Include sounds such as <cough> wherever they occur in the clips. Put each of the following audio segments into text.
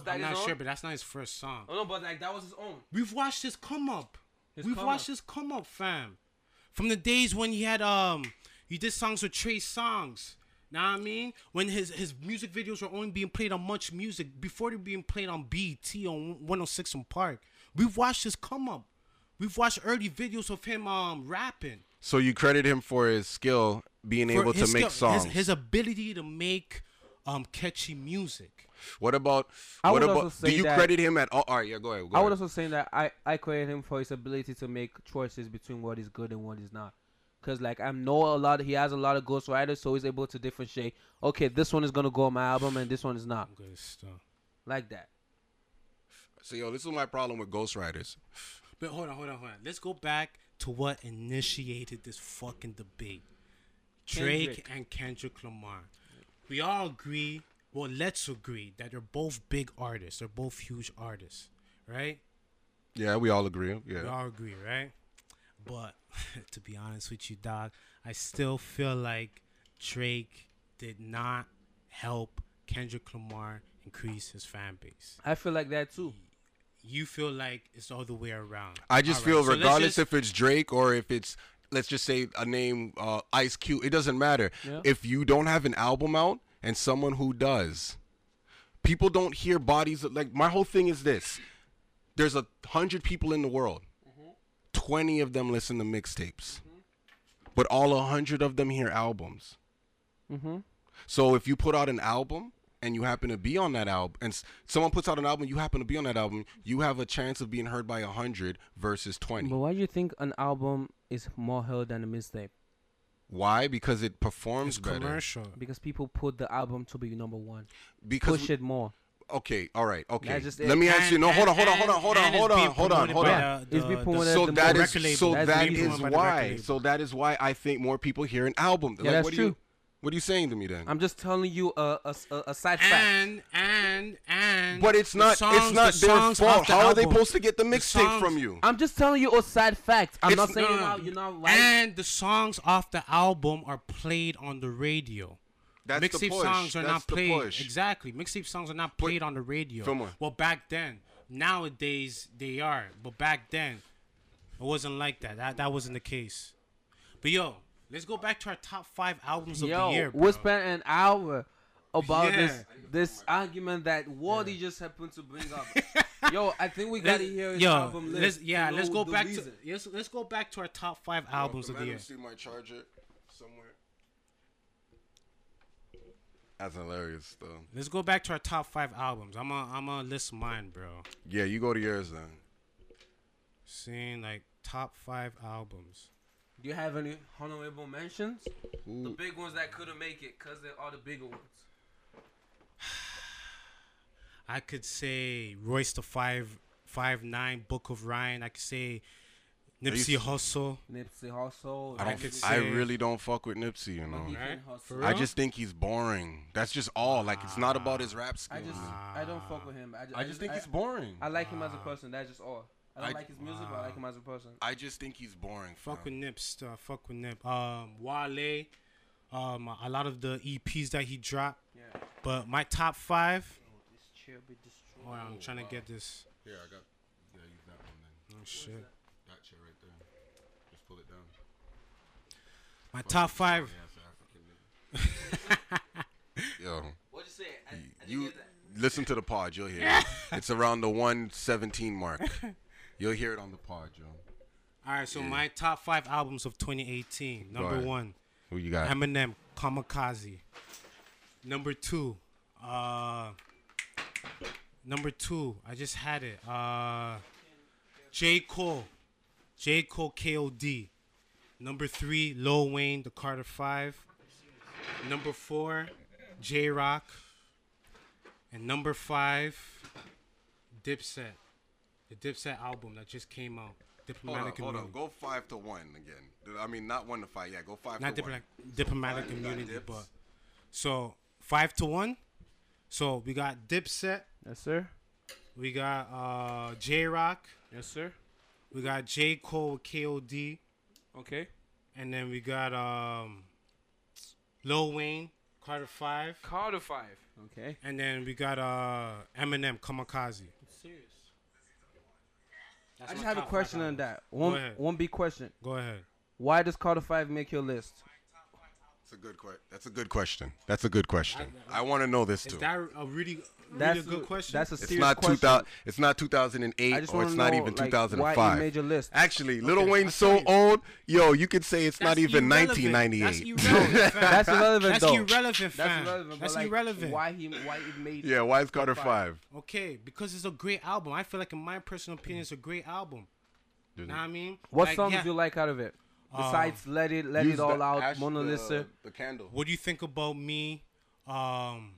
was that I'm his not own? sure, but that's not his first song. Oh no, but like that was his own. We've watched his come up. His We've come watched up. his come up, fam. From the days when he had um, he did songs with Trey Songz. Know what I mean? When his his music videos were only being played on Much Music before they were being played on BET on 106 and Park. We've watched his come up. We've watched early videos of him um rapping. So you credit him for his skill being For able to his make songs. His, his ability to make um catchy music. what about I what would about also do you credit him at all? All right, yeah, go ahead. Go I would ahead. also say that I I credit him for his ability to make choices between what is good and what is not. Cause like I know a lot, he has a lot of ghostwriters, so he's able to differentiate. Okay, this one is gonna go on my album, and this one is not Good stuff. like that. So yo, this is my problem with ghostwriters. But hold on, hold on, hold on. Let's go back to what initiated this fucking debate. Drake Kendrick. and Kendrick Lamar. We all agree, well, let's agree that they're both big artists. They're both huge artists, right? Yeah, we all agree. Yeah. We all agree, right? But <laughs> to be honest with you, dog, I still feel like Drake did not help Kendrick Lamar increase his fan base. I feel like that too. You feel like it's all the way around. I just All feel right, so regardless just- if it's Drake or if it's let's just say a name uh, Ice Cube, it doesn't matter. Yeah. If you don't have an album out and someone who does, people don't hear bodies like my whole thing is this. There's a hundred people in the world. Mm-hmm. Twenty of them listen to mixtapes. But all a hundred of them hear albums. Mm-hmm. So if you put out an album and you happen to be on that album, and s- someone puts out an album, you happen to be on that album, you have a chance of being heard by a hundred versus twenty. But why do you think an album is more heard than a mixtape? Why? Because it performs It's better. commercial. Because people put the album to be number one, Because push we- it more. okay, all right, okay. Just Let it. me ask you. No, And- hold on, hold on, hold on, hold on, hold on, hold on, hold on. Yeah, the- it's the- So the that more is record label. so That's that being is promoted by the record why. So that is why I think more people hear an album. Yeah, like, that's what do you, true. What are you saying to me then? I'm just telling you a a, a, a side fact. and and and but it's not. songs- it's not the their fault. the How are they supposed to get the the mixtape from you? I'm just telling you a side fact. I'm It's- not saying No, you're not, you're not right. and the songs off the album are played on the radio. That's the Mixtape push. songs are That's not the played. push. Exactly. Mixtape songs are not played on the radio. Come on. Well, back then. Nowadays they are, but back then it wasn't like that. That that wasn't the case. But yo, let's go back to our top five albums of Yo, the year. we spent an hour about this Yeah. this argument that Wardy just happened to bring up. Yo, I think we gotta Let's- hear his yo, album list. let's, yeah, let's go back reason. to let's, let's go back to our top five albums of the year. see my charger somewhere. That's hilarious, though. Let's go back to our top five albums. I'm gonna I'm gonna list mine, bro. Yeah, you go to yours then. Seeing like top five albums. Do you have any honorable mentions? The big ones that couldn't make it, cause they are all the bigger ones. <sighs> I could say Royce the Five Five Nine, Book of Ryan. I could say Nipsey you- Hussle. Nipsey Hussle. I, I don't, could I say- really don't fuck with Nipsey, you know. He Right? can hustle. For I just think he's boring. That's just all. Like it's not about his ah. rap skills. I just I don't fuck with him. I just, I just think he's boring. I like him as a ah. person. That's just all. I don't I- like his music, but I like him as a person. I just think he's boring. Fuck with fam. Nips. Uh, fuck with Nip. Um, Wale. Um, a lot of the EPs that he dropped. Yeah. But my top five. This chair be destroyed. Oh, I'm trying to get this. Here, I got. Yeah, use that one then. Oh shit. That chair right there. Just pull it down. My top five. <laughs> Yo, What'd you say? I, I didn't you that. listen to the pod. You'll hear it. <laughs> It's around the 117 mark. <laughs> You'll hear it on the pod, Joe. All right, so my top five albums of 2018. Number one, Who you got? Eminem, Kamikaze. Number two, uh, number two, I just had it. Uh, J Cole, J Cole, K.O.D. Number three, Lil Wayne, The Carter Five. Number four, Jay Rock. And number five, Dipset, the Dipset album that just came out. Hold on, Diplomatic hold on. Go five to one again. I mean, not one to five. Yeah, go five Not to diplomatic, one. diplomatic five, immunity, but so five to one. So we got Dipset, Yes, sir. we got uh Jay Rock, Yes, sir. we got J Cole with K.O.D. Okay. and then we got um Lil Wayne Carter Five, Carter Five. Okay. and then we got uh Eminem Kamikaze. Serious. That's I just have a question on that. One one big question. Go ahead. Why does Carter Five make your list? That's a good question. That's a good question. That's a good question. I want to know this Is too. that a really, really That's good question? That's a serious It's not question. 2000. It's not 2008 or it's to not know, even like, 2005. Why you made your list? Actually, Little Okay, Wayne's so you. old. Yo, you could say it's not even irrelevant. 1998. That's irrelevant. That's irrelevant, That's though. irrelevant, fam. That's irrelevant. That's like, irrelevant. Why he why he made? yeah, why is Carter Five. five? Okay, because it's a great album. I feel like, in my personal opinion, it's a great album. Dude, Know what I mean? What Like, songs yeah. do you like out of it? Besides "Let It Let It All Out," ash- Mona the- Lisa. the candle. What do you think about me? Um,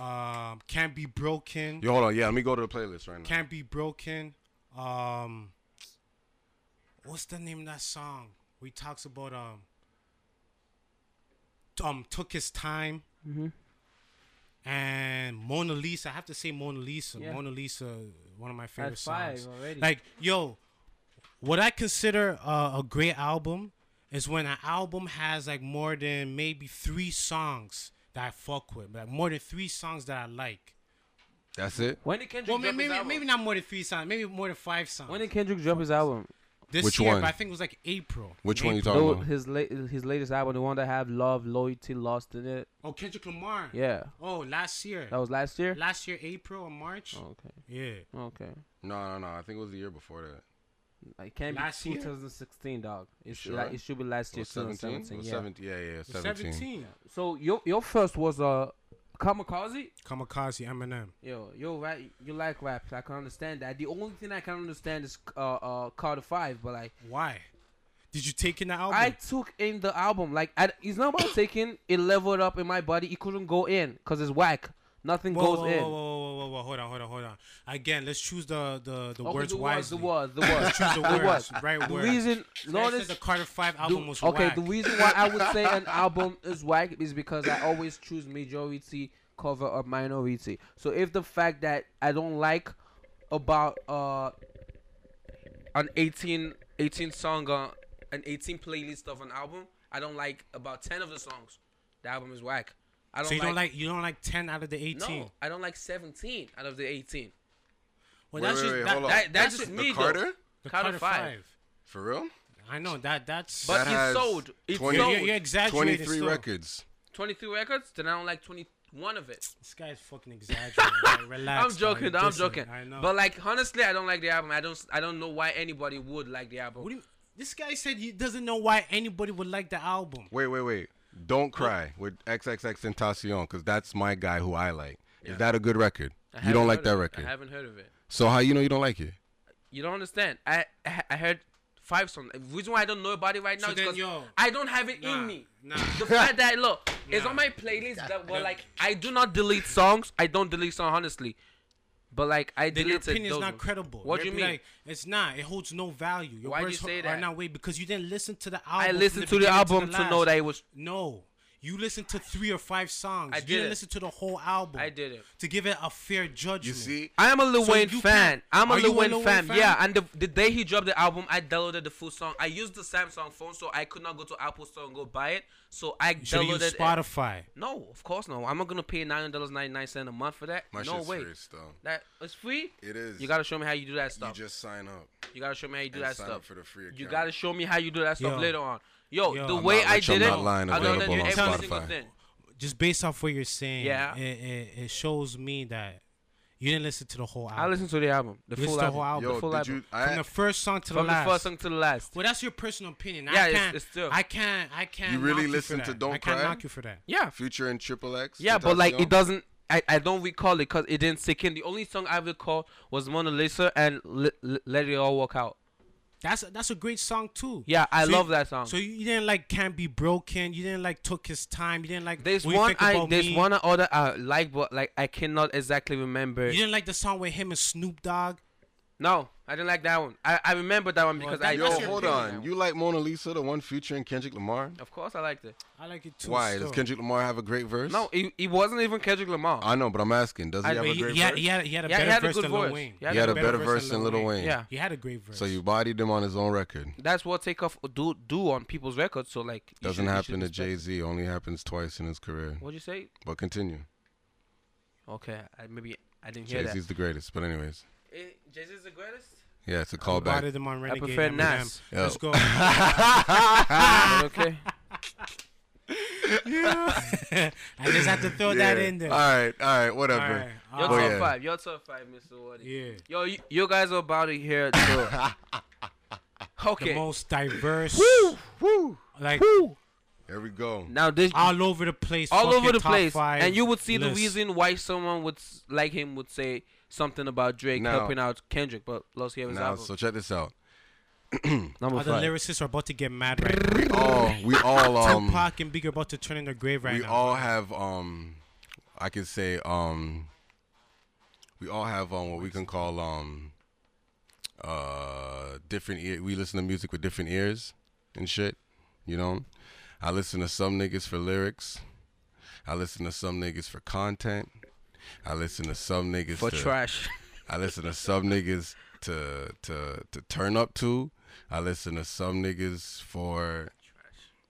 um, can't be broken. Yo, hold on. Yeah, let me go to the playlist right now. Can't be broken. Um, what's the name of that song? We talks about um, um, took his time. Mhm. And Mona Lisa, I have to say Mona Lisa. Yeah. Mona Lisa, one of my favorite That's five songs. already. Like, yo, what I consider uh, a great album is when an album has like more than maybe three songs that I fuck with, like more than three songs that I like. That's it. when did Kendrick Well, drop maybe his maybe, album? maybe not more than three songs, maybe more than five songs. When did Kendrick drop his album? this Which year, one? but I think it was like April. Which one you April. talking No, about? his late his latest album, the one that have "Love, Loyalty, Lost" in it. Oh, Kendrick Lamar. Yeah, Oh, last year. that was last year. Last year, April or March. Okay, Yeah. okay. No, no, no. I think it was the year before that. It can't Last be year? 2016, dog. It, should, sure? like, it should be last year, 17. 2017. Yeah. 17. Yeah, yeah, yeah, 17. 17. So your your first was uh Kamikaze. Kamikaze, Eminem. Yo, yo, right? You like rap? I can understand that. The only thing I can understand is uh uh Carter Five, but like Why? Did you take in the album? I took in the album. Like I, it's not about taking it leveled up in my body. It couldn't go in because it's whack. Nothing whoa, goes whoa, in. Whoa, whoa, whoa, whoa, whoa, hold on, hold on, hold on. Again, let's choose the the, the Okay, words the wisely. the words, the words. Choose the The words, words. right The words. reason, notice, the Carter Five the- album was okay, whack. the reason why I would say an album is whack is because I always choose majority cover or minority. So if the fact that I don't like about uh an 18 18 song uh, an 18 playlist of an album, I don't like about 10 of the songs. The album is whack. I don't so you like, don't like you don't like ten out of the eighteen. No, I don't like 17 out of the 18. Well, Wait, that's wait, just wait, that, hold on. That, that's That's just The me Carter? though. the Carter Carter Five. Five. For real? I know that that's. But That it sold. It 20 sold. you're, you're exaggerating. 23 still. records. 23 records. Then I don't like 21 of it. This guy's fucking exaggerating. Like, <laughs> relax. I'm joking. You're though, I'm dissing. joking. I know. But like honestly, I don't like the album. I don't. I don't know why anybody would like the album. what do you? This guy said he doesn't know why anybody would like the album. Wait, wait, wait. Don't cry with XXX Tentacion because that's my guy who I like. Is that a good record? I You don't like that record. I haven't heard of it. So how you know you don't like it? You don't understand. I I, I heard five songs. The reason why I don't know about it right now So is because yo, I don't have it nah, in me. nah. The fact that look, it's on my playlist that <laughs> were like I do not delete songs. I don't delete songs honestly, but like I Then your opinion is those not credible. What do You're mean? Like, it's not. It holds no value. Your you words say are that? not weight because you didn't listen to the album. I listened to the album the to know that it was. No, you listened to three or five songs. I you didn't didn't. listen to the whole album. I did it. to give it a fair judgment. You see? I am a Lil So Wayne fan. can't- I'm a Are Lil Wayne Lil fan. fan? Yeah, and the, the day he dropped the album, I downloaded the full song. I used the Samsung phone, so I could not go to Apple Store and go buy it. So I You should downloaded use it. Spotify. No, of course no. I'm not gonna pay nine dollars ninety nine cent a month for that. My no shit's way. free still. That it's free. It is. You gotta show me how you do that stuff. You just sign up. You gotta show me how you do and that sign stuff. up for the free account. You gotta show me how you do that stuff Yo. later on. Yo, Yo. the I'm way not I rich, I'm did it, not lying, I available downloaded on every Spotify. single thing. Just based off what you're saying, Yeah. it, it, it shows me that you didn't listen to the whole album. I listened to the album, the You full listened to the album, whole album. the Yo, full did album. you? from the first song to the from the last. first song to the last. Well, that's your personal opinion. Yeah, I it's- can't. it's still- I can't. I can't. You really knock listen for to that. Don't I can't Cry? knock you for that. Yeah, Future and Triple X. Yeah, but like it doesn't. I, I don't recall it because it didn't stick in. The only song I recall was Mona Lisa and L- L- Let It All Work Out. That's that's a great song too. Yeah, I So you- love that song. So you, you didn't like "Can't Be Broken." You didn't like "Took His Time." You didn't like. there's You one I there's Me. one other I like, but like I cannot exactly remember. You didn't like the song with him and Snoop Dogg. No, I didn't like that one. I, I remember that one because that- I Yo, that's know your hold on. You like Mona Lisa, the one featuring Kendrick Lamar? Of course, I liked it. I like it too. Why? still. Does Kendrick Lamar have a great verse? No, he, he wasn't even Kendrick Lamar. I know, but I'm asking. Does he I- have a he, great he, had, he had he had a Yeah, he better had a verse good than Lil voice. Wayne. He had He had a better verse than Lil Lil Wayne. Yeah. He had a great verse. So you bodied him on his own record. That's what Takeoff do do on people's records. So like, you Doesn't should- happen to Jay Z. Only happens twice in his career. What'd you say? But continue. Okay, I, maybe I didn't hear Jay that. Z's the greatest. But anyways, Jay Z's the greatest. yeah, it's a I callback. bodied them on Renegade. prefer Eminem. Nas. Yo. Let's go. <laughs> okay. <laughs> I just have to throw that in there. All right, all right, whatever. All right. Your top yeah. five. Your top five, Mr. Woody. yeah. Yo, you, you guys are about to hear. <laughs> The, The okay. most diverse. Woo! woo, Like Here we go. Now this all over the place. all over the place, and you would see the reason why someone would like him would say something about Drake Now- helping out Kendrick. But let's hear his Now, album. so check this out. <clears throat> Number All the lyricists are about to get mad right now. We all, we all, <laughs> um, Tupac and Big are about to turn in their grave right we now. all have, um, I can say, um, we all have, um, what we can call, um, uh, different ear. We listen to music with different ears and shit. You know, I listen to some niggas for lyrics. I listen to some niggas for content. I listen to some niggas for to, trash. <laughs> I listen to some niggas to to to turn up to. I listen to some niggas for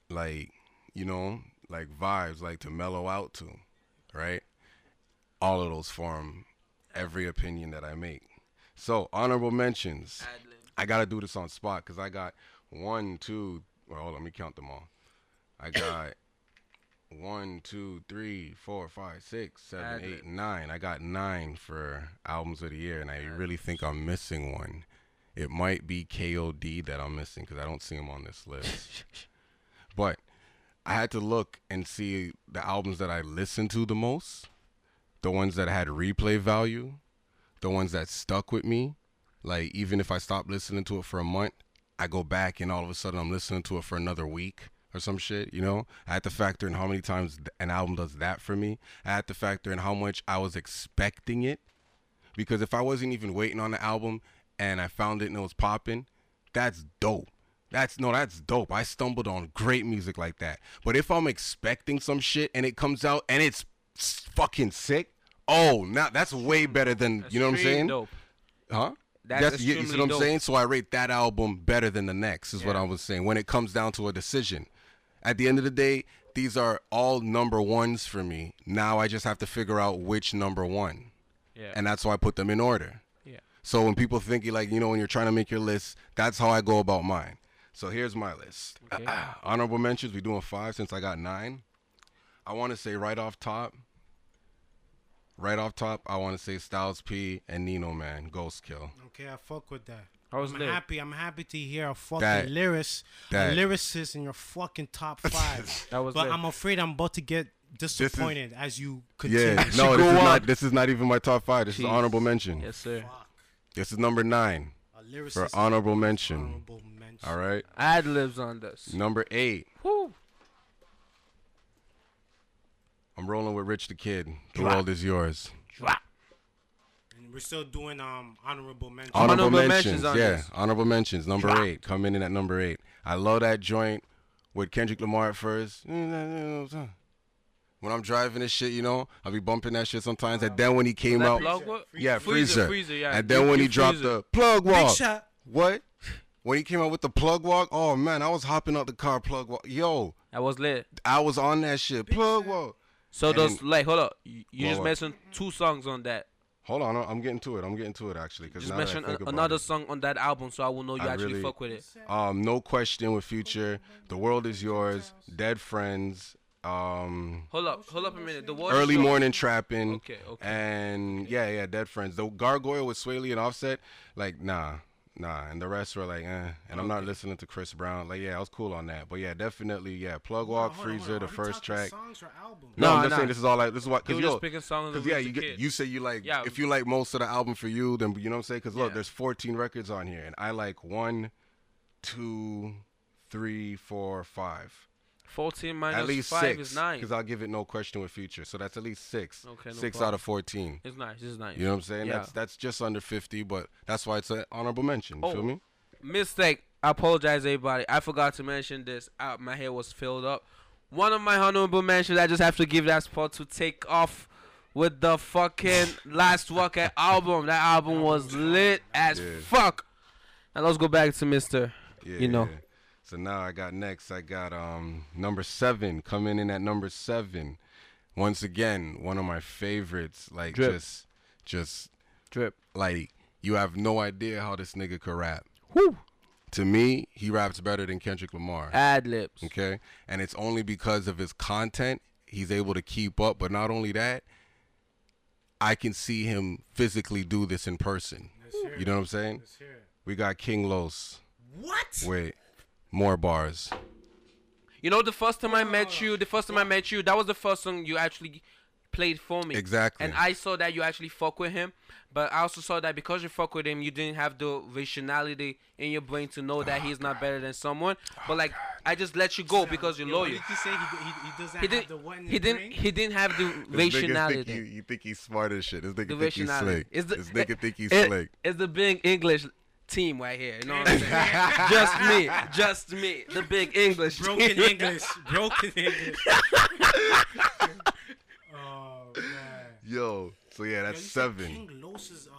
like you know like vibes like to mellow out to, right? All of those form every opinion that I make. So honorable mentions. I gotta do this on spot because I got one, two. Well, hold on, let me count them all. I got one, two, three, four, five, six, seven, eight, nine. I got nine for albums of the year, and I really think I'm missing one. It might be KOD that I'm missing because I don't see him on this <laughs> list. but I had to look and see the albums that I listened to the most, the ones that had replay value, the ones that stuck with me. Like even if I stopped listening to it for a month, I go back and all of a sudden I'm listening to it for another week or some shit, you know? I had to factor in how many times an album does that for me. I had to factor in how much I was expecting it. Because if I wasn't even waiting on the album and I found it and it was popping, that's dope. That's no, that's dope. I stumbled on great music like that. But if I'm expecting some shit and it comes out and it's fucking sick, oh, now that's way hmm. better than you know what I'm saying? Dope. Huh? That's you, you see what I'm dope. saying? So I rate that album better than the next, is what I was saying. When it comes down to a decision, at the end of the day, these are all number ones for me. Now I just have to figure out which number one, Yeah. and that's why I put them in order. yeah. So when people think you like, you know, when you're trying to make your list, that's how I go about mine. So here's my list. <clears throat> Okay. Honorable mentions. We doing five since I got nine. I want to say right off top. Right off top, I want to say Styles P and Nino Man, Ghost Kill. Okay, I fuck with that. I was I'm lit. happy. I'm happy to hear a fucking That- lyricist, that- a lyricist in your fucking top <laughs> five. That was but lit. I'm afraid I'm about to get disappointed as you continue. Yeah, no, <laughs> this go is on. not. This is not even my top five. This Jeez. is honorable mention. Yes, sir. Fuck. This is number nine A lyricist. for honorable mention. honorable mention. All right, Ad libs on this. number eight. Whew. I'm rolling with Rich the Kid. The Drop. world is yours. And we're still doing um honorable mention. Honorable, Honorable mentions, mentions yeah. this. Honorable mentions, number Drop. eight, coming in at number eight. I love that joint with Kendrick Lamar at first. When I'm driving this shit, you know, I'll be bumping that shit sometimes. And then when he came out, plug what? yeah, Freezer, freezer, freezer, yeah. And then You- when you he dropped the plug Big walk, shot. what? When he came out with the plug walk, oh man, I was hopping out the car plug walk. Yo, I was lit. I was on that shit. Plug walk. So And those like hold up, you, you just mentioned two songs on that. Hold on, I'm getting to it. I'm getting to it actually. Cause Just mention think a- about another song on that album, so I will know you I actually really- fuck with it. Um, no question with Future. The world is yours. Dead friends. Um, Hold up, hold up a minute. The water early morning trapping. Okay, okay. And yeah, yeah, dead friends. The gargoyle with Swae Lee and Offset, like nah, nah. And the rest were like, eh. And I'm not listening to Chris Brown. Like yeah, I was cool on that. But yeah, definitely yeah. Plug walk, Hold on, hold freezer, on. the Are first talking track. Songs or albums? No, Nah, I'm just nah. saying this is all like this is what because were yo, just picking songs of because yeah, you get you say you like Yeah. if you like most of the album for you, then you know what I'm saying? Because look, Yeah. there's 14 records on here, and I like one, two, three, four, five. Fourteen minus at least five six, is nine. because I'll give it no question with future. So that's at least six. Okay, no six problem. out of fourteen. It's nice. It's nice. You know what I'm saying? Yeah. That's that's just under fifty, but that's why it's an honorable mention. You Oh. feel me? Mistake. I apologize, everybody. I forgot to mention this. Uh, my hair was filled up. One of my honorable mentions. I just have to give that spot to Takeoff with the fucking <laughs> last fucking album. That album was lit as Yeah. fuck. And let's go back to Mister. Yeah, You know. yeah. So now I got next. I got um number seven coming in at number seven. Once again, one of my favorites. Like Drip. just, just Drip. like you have no idea how this nigga could rap. Whoo. To me, he raps better than Kendrick Lamar. Ad libs. Okay, and it's only because of his content he's able to keep up. But not only that, I can see him physically do this in person. You know what I'm saying? Let's hear it. We got King Los. What? Wait, more bars. You know, the first time I met you, the first time I met you, that was the first song you actually played for me. Exactly. And I saw that you actually fuck with him, but I also saw that because you fuck with him, you didn't have the rationality in your brain to know that oh, he's not better than someone. Oh, but like, I just let you go because you're Yo, What loyal. did he say? He, he, he doesn't He have the didn't. one. He didn't. He didn't have the This nigga think rationality. you, you think he's smart as shit. This nigga The think he's rationality. slick. It's the- this nigga <laughs> think he's it- slick. It's the big English team right here. You know what I'm saying? <laughs> just me. Just me. The big English. broken team. English. Broken English. <laughs> oh man. Yo, so yeah, Yo, that's you said seven. King Los is uh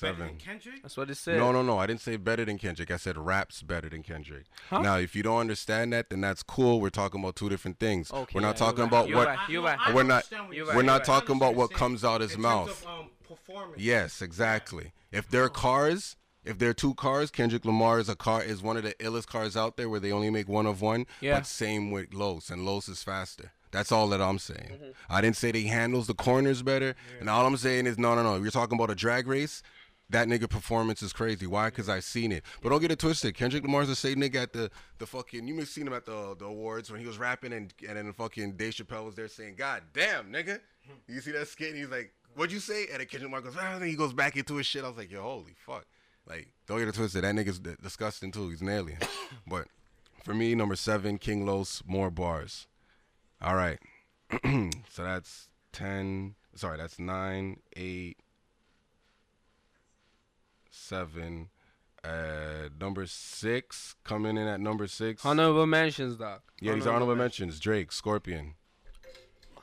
better Seven. than Kendrick. That's what it said. No, no, no. I didn't say better than Kendrick. I said raps better than Kendrick. Huh? Now, if you don't understand that, then that's cool. We're talking about two different things. Okay, we're not yeah, you're talking right. about You're what. right. I- You're right. I We're not- understand what you're you're right. We're not saying. I talking about what comes out his in terms mouth. of, um, performance. Yes, exactly. If they're cars, if there are two cars, Kendrick Lamar is a car is one of the illest cars out there where they only make one of one. Yeah. But same with Los, and Los is faster. That's all that I'm saying. Mm-hmm. I didn't say that he handles the corners better. Yeah. And all I'm saying is no, no, no. You're talking about a drag race. That nigga performance is crazy. Why? Because I've seen it. But don't get it twisted. Kendrick Lamar's the same nigga at the the fucking. You may have seen him at the the awards when he was rapping and and then fucking Dave Chappelle was there saying, "God damn, nigga." You see that skit? And he's like, "What'd you say?" And then Kendrick Lamar goes, "Ah," and he goes back into his shit. I was like, "Yo, holy fuck!" Like, don't get it twisted. That nigga's disgusting too. He's an alien. <coughs> but for me, number seven, King Los, more bars. All right. <clears throat> so that's ten. Sorry, that's nine, eight, seven. Uh, number six coming in at number six. Honorable mentions, doc. yeah, these are honorable mentions. Drake, Scorpion.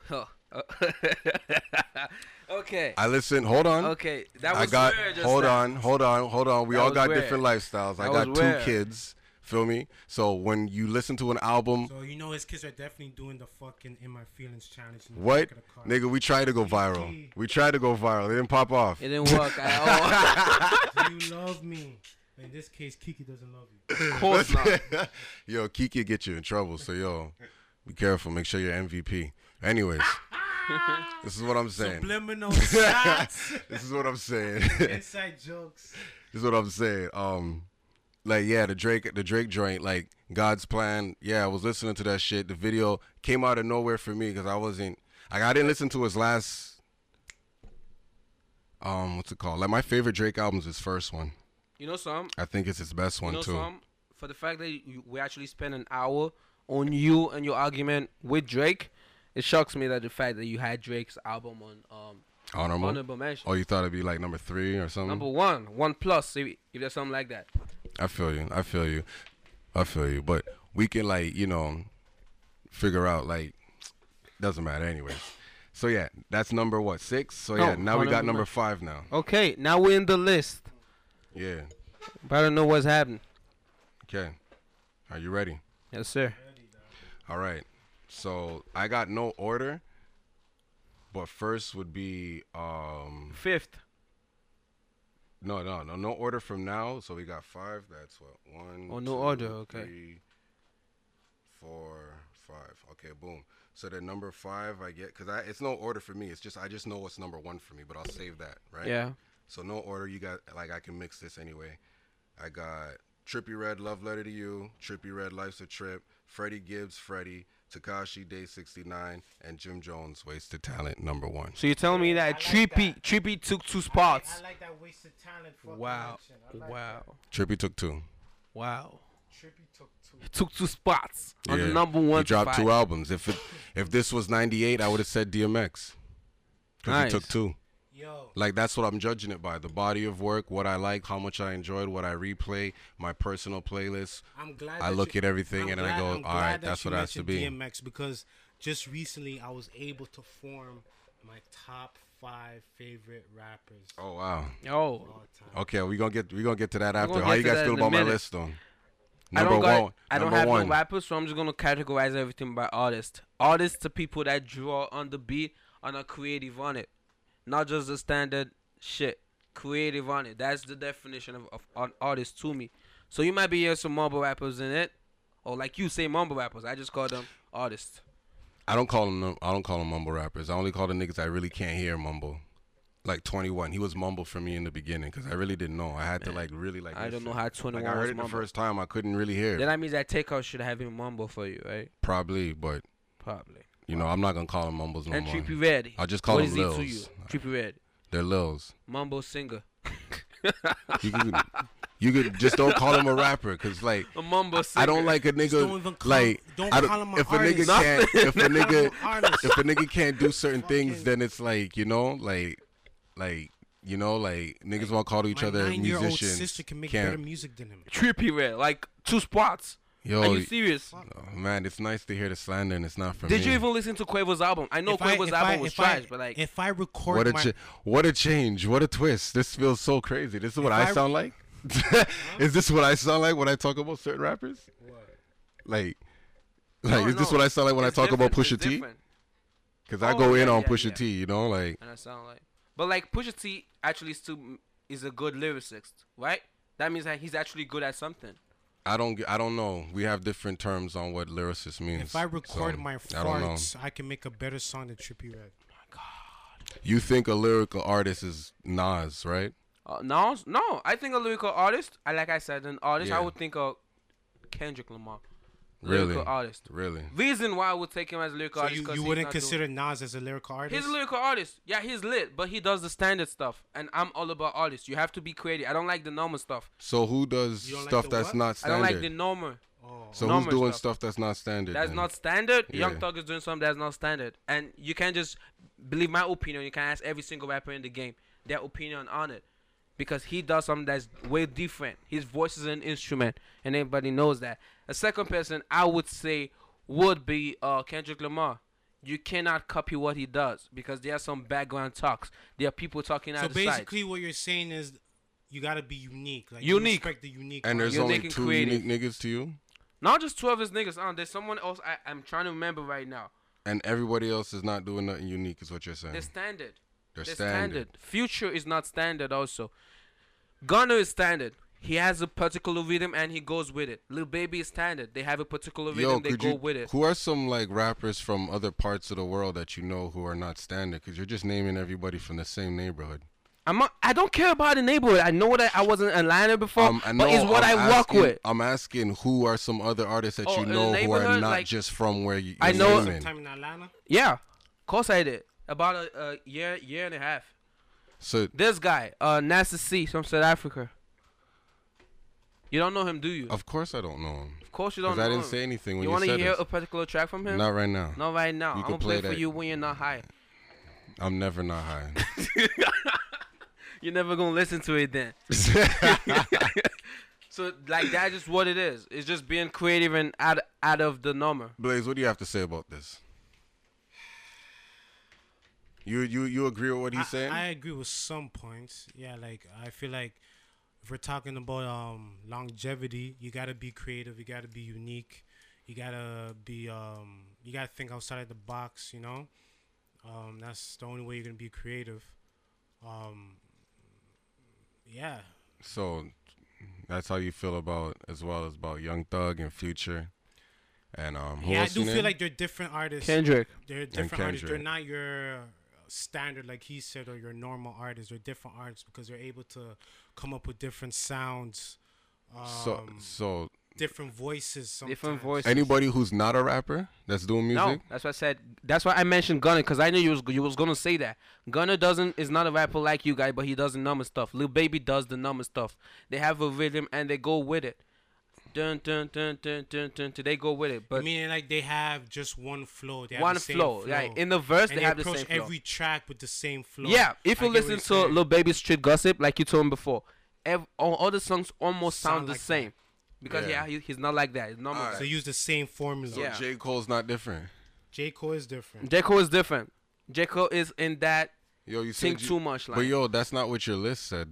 Huh. <laughs> <laughs> okay. I listen. Hold on. Okay. That was I got. weird just Hold now. on. Hold on. Hold on. We That all got weird. different lifestyles. I got two weird. kids. Feel me? So when you listen to an album, So you know his kids are definitely doing the fucking in my feelings challenge. in the what, back of the car. nigga? We tried to go viral. We tried to go viral. It didn't pop off. It didn't work at all. <laughs> Do you love me? In this case, Kiki doesn't love you. of course not. <laughs> yo, Kiki get you in trouble. So yo, be careful. Make sure you're MVP. Anyways, <laughs> this is what I'm saying. Subliminal shots, <laughs> This is what I'm saying. inside jokes. This is what I'm saying. Um, like yeah, the Drake, the Drake joint, like God's plan. Yeah, I was listening to that shit. The video came out of nowhere for me because I wasn't. Like I didn't listen to his last. Um, what's it called? Like my favorite Drake album is his first one. You know some? I think it's his best You one know too. some? For the fact that you, we actually spent an hour on you and your argument with Drake, it shocks me that the fact that you had Drake's album on um Honorable. honorable mention. Oh, you thought it'd be like number three or something? Number one, one plus, if, if there's something like that. I feel you. I feel you. I feel you. But we can like you know figure out like doesn't matter anyways. So yeah, that's number what six. So yeah, Oh, now we got number five now. Okay, now we're in the list. Yeah. But I don't know what's happening. Okay. Are you ready? Yes, sir. All right. So I got no order, but first would be um Fifth. no no no no order from now. So we got five. That's what one. Oh, no two, order, okay. Three, four, five. Okay, boom. So the number five I get because I it's no order for me. It's just I just know what's number one for me, but I'll save that right. Yeah. So no order. You got like I can mix this anyway. I got Trippie Redd, Love Letter to You, Trippie Redd, Life's a Trip, Freddie Gibbs, Freddie, Tekashi Day 69, and Jim Jones, Wasted Talent, number one. So you're telling me that like Trippie that. Trippie took two spots. I like that wasted talent. fucking Wow. like Wow. Trippie took two. Wow. Trippie took two. He took two spots on the number one. He dropped five. two albums. If it if this was '98, I would have said DMX. Because Nice. he took two. Yo, Like that's what I'm judging it by. The body of work, what I like, how much I enjoyed, what I replay, my personal playlist. I'm glad. I that look you- at everything I'm and then I go, I'm all glad right, that that's what it has to mentioned be. DMX because just recently I was able to form my top five favorite rappers Oh wow. Oh, of all time. Okay, we gonna get we gonna get to that after. How you guys feel in a about my list though? I Number don't got, one. I don't have one. no rappers, so I'm just gonna categorize everything by artist. Artists are people that draw on the beat and are creative on it, not just the standard shit. Creative on it. That's the definition of, of an artist to me. So you might be hearing some mumble rappers in it, or like you say mumble rappers. I just call them artists. I don't call them I don't call them mumble rappers. I only call the niggas I really can't hear mumble. Like 21, he was mumble for me in the beginning because I really didn't know. I had to like really like. I don't know how 21 Like I heard it the first time, I couldn't really hear. Then that means that Takeout should have him mumble for you, right? Probably, but Probably. you know I'm not gonna call them mumbles no and more. And Trippie Redd. I'll just call what them is he to Lils. You? Trippie Redd. They're lils. Mumble singer. You could, you could just don't call him a rapper because like A mumble singer. I don't like a nigga don't even call- like don't I call him if a nigga can't if a nigga if a nigga can't do certain things then it's like you know like like you know like niggas want to call each My other nine-year-old musicians sister can make can't- better music than him. Trippie Redd. Like two spots. Yo Are you serious? oh, man it's nice to hear the slander and it's not for Did me Did you even listen to Quavo's album? I know If Quavo's if album I- was if I- trash, but like if I record what a my, cha- what a change what a twist this feels so crazy this is what If I I- sound like <laughs> is this what I sound like when I talk about certain rappers like like No, is this what I sound like when I talk about Pusha T? different. because I Oh, go in on yeah, Pusha yeah. T you know like And I sound like, but like Pusha T actually still m- is a good lyricist, right? That means that he's actually good at something. I don't I don't know. We have different terms on what lyricist means. if I record so my I farts, I, can make a better song than Trippie Redd. You think a lyrical artist is Nas, right? Uh, no, no. I think a lyrical artist. I like I said, an artist. I would think of Kendrick Lamar. Really? Lyrical artist. Really? Reason why I would take him as a lyrical So artist. you, 'cause you wouldn't not doing- consider Nas as a lyrical artist? He's a lyrical artist. Yeah, he's lit, but he does the standard stuff, and I'm all about artists. You have to be creative. I don't like the normal stuff. So who does You like stuff that's what? not I standard? don't like the normal. oh. so normal who's doing stuff. stuff that's not standard? That's then? not standard. Young Yeah. Thug is doing something that's not standard, and you can't just believe my opinion. You can ask every single rapper in the game their opinion on it, because he does something that's way different. His voice is an instrument, and everybody knows that. A second person I would say would be uh, Kendrick Lamar. You cannot copy what he does because there are some background talks. There are people talking out the side. So basically, what you're saying is you gotta be unique. Like Unique. You respect the unique. and there's You're only making two creative. unique niggas to you, Not just two of his niggas. Uh, there's someone else I, I'm trying to remember right now. and everybody else is not doing nothing unique. Is what you're saying? They're standard. They're They're standard. standard. Future is not standard. Also, Gunna is standard. He has a particular rhythm and he goes with it. Lil Baby is standard. They have a particular rhythm. Yo, they go you? with it. Who are some like rappers from other parts of the world that you know who are not standard? Because you're just naming everybody from the same neighborhood. I'm not, I don't care about the neighborhood. I know that I wasn't a liner before, Um, I but it's know, what I'm i work asking- with. I'm asking who are some other artists that Oh, you know who are not like- just from where you. I you're know- naming. sometime in Atlanta. Yeah, of course I did. About a, a year, year and a half. So This guy, uh, Nasty C from South Africa. You don't know him, do you? of course I don't know him. Of course you don't Because know I didn't him. say anything when you said that. you, want to hear this. a particular track from him? Not right now. Not right now. You I'm gonna play, play for you when you're not high. I'm never not high. <laughs> You're never gonna listen to it then. <laughs> <laughs> So like that's just what it is. It's just being creative and out out of the normal. Blaze, what do you have to say about this? You you you agree with what he's I, saying? I agree with some points. Yeah, like I feel like if we're talking about um longevity, you gotta be creative. You gotta be unique. You gotta be um you gotta think outside of the box. You know, um that's the only way you're gonna be creative. Um, yeah, so that's how you feel about as well as about Young Thug and Future, and um. Who yeah. I do feel named? like they're different artists. Kendrick. They're different artists. They're not your standard, like he said, or your normal artists. They're different artists because they're able to come up with different sounds, um, so so different voices. Sometimes. Different voices. anybody who's not a rapper that's doing No, music. that's what I said. That's why I mentioned Gunna because I knew you was you was gonna say that. Gunna doesn't is not a rapper like you guys, but he does the number stuff. Lil Baby does the number stuff. They have a rhythm and they go with it. Dun dun dun dun dun dun. dun they go with it, but Meaning like they have just one flow. They have one the same flow. Like in the verse, and they have the approach same flow. every track with the same flow. Yeah, if you I listen to saying. Lil Baby Street Gossip, like you told him before, ev- all, all the songs almost sound, Sound the like that. same. Because Yeah. yeah, he, he's not like that. He's normal. Alright. so use the same formula. So Yeah. J Cole's not different. J Cole is different. J Cole is different. J Cole is in that Yo, you think you, too much. Like but yo, that's not what your list said.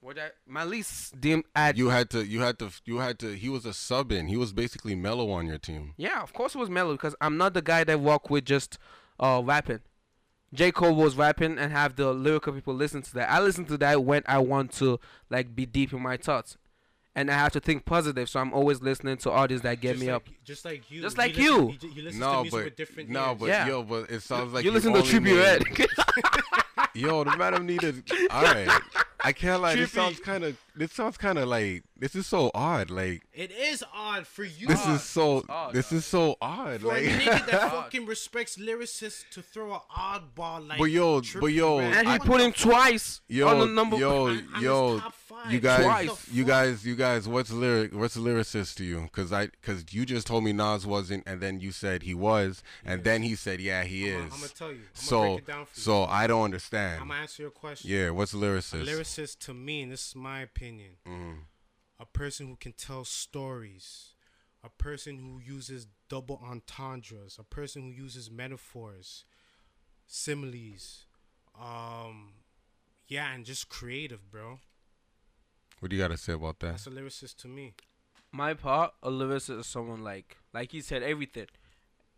What that my least dim at You had to, you had to, you had to. He was a sub in. He was basically mellow on your team. Yeah, of course it was mellow because I'm not the guy that walk with just uh rapping. J. Cole was rapping and have the lyrical people listen to that. I listen to that when I want to like be deep in my thoughts. And I have to think positive, so I'm always listening to artists that get just me like, up. Just like you. Just He like listen- you. he ju- You to No, music but different no, ears. but Yeah. yo, but it sounds like you listen to only Trippie. <laughs> Yo, the madam needed. All right, I can't lie. This sounds kind of. This sounds kind of like. This is so odd. Like It is odd for you. this is so. odd, This is so odd. for a Like. nigga that <laughs> fucking respects lyricists to throw an oddball like. But yo, but yo, Red. and he I- put him twice Yo, on the number. yo, I'm- I'm yo, top five. you guys, Twice. You guys, you guys. What's lyric? What's a lyricist to you? Cause I, cause you just told me Nas wasn't, and then you said he was, and then he said, yeah, he I'm is. gonna tell you. I'm gonna so, break it down for you. so I don't understand. I'm gonna answer your question. yeah, what's a A lyricist? Lyricist to me, and this is my opinion, Mm. a person who can tell stories, a person who uses double entendres, a person who uses metaphors, similes, um, yeah, and just creative, bro. What do you got to say about that? That's a lyricist to me. My part, a lyricist is someone like, like he said, everything.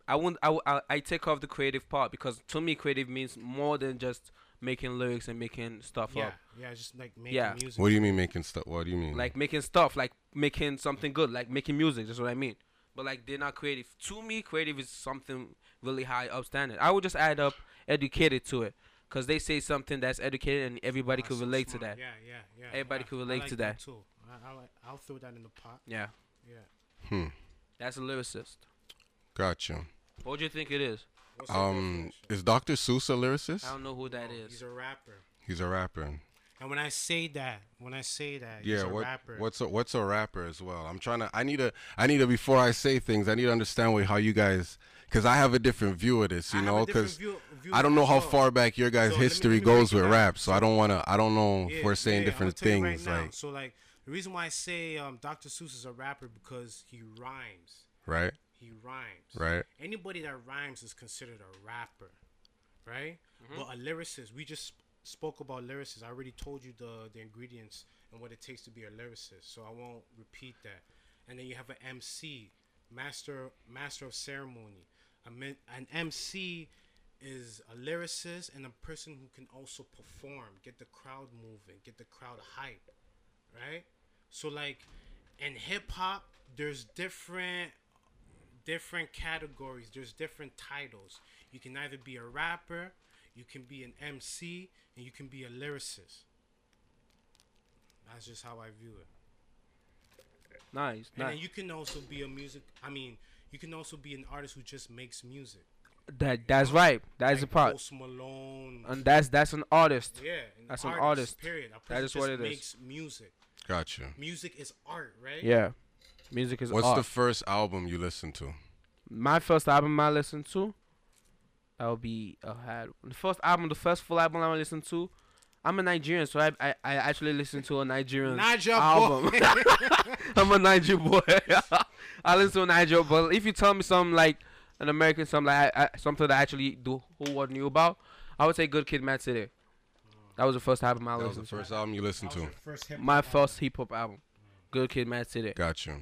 I wouldn't. I I take off the creative part because to me, creative means more than just making lyrics and making stuff Yeah, up. yeah, just like making Yeah. music. What do you mean making stuff? What do you mean? Like making stuff, like making something good, like making music. That's what I mean. But like they're not creative. To me, creative is something really high upstanding. I would just add up educated to it, cause they say something that's educated and everybody Ah, could so relate to that. Yeah, yeah, yeah. Everybody yeah. could I relate like to that. too. I, I like, I'll throw that in the pot. Yeah, Yeah. hmm. that's a lyricist. Gotcha. What do you think it is? What's Um, is Dr. Seuss a lyricist? I don't know who that Oh, is. He's a rapper. He's a rapper. And when I say that, when I say that, he's Yeah, a what, rapper. what's a what's a rapper as well? I'm trying to. I need to. I need to before I say things. I need to understand what, how you guys, because I have a different view of this. You have a know, because view- view I don't know how well. far back your guys' So history me goes with down. rap. So I don't want to. I don't know if we're saying yeah, different I'ma tell you things. right now. like so like the reason why I say um, Dr. Seuss is a rapper because he rhymes. right, He rhymes. right. Anybody that rhymes is considered a rapper, right? Mm-hmm. But a lyricist, we just spoke about lyricists. I already told you the the ingredients and what it takes to be a lyricist, so I won't repeat that. And then you have an MC, master master of ceremony. A min- an MC is a lyricist and a person who can also perform, get the crowd moving, get the crowd hype, right? So like in hip hop, there's different different categories. There's different titles. You can either be a rapper, you can be an MC, and you can be a lyricist. That's just how I view it. Nice, And nice. then you can also be a music. I mean, you can also be an artist who just makes music. That that's right. That's the like part, Post Malone. and that's that's an artist. yeah, an that's an artist. Period. A That person is what just it is. makes music. Gotcha. Music is art, right? Yeah, music is What's art. the first album you listened to? My first album I listened to, that would be uh, had the first album, the first full album I listened to. I'm a Nigerian, so I I, I actually listened to a Nigerian Niger album. boy. <laughs> I'm a Nigerian boy. <laughs> I listen to a Nigerian, but if you tell me something like an American, something like I, I, something that I actually do whole world knew about, I would say Good Kid, Mad City. That was the first album I That was the listened to. first album you listened to. first hip My first hip hop album, Good Kid, Mad City. Gotcha.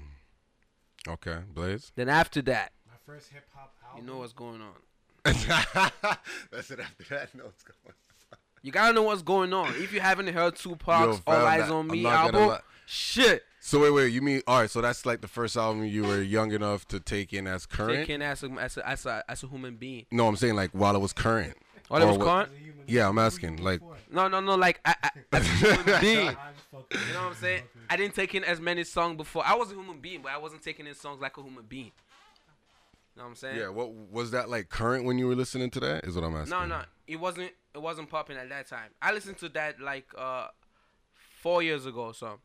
Okay, Blaze. Then after that, My first hip hop album. you know what's going on. <laughs> That's it. After that, no, it's going. You gotta know what's going on. If you haven't heard Tupac's Yo, All Eyez on Me album, shit. So wait, wait. You mean all right? So that's like the first album you were young enough to take in as current. Taken as a, as a as a as a human being. No, I'm saying like while it was current. All it was current. Yeah, I'm asking. Like, No, no, no. Like I, I, as a human <laughs> being. I just fuck with You know what I'm saying? I didn't take in as many songs before. I was a human being, but I wasn't taking in songs like a human being. You know what I'm saying? yeah. What was that like current when you were listening to that? Is what I'm asking. No, no, it wasn't. It wasn't popping at that time. I listened to that like uh, four years ago or something.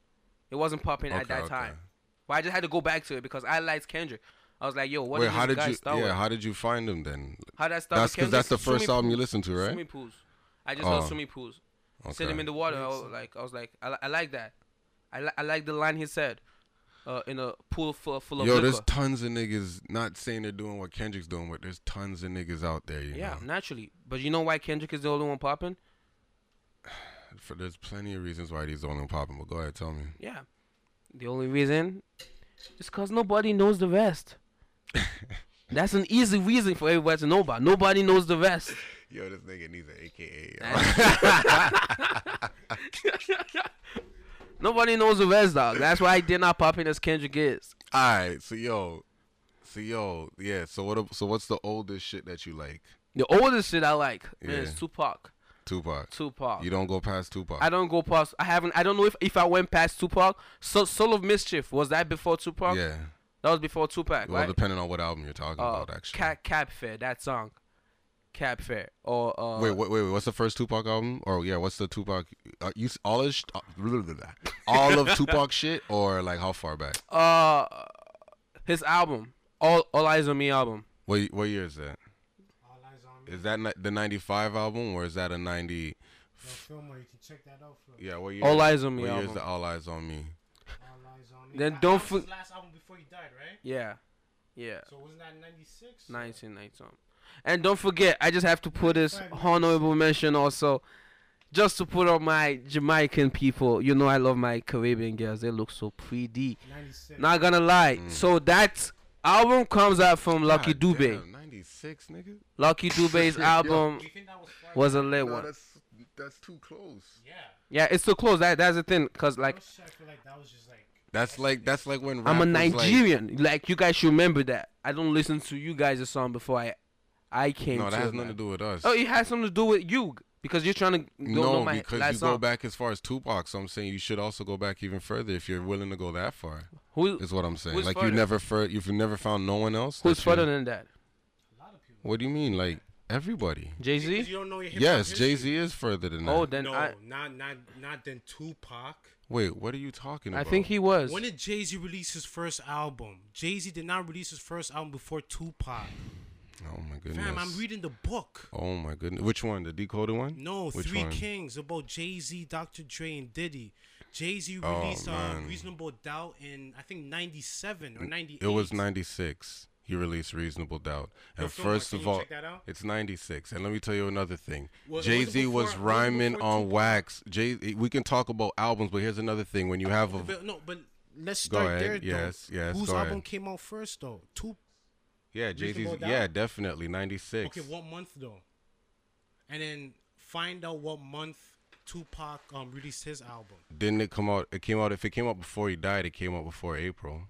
It wasn't popping at Okay, that okay. time. But I just had to go back to it because I liked Kendrick. I was like, yo, what Wait, how did you? Yeah, with? how did you find him then? How did I start That's because that's the first Swimming album you pools. listened to, right? Swimming pools. I just Oh. heard swimming pools. Set him Okay. in the water. I was like, I was like, I, I like that. I, li- I like the line he said, uh, in a pool full, full of Yo, liquor. there's tons of niggas. Not saying they're doing what Kendrick's doing, but there's tons of niggas out there. You yeah, know, naturally. But you know why Kendrick is the only one popping? <sighs> for there's plenty of reasons why he's the only one popping. But go ahead, tell me. Yeah. The only reason is because nobody knows the rest. <laughs> That's an easy reason for everybody to know about. Nobody knows the rest. <laughs> Yo, this nigga needs an AKA. <laughs> Nobody knows the rest, dog. That's why I did not pop in as Kendrick is. All right, so yo, so yo, yeah. So what? So what's the oldest shit that you like? The oldest shit I like man, Yeah. is Tupac. Tupac. Tupac. You don't go past Tupac. I don't go past. I haven't. I don't know if, if I went past Tupac. So Soul of Mischief was that before Tupac? yeah. That was before Tupac, Well, right? depending on what album you're talking Uh, about, actually. Cap Cap Fair, that song. Cap Fair or uh, wait, wait, wait, wait. What's the first Tupac album? Or yeah, what's the Tupac? Uh, you all his, sh- uh, <laughs> all of Tupac shit, or like how far back? uh his album all all eyez on me album What what year is that? All Eyez on Me. Is that the '95 album, or is that a '90? Yo, Fillmore, you can check that out. For Yeah, what year? All Eyez on Me What year is album. the All Eyez on Me? All Eyez on Me. Then That- don't that was for- his last album before he died, right? yeah yeah So wasn't that '96? 1990 and don't forget i just have to put this honorable mention also just to put on my jamaican people you know i love my caribbean girls they look so pretty '96. not gonna lie Mm. so that album comes out from lucky God dube damn, '96, nigga. lucky dube's <laughs> album Do think that was was a lit No, one that's that's too close. Yeah. yeah it's too close that that's the thing because like I feel like that was just like. That's like that's like when I'm a rappers, like- Nigerian. Like, you guys should remember that. I don't listen to you guys' song before I I came no, to that has nothing to do with us. Oh, it has something to do with you because you're trying to don't know no, my because last you song. go back as far as Tupac. So I'm saying you should also go back even further if you're willing to go that far. Who Is what I'm saying. Like further? you never fur, you've never found no one else. who's that you- further than that? A lot of people. What do you mean? Like everybody? Jay Because Z. you don't know your hip Yes, Jay Z is further than oh, that. Oh, then No, I not not not than Tupac. Wait, what are you talking about? I think he was. When did Jay Z release his first album? Jay Z did not release his first album before Tupac. Oh my goodness. Fam, I'm reading the book. Oh my goodness. Which one? The decoded one? No, Which Three one? Kings about Jay Z, Dr. Dre, and Diddy. Jay Z Oh, released uh, man. Reasonable Doubt in I think '97 or '98. It was 96. He released Reasonable Doubt. And first of all, check that out? it's 96. And let me tell you another thing. Well, Jay Z was wasn't rhyming on wax. Jay, we can talk about albums, but here's another thing. When you have a no, but let's Go start ahead. there. Though. Yes, yes, Whose album ahead. came out first though? Two. yeah, Jay Z's yeah, definitely 96. Okay, what month though? And then find out what month Tupac um released his album. Didn't it come out? It came out. If it came out before he died, it came out before April.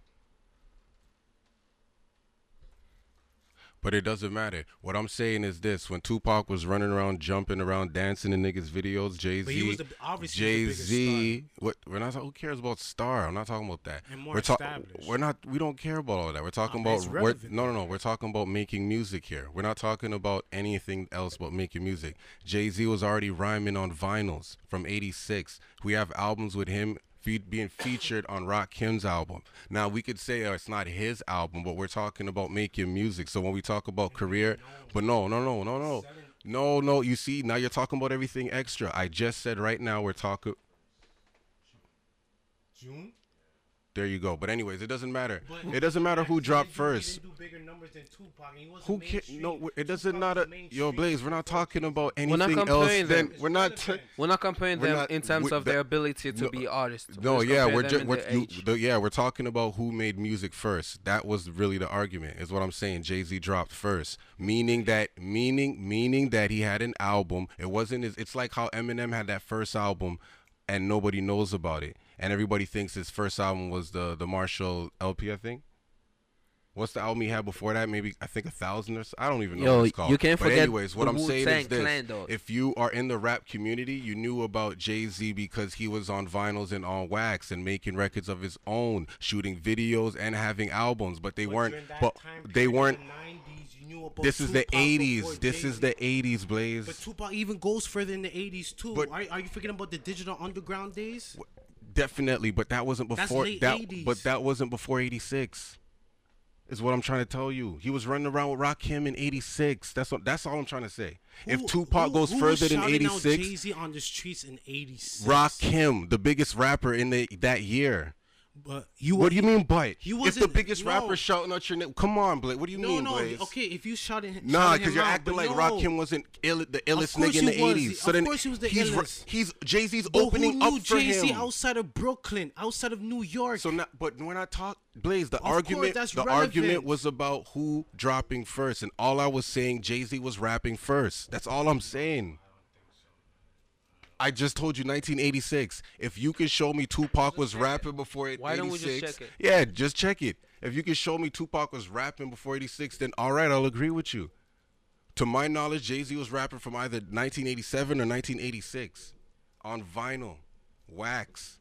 But it doesn't matter. What I'm saying is this: when Tupac was running around, jumping around, dancing in niggas' videos, Jay Z, Jay he was the biggest Z. What we're not. Who cares about star? I'm not talking about that. And more we're ta- established. We're not. We don't care about all that. We're talking uh, it's about. We're, no, no, no. We're talking about making music here. We're not talking about anything else but making music. Jay Z was already rhyming on vinyls from '86. We have albums with him fe- being featured on Rakim's album. Now we could say oh, it's not his album, but we're talking about making music. So when we talk about career, but no, no, no, no, no, no, no. You see, now you're talking about everything extra. I just said right now we're talking. June. There you go. But anyways, it doesn't matter. But- It doesn't matter who dropped do- first. didn't do bigger numbers than Tupac, he Who can. No, it doesn't Tupac not. A, yo, Blaze, we're not talking about We're anything else. comparing Then we're not. It's T- We're not comparing We're them not- in terms we- of that- their ability to no, be artists. no, yeah, we're them just we're their you, the, yeah, we're talking about who made music first. That was really the argument. Is what I'm saying. Jay Z dropped first, meaning that meaning meaning that he had an album. It wasn't. His, it's like how Eminem had that first album, and nobody knows about it, and everybody thinks his first album was the the Marshall LP. I think. What's the album he had before that? Maybe I think a thousand or so. I don't even know Yo, what it's called. you can't but forget anyways, what I'm saying is this: Clan, if you are in the rap community, you knew about Jay Z because he was on vinyls and on wax and making records of his own, shooting videos and having albums. But they But weren't. that But time they weren't. the 90s, you knew about This is the Tupac before 80s. This is Jay-Z. the 80s, Blaze. But Tupac even goes further in the 80s too. But- are, are you forgetting about the digital underground days? Definitely, but that wasn't before that. 80s. But that wasn't before '86. Is what I'm trying to tell you. He was running around with Rakim in '86. That's what. That's all I'm trying to say. if Tupac who- goes who further than '86, Jay-Z on the streets in '86. Rakim, the biggest rapper in the that year. But you What do you mean, but? He if the biggest no. rapper shouting out your name, come on, Blaze. What do you no, mean, no. Blaze? Okay, if you shouting, Nah, because you're out, acting like no. Rakim wasn't Ill, the illest nigga in the he was. '80s. So Of then course he was the he's illest. he's Jay Z's opening who knew up for Jay-Z him. outside of Brooklyn, outside of New York? So not, but when I talk, Blaze, the Of course, argument, that's the relevant. argument was about who dropping first, and all I was saying, Jay Z was rapping first. That's all I'm saying. I just told you 1986. If you can show me Tupac was rapping before 86, Why don't we just check it? yeah, just check it. If you can show me Tupac was rapping before 86, then all right, I'll agree with you. To my knowledge, Jay Z was rapping from either 1987 or 1986 on vinyl, wax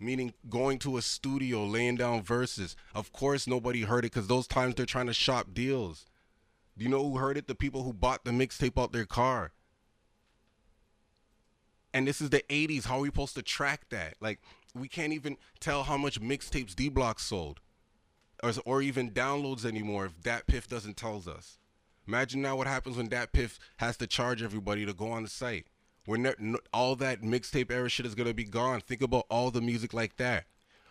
meaning going to a studio, laying down verses. Of course, nobody heard it because those times they're trying to shop deals. Do you know who heard it? The people who bought the mixtape out their car. And this is the 80s. How are we supposed to track that? Like, we can't even tell how much mixtapes D Block sold or, or even downloads anymore if DatPiff doesn't tells us. Imagine now what happens when DatPiff has to charge everybody to go on the site. When ne- all that mixtape era shit is gonna be gone. Think about all the music like that.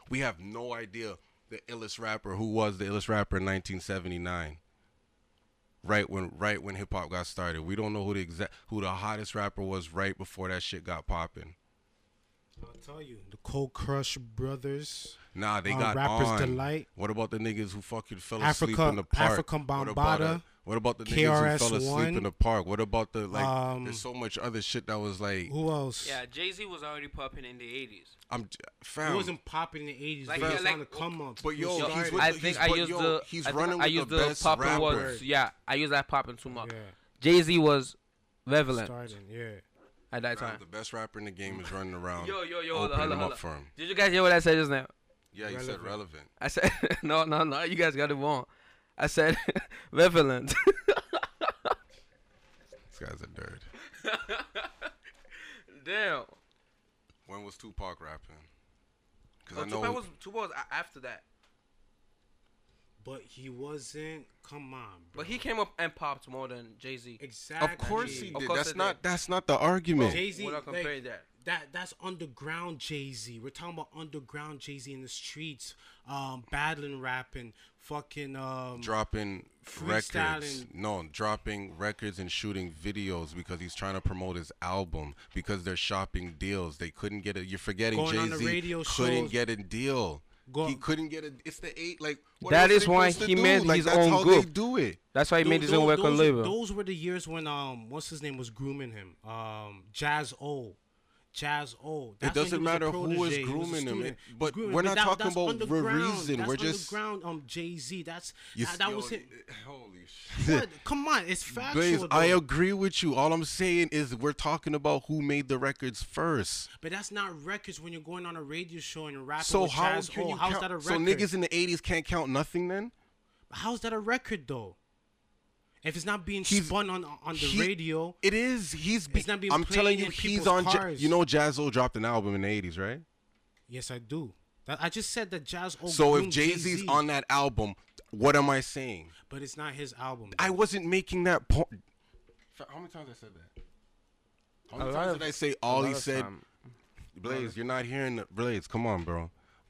We have no idea the illest rapper who was the illest rapper in 1979. Right when right when hip hop got started, we don't know who the exact who the hottest rapper was right before that shit got popping. I'll tell you, the Cold Crush brothers. Nah, they Uh, got Rapper's on. Delight. What about the niggas who fucking fell Africa- asleep in the park? African What about, Bambaataa, uh, what about the niggas who fell asleep KRS-One. in the park? What about the like? Um, there's so much other shit that was like, Who else? Yeah, Jay Z was already popping in the '80s. I'm It fam. wasn't popping in the '80s. Like, but yeah, it's like- on the come up. But yo, Who he's started- with I the- think he's- I used yo, the he's I think running I with used the the, best popping rapper. was yeah I used that popping too much. yeah, Jay Z was relevant starting. Yeah. at that Fam, time. the best rapper in the game is running around. Yo yo yo, hold on, opening hold them up for him. Did you guys hear what I said just now? Yeah, you said Relevant. relevant. I said <laughs> no no no. You guys got it wrong. I said <laughs> relevant. <laughs> This guy's a nerd. <laughs> Damn. When was Tupac rapping? Because So I know Tupac was Tupac was after that, But he wasn't. Come on, bro. but he came up and popped more than Jay Z. Exactly. Of course he did. course That's not. did. That's not the argument. Jay Z. We're not comparing that. That that's underground Jay Z. We're talking about underground Jay Z in the streets, um, battling, rapping, fucking um. dropping records. No, dropping records and shooting videos because he's trying to promote his album because they're shopping deals. They couldn't get it. You're forgetting Jay on the Z radio couldn't shows. get a deal. Go- he couldn't get a. It's the eight. Like what That else is they why he do? made like, his that's own how group. They do it. That's why he made his Tho- own tho- record those, label. Those were the years when um, what's his name was grooming him. Um, Jaz-O. Jaz-O. That's he doesn't matter who was protege. He a grooming him. It- but grooming we're not that- talking about underground. reason. That's We're just- underground. Um, Jay Z. That's You that, that yo, was <laughs> it. Holy shit. Come on, it's factual. Blaze, I agree with you. All I'm saying is we're talking about who made the records first. But that's not records when you're going on a radio show and you're rapping So with how Jazz can O. you How's count? that a So niggas in the '80s can't count nothing then? How's that a record though? If it's not being He's- spun on on the he- radio, It is. He's. Be, It's not being I'm telling you, he's on. Ja- cars. you know, Jaz-O dropped an album in the '80s, right? yes, I do. That, I just said that Jaz-O. so if Jay Z's Jay-Z, on that album, what am I saying? but it's not his album. I wasn't making that point. How many times I said that? How many times of- did I say all he said? time. Blaze, you're not hearing the Blaze. Come on, bro.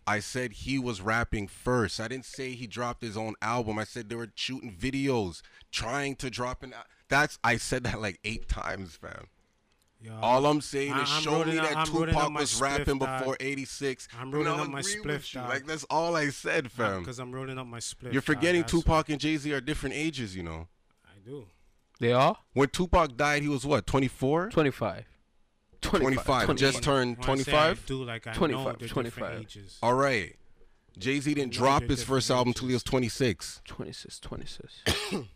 I said he was rapping first. I didn't say he dropped his own album. I said they were shooting videos, trying to drop an. al- That's I said that like eight times, fam. Yo, All I'm saying I- is I'm show me up- that I'm up Tupac was spliff, rapping dog. before '86. I'm rolling up my agree spliff, with dog. Like that's all I said, fam. because I'm rolling up my split. You're forgetting Tupac and Jay Z are different ages, you know. I do. They are When Tupac died, he was what, 24? 25. 25, just turned When I say I 25? do like I 25, know they're 25. ages. All right. Jay Z didn't drop his first different album till he was 26. 26, 26. 26,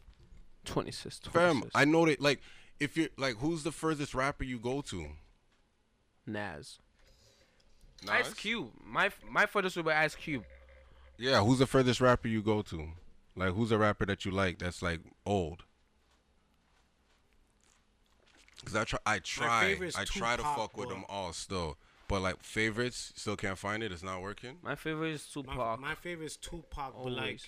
<coughs> 26. Fam, I know that, like, if you're, like, who's the furthest rapper you go to? Nas. Nas? Ice Cube. My my furthest would be Ice Cube. Yeah, who's the furthest rapper you go to? Like, who's a rapper that you like that's, like, old? Because I try, I try, I try to Tupac, fuck with them all still. But like favorites, still can't find it. It's not working. My favorite is Tupac. my favorite is Tupac, but like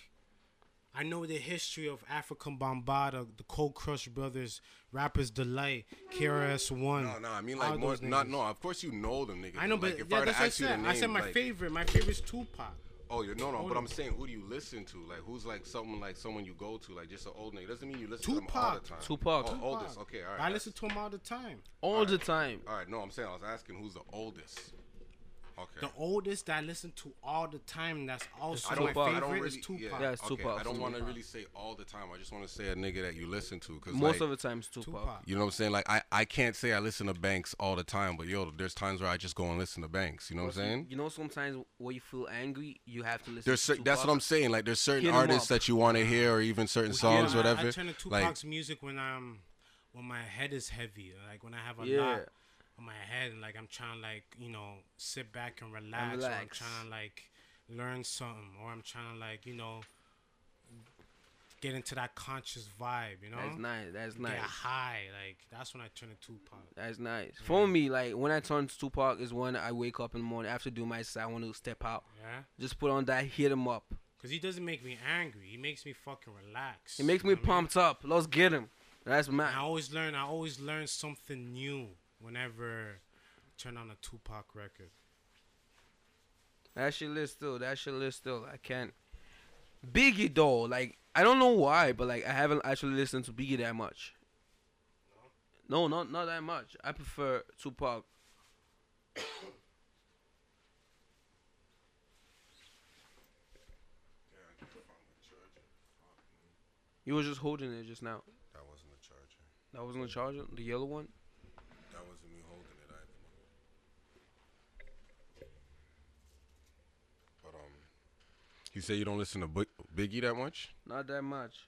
I know the history of Afrika Bambaataa, the Cold Crush Brothers, Rappers Delight, KRS One. No, no, I mean like more. Not no. Of course you know them niggas. I know, but like, if yeah, I were to that's what I you said. the I said my like, favorite. My favorite is Tupac. Oh, you no, no. Hold But. I'm saying, who do you listen to? Like, who's like someone like someone you go to? Like, just an old nigga. Doesn't mean you listen to them all the Tupac. time. Tupac. Oh, Tupac. oldest. Okay, all right. I that's- listen to him all the time. All the time. All right, no, I'm saying I was asking who's the oldest. Okay. The oldest that I listen to all the time. That's also I my don't, I favorite don't really, is Tupac. Yeah, Yeah, it's okay, I don't want to really say all the time. I just want to say a nigga that you listen to, cause Most like, of the time it's Tupac. Tupac. you know what I'm saying? Like I, I can't say I listen to Banks all the time, but yo, there's times where I just go and listen to Banks. You know what I'm saying? You know, sometimes when you feel angry, you have to listen. There's to cer- that's what I'm saying. Like there's certain artists up. that you want to hear, or even certain songs, Yeah, whatever. I, I turn to like Tupac's music when I'm when my head is heavy, like when I have a Yeah. lot on my head, and like I'm trying to like you know sit back and relax, or I'm trying to like learn something, or I'm trying to like you know get into that conscious vibe, you know, That's nice. That's nice. get high. Like that's when I turn to Tupac. That's nice. For me, like when I turn to Tupac is when I wake up in the morning after doing my set. I want to step out, Yeah, just put on that, hit him up. because he doesn't make me angry. He makes me fucking relax. He makes me I mean? pumped up. Let's get him. That's And I always learn. I always learn something new whenever I turn on a Tupac record. That shit lit still. That shit lit still. I can't. Biggie though, like I don't know why, but like I haven't actually listened to Biggie that much. No, not not that much. I prefer Tupac. You were just holding it just now. that wasn't a charger. That wasn't the charger, the yellow one. That wasn't me holding it either. But um, you say you don't listen to Bi- Biggie that much? Not that much.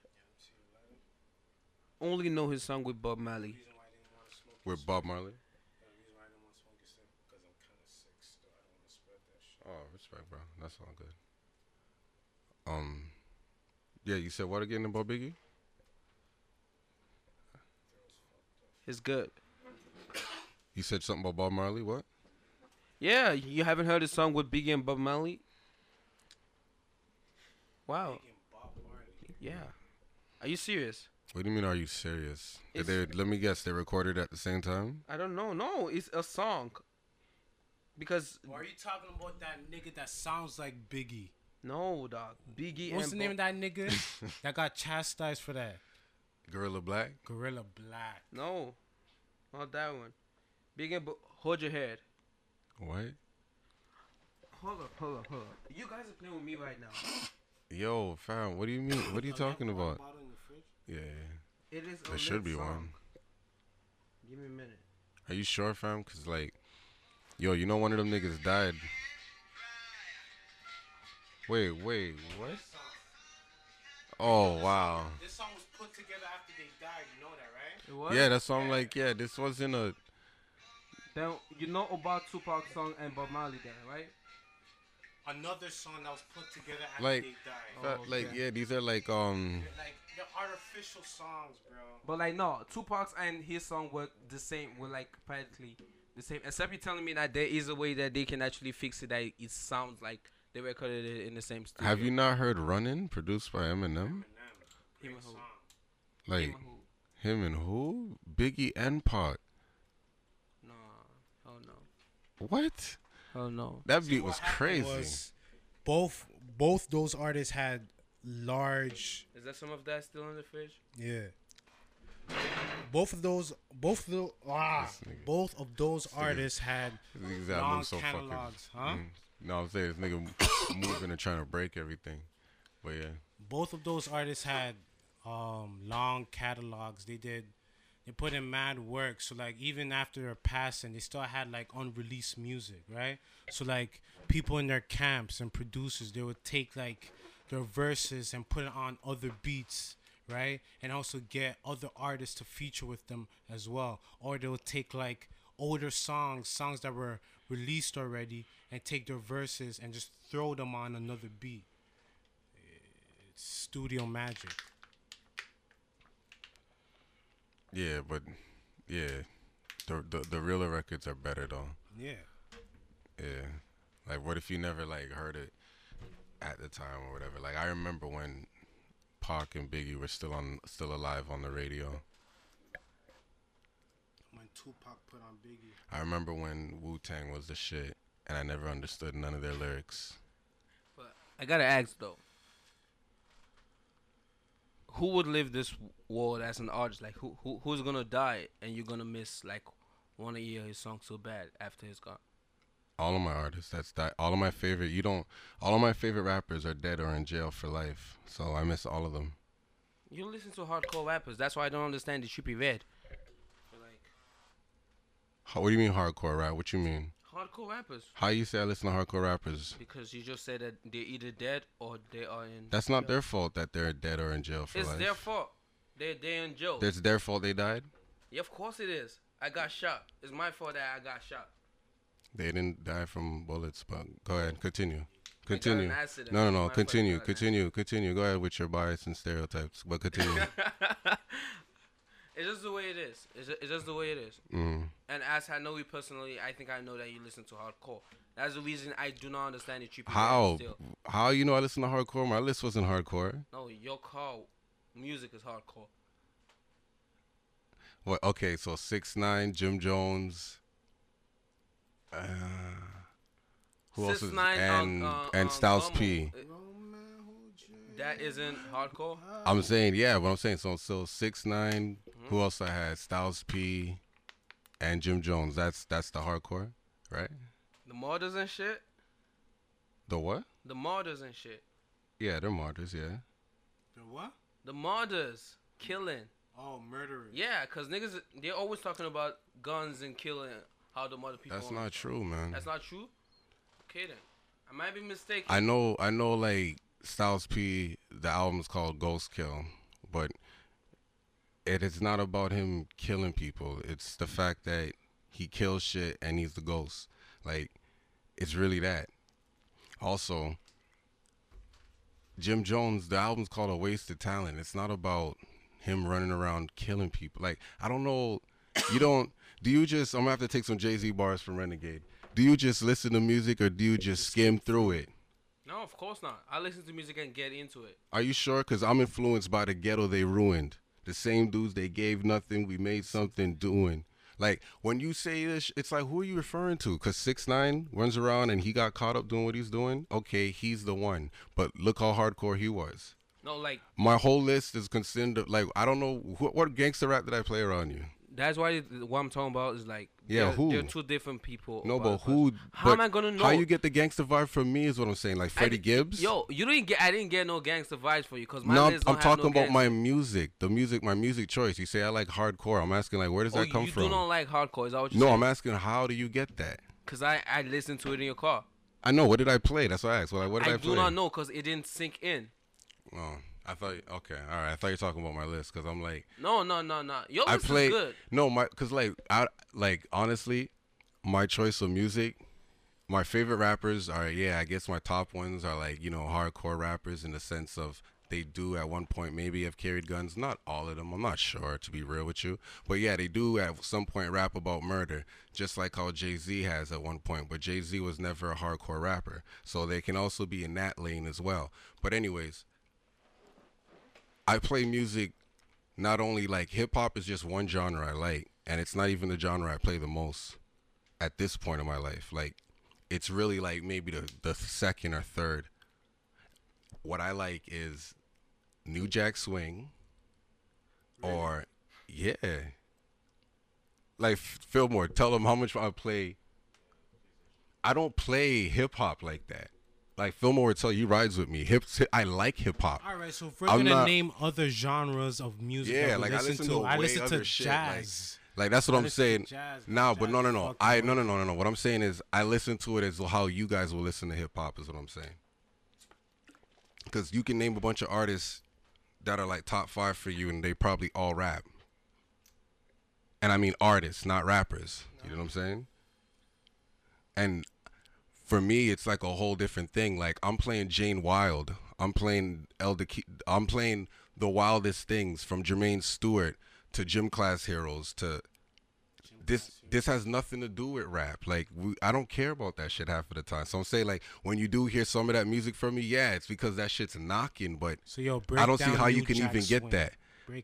Only know his song with Bob Marley. With Bob Marley? Oh, respect, bro. That's all good. Um, yeah, you said what again about Biggie? It's good. You said something about Bob Marley. What? Yeah, you haven't heard his song with Biggie and Bob Marley? Wow. Yeah. Are you serious? What do you mean? Are you serious? Did they? Let me guess. They recorded at the same time. I don't know. No, it's a song. Because Or are you talking about that nigga that sounds like Biggie? no, dog. Biggie What's and the name of that nigga <laughs> that got chastised for that? Guerilla Black. Guerilla Black. No, not that one. Biggie and Bo- hold your head. What? Hold up, hold up, hold up. You guys are playing with me right now. Yo, fam. What do you mean? What are you talking about? Bottle in the fridge? Yeah, It is. A there should lit be song. one. Give me a minute. Are you sure, fam? Cause like, yo, you know one of them niggas died. Wait, wait, what? Oh wow. This song was put together after they died. You know that, right? It was? Yeah, that's why I'm like, yeah, this wasn't a. Then you know about Tupac song and Bob Marley, then right? Another song that was put together after Like- they died. Oh, Like, okay. yeah, these are like um. Like the artificial songs, bro. But like no, Tupac's and his song were the same. Were like practically the same. Except you're telling me that there is a way that they can actually fix it that it sounds like they recorded it in the same studio. Have you not heard "Running" produced by Eminem? Eminem. Him and who? Like Him and who? him and who? Biggie and Pac. No. Oh no. What? Oh no. That beat what was crazy. was both both those artists had large Is that some of that still in the fridge? yeah. Both of those both of the ah, both of those artists had These long albums so fucking. catalogs, huh? Mm. No, I'm saying this nigga <coughs> moving and trying to break everything. But yeah, both of those artists had um long catalogs. They did they put in mad work. So like even after their passing, they still had like unreleased music, right? So like people in their camps and producers, they would take like their verses and put it on other beats, right? And also get other artists to feature with them as well. Or they would take like older songs, songs that were released already, and take their verses and just throw them on another beat studio magic. Yeah, but yeah, the the, the realer records are better though. Yeah. Yeah. Like, what if you never like heard it at the time or whatever? Like, I remember when Pac and Biggie were still on, still alive on the radio. When Tupac put on Biggie. I remember when Wu Tang was the shit, and I never understood none of their lyrics. But I gotta ask though, who would live this world as an artist? Like who who who's gonna die and you're gonna miss like one of your his songs so bad after he's gone? All of my artists, that's that. All of my favorite, you don't. All of my favorite rappers are dead or in jail for life, so I miss all of them. You listen to hardcore rappers. That's why I don't understand the Trippie Redd. Like How, what do you mean hardcore rap? What you mean? Hardcore rappers. How you say I listen to hardcore rappers? Because you just said that they're either dead or they are in. That's not jail. their fault that they're dead or in jail for It's life. their fault. They they're in jail. It's their fault they died. yeah, of course it is. I got shot. It's my fault that I got shot. They didn't die from bullets, but go ahead, continue. Continue. No, no, no. my fault I Continue, continue, continue. Go ahead with your bias and stereotypes, but continue. <laughs> it's just the way it is. It's just, it's just the way it is. mm. And as I know you personally, I think I know that you listen to hardcore. That's the reason I do not understand the Trippie. How? Still. How you know I listen to hardcore? My list wasn't hardcore. No, your call music is hardcore. What? Okay, so six nine, Jim Jones. Uh, who else is 6ix9ine, and uh, uh, and uh, Styles. P. Uh, That isn't hardcore. I'm saying yeah, but I'm saying so so six nine. Mm-hmm. Who else I had? Styles P. And Jim Jones. That's that's the hardcore, right? The martyrs and shit. The what? The martyrs and shit. Yeah, they're martyrs. Yeah. The what? The martyrs killing. Oh, murderers. Yeah, cause niggas they're always talking about guns and killing. How the mother people. That's not true, man. That's not true. Okay then, I might be mistaken. I know, I know, like Styles P. The album is called Ghost Kill, but it is not about him killing people. It's the fact that he kills shit and he's the ghost. Like, it's really that. Also, Jim Jones, the album's called A Wasted Talent. It's not about him running around killing people. Like, I don't know. You don't. Do you just? I'm gonna have to take some Jay Z bars from Renegade. Do you just listen to music or do you just skim through it? No, of course not. I listen to music and get into it. Are you sure? Because I'm influenced by the ghetto they ruined. The same dudes they gave nothing, we made something doing. Like when you say this, it's like who are you referring to? Because six nine runs around and he got caught up doing what he's doing. Okay, he's the one. But look how hardcore he was. No, like My whole list is considered like I don't know what, what gangster rap did I play around you. That's why what I'm talking about is like Yeah, they're, who? They're two different people. No, but who? How but am I gonna know? How you get the gangster vibe from me is what I'm saying. Like Freddie di- Gibbs. Yo, you didn't get. I didn't get no gangster vibes for you because my no, I'm, I'm talking no about my music, the music, my music choice. You say I like hardcore. I'm asking like, where does Oh, that come you from? do not like hardcore? Is that what you No, saying? I'm asking how do you get that? Because I I listened to it in your car. I know. What did I play? That's what I asked. Well, like, what did I, I, play? I do not know because it didn't sink in. Oh, I thought. Okay, all right. I thought you were talking about my list because I'm like, No, no, no, no. Your I list play. is good. No, my because like I like honestly, my choice of music, my favorite rappers are yeah. I guess my top ones are like you know hardcore rappers in the sense of they do at one point maybe have carried guns. Not all of them. I'm not sure to be real with you, but yeah, they do at some point rap about murder, just like how Jay Z has at one point. But Jay Z was never a hardcore rapper, so they can also be in that lane as well. But anyways, I play music not only like hip hop is just one genre I like, and it's not even the genre I play the most at this point in my life. Like, it's really like maybe the the second or third. What I like is New Jack Swing, or yeah, like Fillmore. Tell them how much I play. I don't play hip hop like that. Like Fillmore would tell you, he rides with me. Hip, I like hip hop. All right, so if we're I'm gonna not- name other genres of music, Yeah, that we like I listen to, I way listen other to shit, like- jazz. Like that's what I I'm listen to saying. jazz, man. No, but Jazz no, no, is no. fucking I no, no, no, no, no. What I'm saying is, I listen to it as how you guys will listen to hip hop. Is what I'm saying. Because you can name a bunch of artists that are like top five for you, and they probably all rap. And I mean artists, not rappers. You know what I'm saying? And for me, it's like a whole different thing. Like I'm playing Jane Wild. I'm playing Elder. Ke- I'm playing the wildest things from Jermaine Stewart to Gym Class Heroes to this this has nothing to do with rap. Like we, I don't care about that shit half of the time. So I'm saying like when you do hear some of that music from me, yeah, it's because that shit's knocking. But So yo, I don't see how you can Jack even Swing. get that.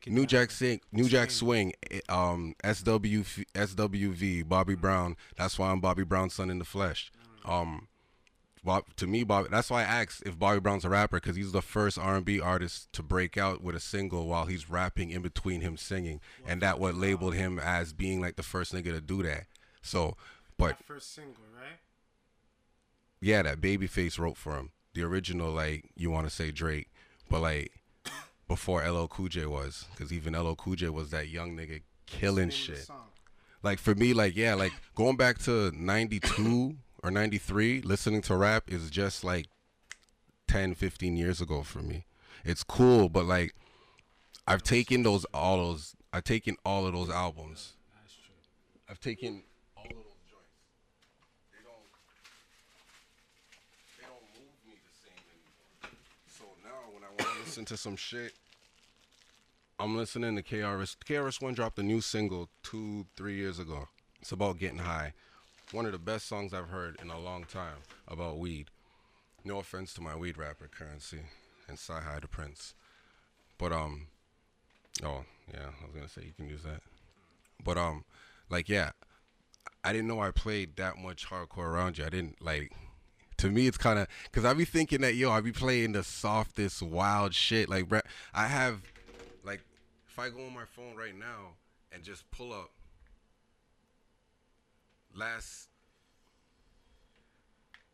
New down. Jack Swing, New Jack Swing. Swing, eh, um, SW, SWV, Bobby Brown. That's why I'm Bobby Brown's son in the flesh. Um, Bob, to me, Bobby. That's why I asked if Bobby Brown's a rapper because he's the first R&B artist to break out with a single while he's rapping in between him singing, and that what labeled him as being like the first nigga to do that. So, but That first single, right? yeah, that Babyface wrote for him. The original, like you want to say Drake, but like before LL Cool J was, because even LL Cool J was that young nigga killing Name of the shit. Like for me, like yeah, like going back to '92 or '93, listening to rap is just like 10, 15 years ago for me. It's cool, but like I've taken those all those, I've taken all of those albums. I've taken all of those joints. They don't they don't move me the same anymore. So now when I want to <coughs> listen to some shit, I'm listening to KRS. KRS One dropped a new single two, three years ago. It's about getting high. One of the best songs I've heard in a long time about weed. No offense to my weed rapper Curren$y and Sci High the Prince. But um oh yeah, I was gonna say you can use that. But um like yeah, I didn't know I played that much hardcore around you. I didn't like. To me, it's kind of because I be thinking that yo, I be playing the softest, wild shit. Like, I have, like, if I go on my phone right now and just pull up last,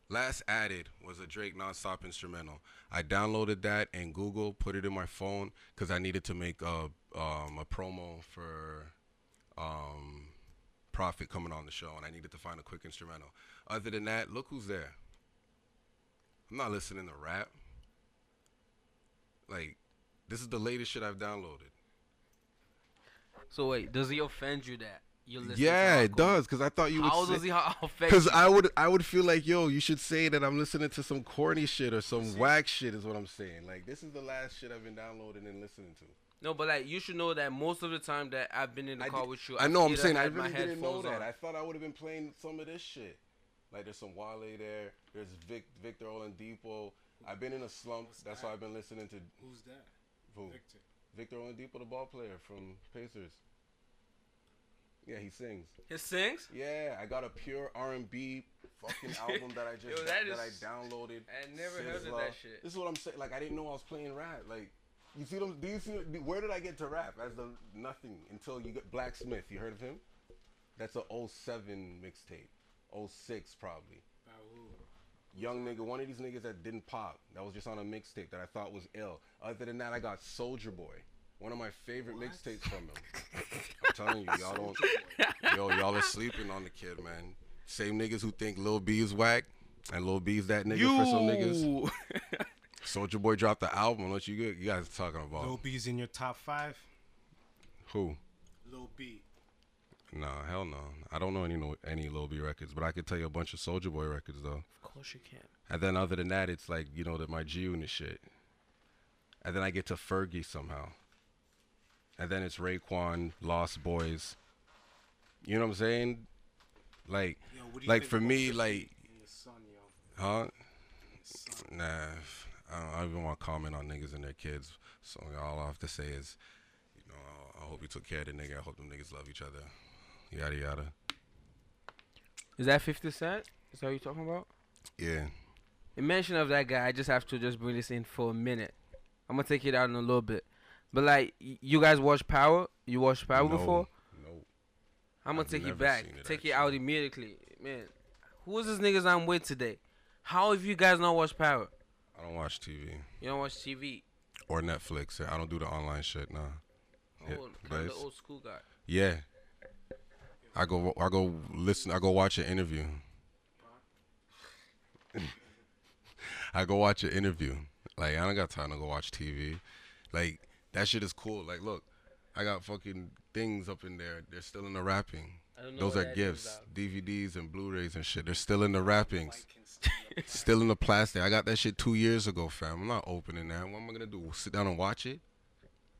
last added was a Drake nonstop instrumental. I downloaded that and Google put it in my phone because I needed to make a um, a promo for um, Prophet coming on the show, and I needed to find a quick instrumental. Other than that, look who's there. I'm not listening to rap. Like, this is the latest shit I've downloaded. So wait, does he offend you that you listen? yeah, to it does, cause I thought you would. How say- does he how <laughs> offend Cause you? I would, I would feel like, yo, you should say that I'm listening to some corny shit or some whack shit, is what I'm saying. Like, this is the last shit I've been downloading and listening to. No, but like you should know that most of the time that I've been in the I car did- with you, I know. I'm saying I had my really didn't know that. on. I thought I would have been playing some of this shit. Like there's some Wale there. There's Vic, Victor Oladipo. I've been in a slump. What's That's that? why I've been listening to Who's that? who? Victor. Victor Oladipo, the ball player from Pacers. Yeah, he sings. He sings. Yeah, I got a pure R&B fucking <laughs> album that I just Yo, that, that I downloaded. I never heard of Sizzla. that shit. This is what I'm saying. Like I didn't know I was playing rap. Like you see them? Do you see? Where did I get to rap? As the nothing until you get Blacksmith. You heard of him? That's a 07 mixtape. 06 probably. Young nigga, one of these niggas that didn't pop. That was just on a mixtape that I thought was ill. Other than that, I got Soulja Boy. One of my favorite mixtapes from him. <laughs> I'm telling you, y'all don't. Yo, y'all are sleeping on the kid, man. Same niggas who think Lil B is whack, and Lil B's that nigga for some niggas. <laughs> Soulja Boy dropped the album. What you good? You guys talking about? Lil B's in your top five? Who? Lil B. Nah, hell no. I don't know any no, any Lil B records, but I could tell you a bunch of Soulja Boy records though. of course you can. And then other than that, it's like you know that my G Unit shit. And then I get to Fergie somehow. And then it's Raekwon, Lost Boys. You know what I'm saying? Like, Yo, what do you like for me, like, son, huh? Nah, I don't, I don't even want to comment on niggas and their kids. So all I have to say is, you know, I, I hope you took care of the nigga. I hope them niggas love each other. Yada yada. Is that 50 Cent? Is that what you're talking about? Yeah. In mention of that guy, I just have to just bring this in for a minute. I'm gonna take it out in a little bit. But like, you guys watch Power? You watched Power No, before? No. I'm gonna I've take you back. it, take it out immediately, man. Who is this niggas I'm with today? How have you guys not watched Power? I don't watch TV You don't watch TV. or Netflix. I don't do the online shit. Nah. Yeah, Oh, kind of the old school guy. Yeah. I go. I go listen. I go watch an interview. <laughs> I go watch an interview. Like I don't got time to go watch TV. Like that shit is cool. Like look, I got fucking things up in there. They're still in the wrapping. I don't know Those are gifts. Um, DVDs and Blu-rays and shit. They're still in the wrappings. Like, can stand up. <laughs> Still in the plastic. I got that shit two years ago, fam. I'm not opening that. What am I gonna do? Sit down and watch it?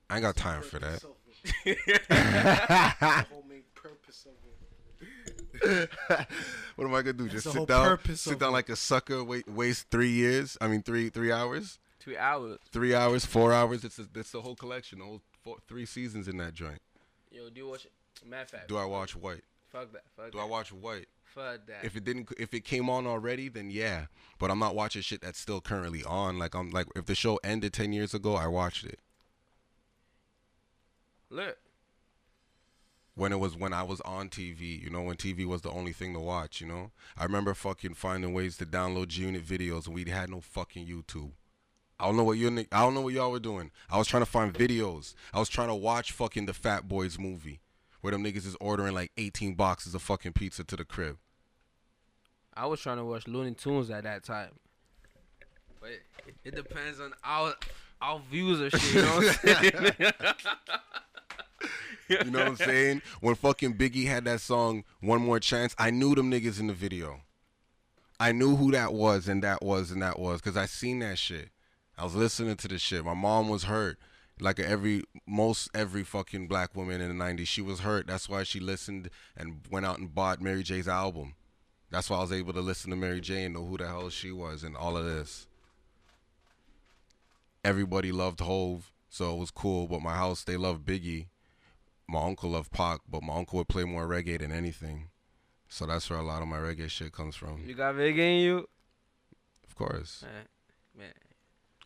I ain't got time for that. Purpose of it. <laughs> the whole main purpose of it. <laughs> what am I gonna do? Just sit down, sit down like a sucker, wait, waste three years. I mean, three three hours, Two hours. three hours, four hours. It's a, it's the whole collection, the whole four, three seasons in that joint. Yo, do you watch it? Matter of fact. Do I watch White? Fuck that. Fuck Do that. I watch White? Fuck that. If it didn't, if it came on already, then yeah. But I'm not watching shit that's still currently on. Like I'm like, if the show ended ten years ago, I watched it Look. when it was when I was on TV. You know, when TV was the only thing to watch. You know, I remember fucking finding ways to download G Unit videos, and we had no fucking YouTube. I don't know what you I don't know what y'all were doing. I was trying to find videos. I was trying to watch fucking the Fat Boys movie, where them niggas is ordering like 18 boxes of fucking pizza to the crib. I was trying to watch Looney Tunes at that time. But it, it depends on our our views of shit, you know what I'm <laughs> saying? You know what I'm saying? When fucking Biggie had that song "One More Chance," I knew them niggas in the video. I knew who that was and that was and that was because I seen that shit. I was listening to the shit. My mom was hurt, like every most every fucking black woman in the '90s. She was hurt. That's why she listened and went out and bought Mary J's album. That's why I was able to listen to Mary J and know who the hell she was and all of this. Everybody loved Hove, so it was cool. But my house, they loved Biggie my uncle loved Pac, but my uncle would play more reggae than anything. So that's where a lot of my reggae shit comes from. you got Big in you? Of course. Man, man.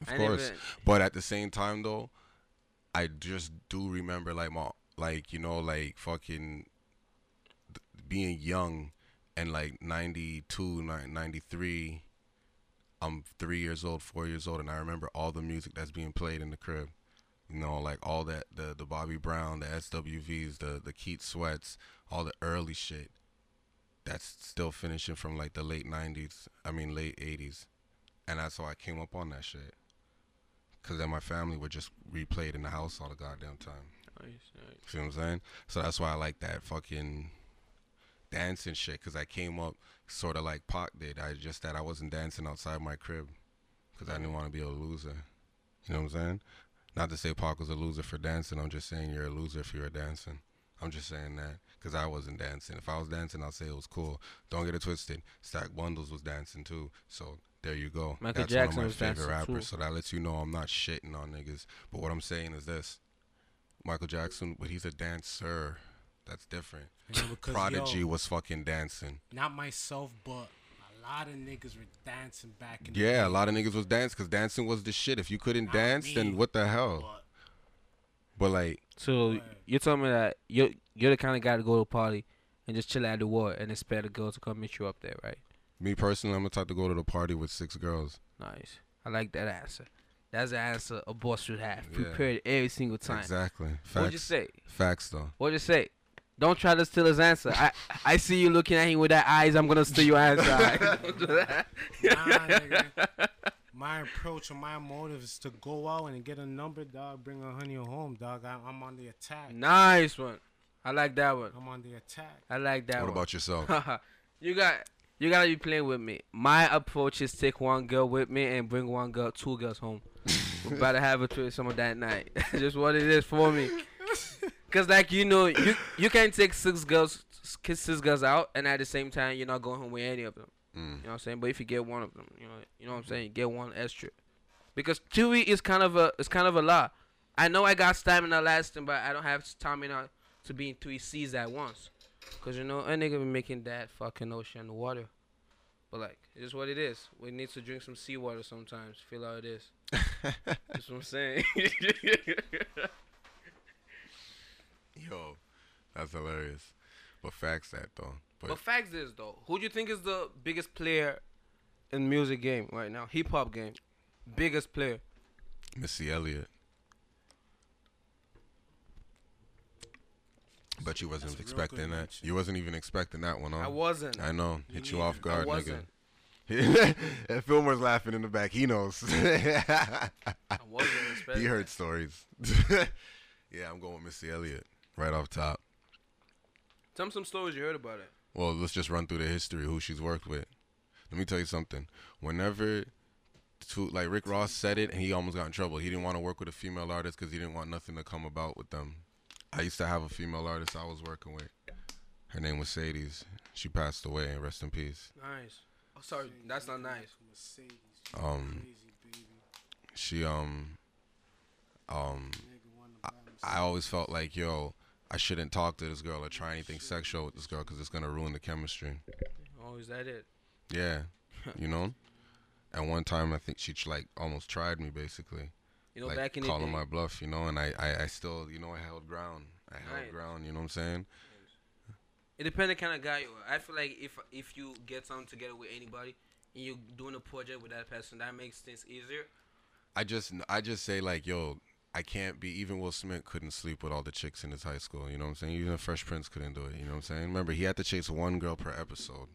Of I course. never- But at the same time though, I just do remember like my like, you know, like fucking being young and like 92, 93 I'm 3 years old, 4 years old and I remember all the music that's being played in the crib. You know, like all that the the Bobby Brown, the SWVs, the the Keith Sweats, all the early shit. That's still finishing from like the late 90s, I mean late 80s. And that's how I came up on that shit. Cause then my family would just replay it in the house all the goddamn time. Oh, nice, nice. See what I'm saying? So that's why I like that fucking dancing shit. Cause I came up sort of like Pac did. I just that I wasn't dancing outside my crib. Cause I didn't mm. want to be a loser. You know what I'm saying? Not to say Pac was a loser for dancing. I'm just saying you're a loser if you're dancing. I'm just saying that because I wasn't dancing. If I was dancing, I'll say it was cool. Don't get it twisted. Stack Bundles was dancing too. So there you go. Michael That's Jackson one of was my favorite dancing, rappers. too. So that lets you know I'm not shitting on niggas. But what I'm saying is this: Michael Jackson, but he's a dancer. That's different. You know, because, Prodigy yo, was fucking dancing. not myself, but a lot of niggas were dancing back in the Yeah, day. a lot of niggas was dancing because dancing was the shit. If you couldn't Not dance, me, then what the hell? But But like, So Right. you're telling me that you're you're the kind of guy to go to a party and just chill at the water and expect a girl to come meet you up there, right? Me personally, I'm the type to go to the party with six girls. Nice. I like that answer. That's the answer a boss should have. Yeah. Prepared every single time. Exactly. Facts. What'd you say? Facts though. What'd you say? Don't try to steal his answer. I I see you looking at him with that eyes. I'm gonna steal your answer. <laughs> Don't do that. Nah, <laughs> nigga. my approach or my motive is to go out and get a number, dog. Bring a honey home, dog. I, I'm on the attack. nice one. I like that one. I'm on the attack. I like that What one. about yourself? <laughs> you got you gotta be playing with me. My approach is take one girl with me and bring one girl, two girls home. We're about to have a threesome that night. <laughs> Just what it is for me. <laughs> Cause like you know, you you can take six girls, kiss six girls out, and at the same time you're not going home with any of them. Mm. You know what I'm saying? But if you get one of them, you know, you know what I'm saying, get one extra. Because two is kind of a it's kind of a lot. I know I got stamina lasting, but I don't have stamina to be in three seas at once. Cause you know a nigga be making that fucking ocean water. But like, it is what it is. We need to drink some seawater sometimes. Feel how it is. <laughs> That's what I'm saying. <laughs> Yo, that's hilarious. But facts that though. But, but facts is though, who do you think is the biggest player in music game right now? Hip hop game. Biggest player. Missy Elliott. But you wasn't That's a real expecting that. mention. You wasn't even expecting that one, huh? I wasn't. I know. Hit you off guard, I wasn't. nigga. <laughs> and Fillmore's laughing in the back. He knows. <laughs> I wasn't expecting. he heard that. stories. <laughs> yeah, I'm going with Missy Elliott right off top. Tell me some stories you heard about it. Well, let's just run through the history who she's worked with. Let me tell you something. Whenever, to, like Rick Ross said it, and he almost got in trouble. He didn't want to work with a female artist because he didn't want nothing to come about with them. I used to have a female artist I was working with. Her name was Sadie's. She passed away. Rest in peace. Nice. Oh, sorry, that's not nice. Um. She um um I. I always felt like yo, I shouldn't talk to this girl or try anything sexual with this girl because it's gonna ruin the chemistry. Oh, is that it? Yeah, you know. <laughs> And one time I think she like almost tried me basically, You know, like back in the calling day, my bluff, you know. And I, I I still you know I held ground. I held Nice. ground. You know what I'm saying? it depends on the kind of guy you are. I feel like if if you get something together with anybody and you're doing a project with that person, that makes things easier. I just I just say like yo. I can't be even Will Smith couldn't sleep with all the chicks in his high school, you know what I'm saying? Even the Fresh Prince couldn't do it, you know what I'm saying? Remember he had to chase one girl per episode.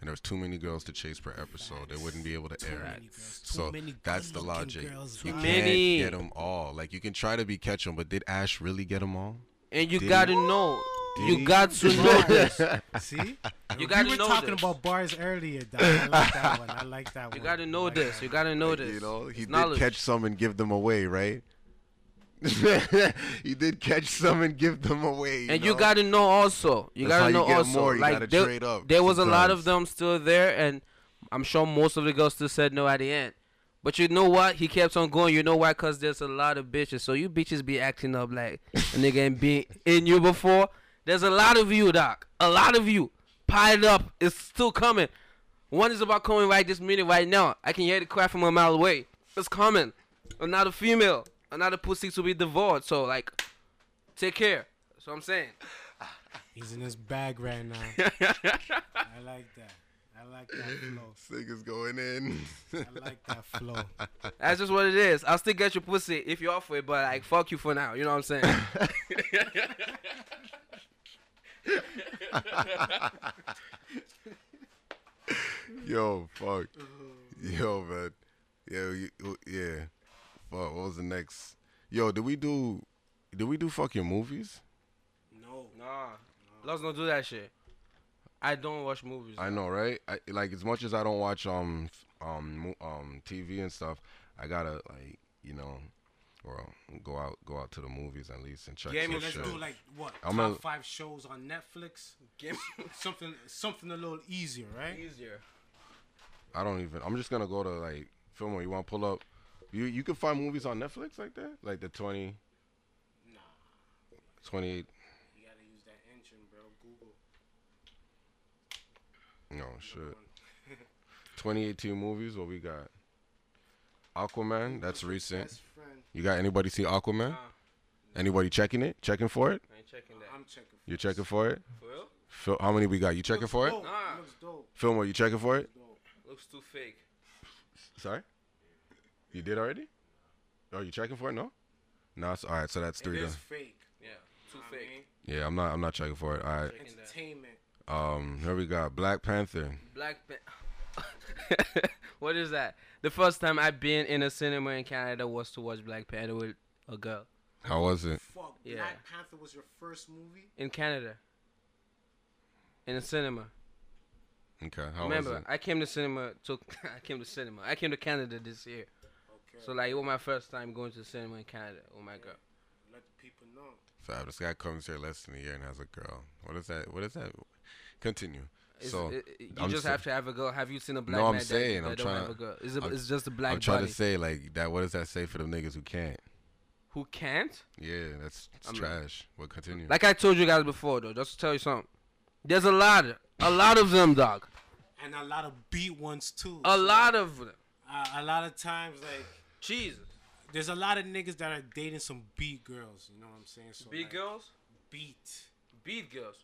And there was too many girls to chase per episode. They wouldn't be able to Too air many it. girls, too So many that's the logic. girls, You dog. can't Many. get them all. Like you can try to be catch them, but did Ash really get them all? And you Did gotta he? know. Did you he? got to know this. See, <laughs> You gotta we were know talking this. about bars earlier. Dog. I like that one. I like that You one. gotta know like this. that You gotta know Like, this. You know, he It's did knowledge. catch some and give them away, right? <laughs> he did catch some and give them away. You and know? you gotta know also. You That's gotta you know also. more. You like gotta there, trade up there was a lot of them still there, and I'm sure most of the girls still said no at the end. But you know what? He kept on going. You know why? Cause there's a lot of bitches. So you bitches be acting up like a nigga ain't been in you before. There's a lot of you, doc. A lot of you piled up. It's still coming. One is about coming right this minute, right now. I can hear the cry from a mile away. It's coming. Another female, another pussy to be devoured. So like, take care. That's what I'm saying. <laughs> He's in his bag right now. <laughs> I like that. I like that flow. Niggas going in. I like that flow. That's just what it is. I'll still get your pussy if you're off it, but like fuck you for now. You know what I'm saying? <laughs> Yo, fuck. Yo, man. Yo, you, yeah. Fuck. What was the next? Yo, did we do? Did we do fucking movies? No. nah, let's not do that shit. I don't watch movies. I know, right? I, like as much as I don't watch um um um TV and stuff, I gotta like you know, or go out go out to the movies at least and check Game some of Let's shit. do like what? I'm top gonna- five shows on Netflix. Game <laughs> Something, something a little easier, right? easier. I don't even. I'm just gonna go to like Filmo. You want to pull up? You you can find movies on Netflix like that, like the 20, Nah, 28. you gotta use that engine, bro. Google. No shit. <laughs> 2018 movies. What we got? Aquaman. That's recent. You got anybody see Aquaman? Nah, Anybody checking it? Checking for it? I ain't checking uh, that. I'm checking. You checking for it? For real? Phil, how many we got? You checking Looks for it? dope. Nah. Looks dope. Filmo, you checking for it? dope. Looks too fake. Sorry. You did already? Oh, you checking for it? No. No. It's, all right. So that's three. is Then. fake. Yeah, too I fake. mean? Yeah, I'm not. I'm not checking for it. All right. Entertainment. Um. Here we got Black Panther. Black Pan- <laughs> What is that? The first time I've been in a cinema in Canada was to watch Black Panther with a girl How was it? Fuck. Yeah. Black Panther was your first movie. in Canada. In a cinema. Okay. How Remember, was it? I came to cinema. To <laughs> I came to cinema. I came to Canada this year. Okay. So like it was my first time going to the cinema in Canada. Oh my god. let the people know. Fab, this guy comes here less than a year and has a girl. What is that? What is that? Continue. It's, so it, it- you I'm just sa- have to have a girl. Have you seen a black No, I'm man saying, that, I'm don't trying- have a girl? It's, a, I'm- it's just a black I'm trying body. to say like that. What does that say for the niggas who can't? Who can't? Yeah, that's it's I'm- trash. Well, continue. Like I told you guys before, though, just to tell you something. There's a lot, a lot of them, dog. And a lot of beat ones too. A So, lot of them. Uh, a lot of times, like, Jesus. there's a lot of niggas that are dating some beat girls. You know what I'm saying? So Beat like, girls, Beat. beat girls.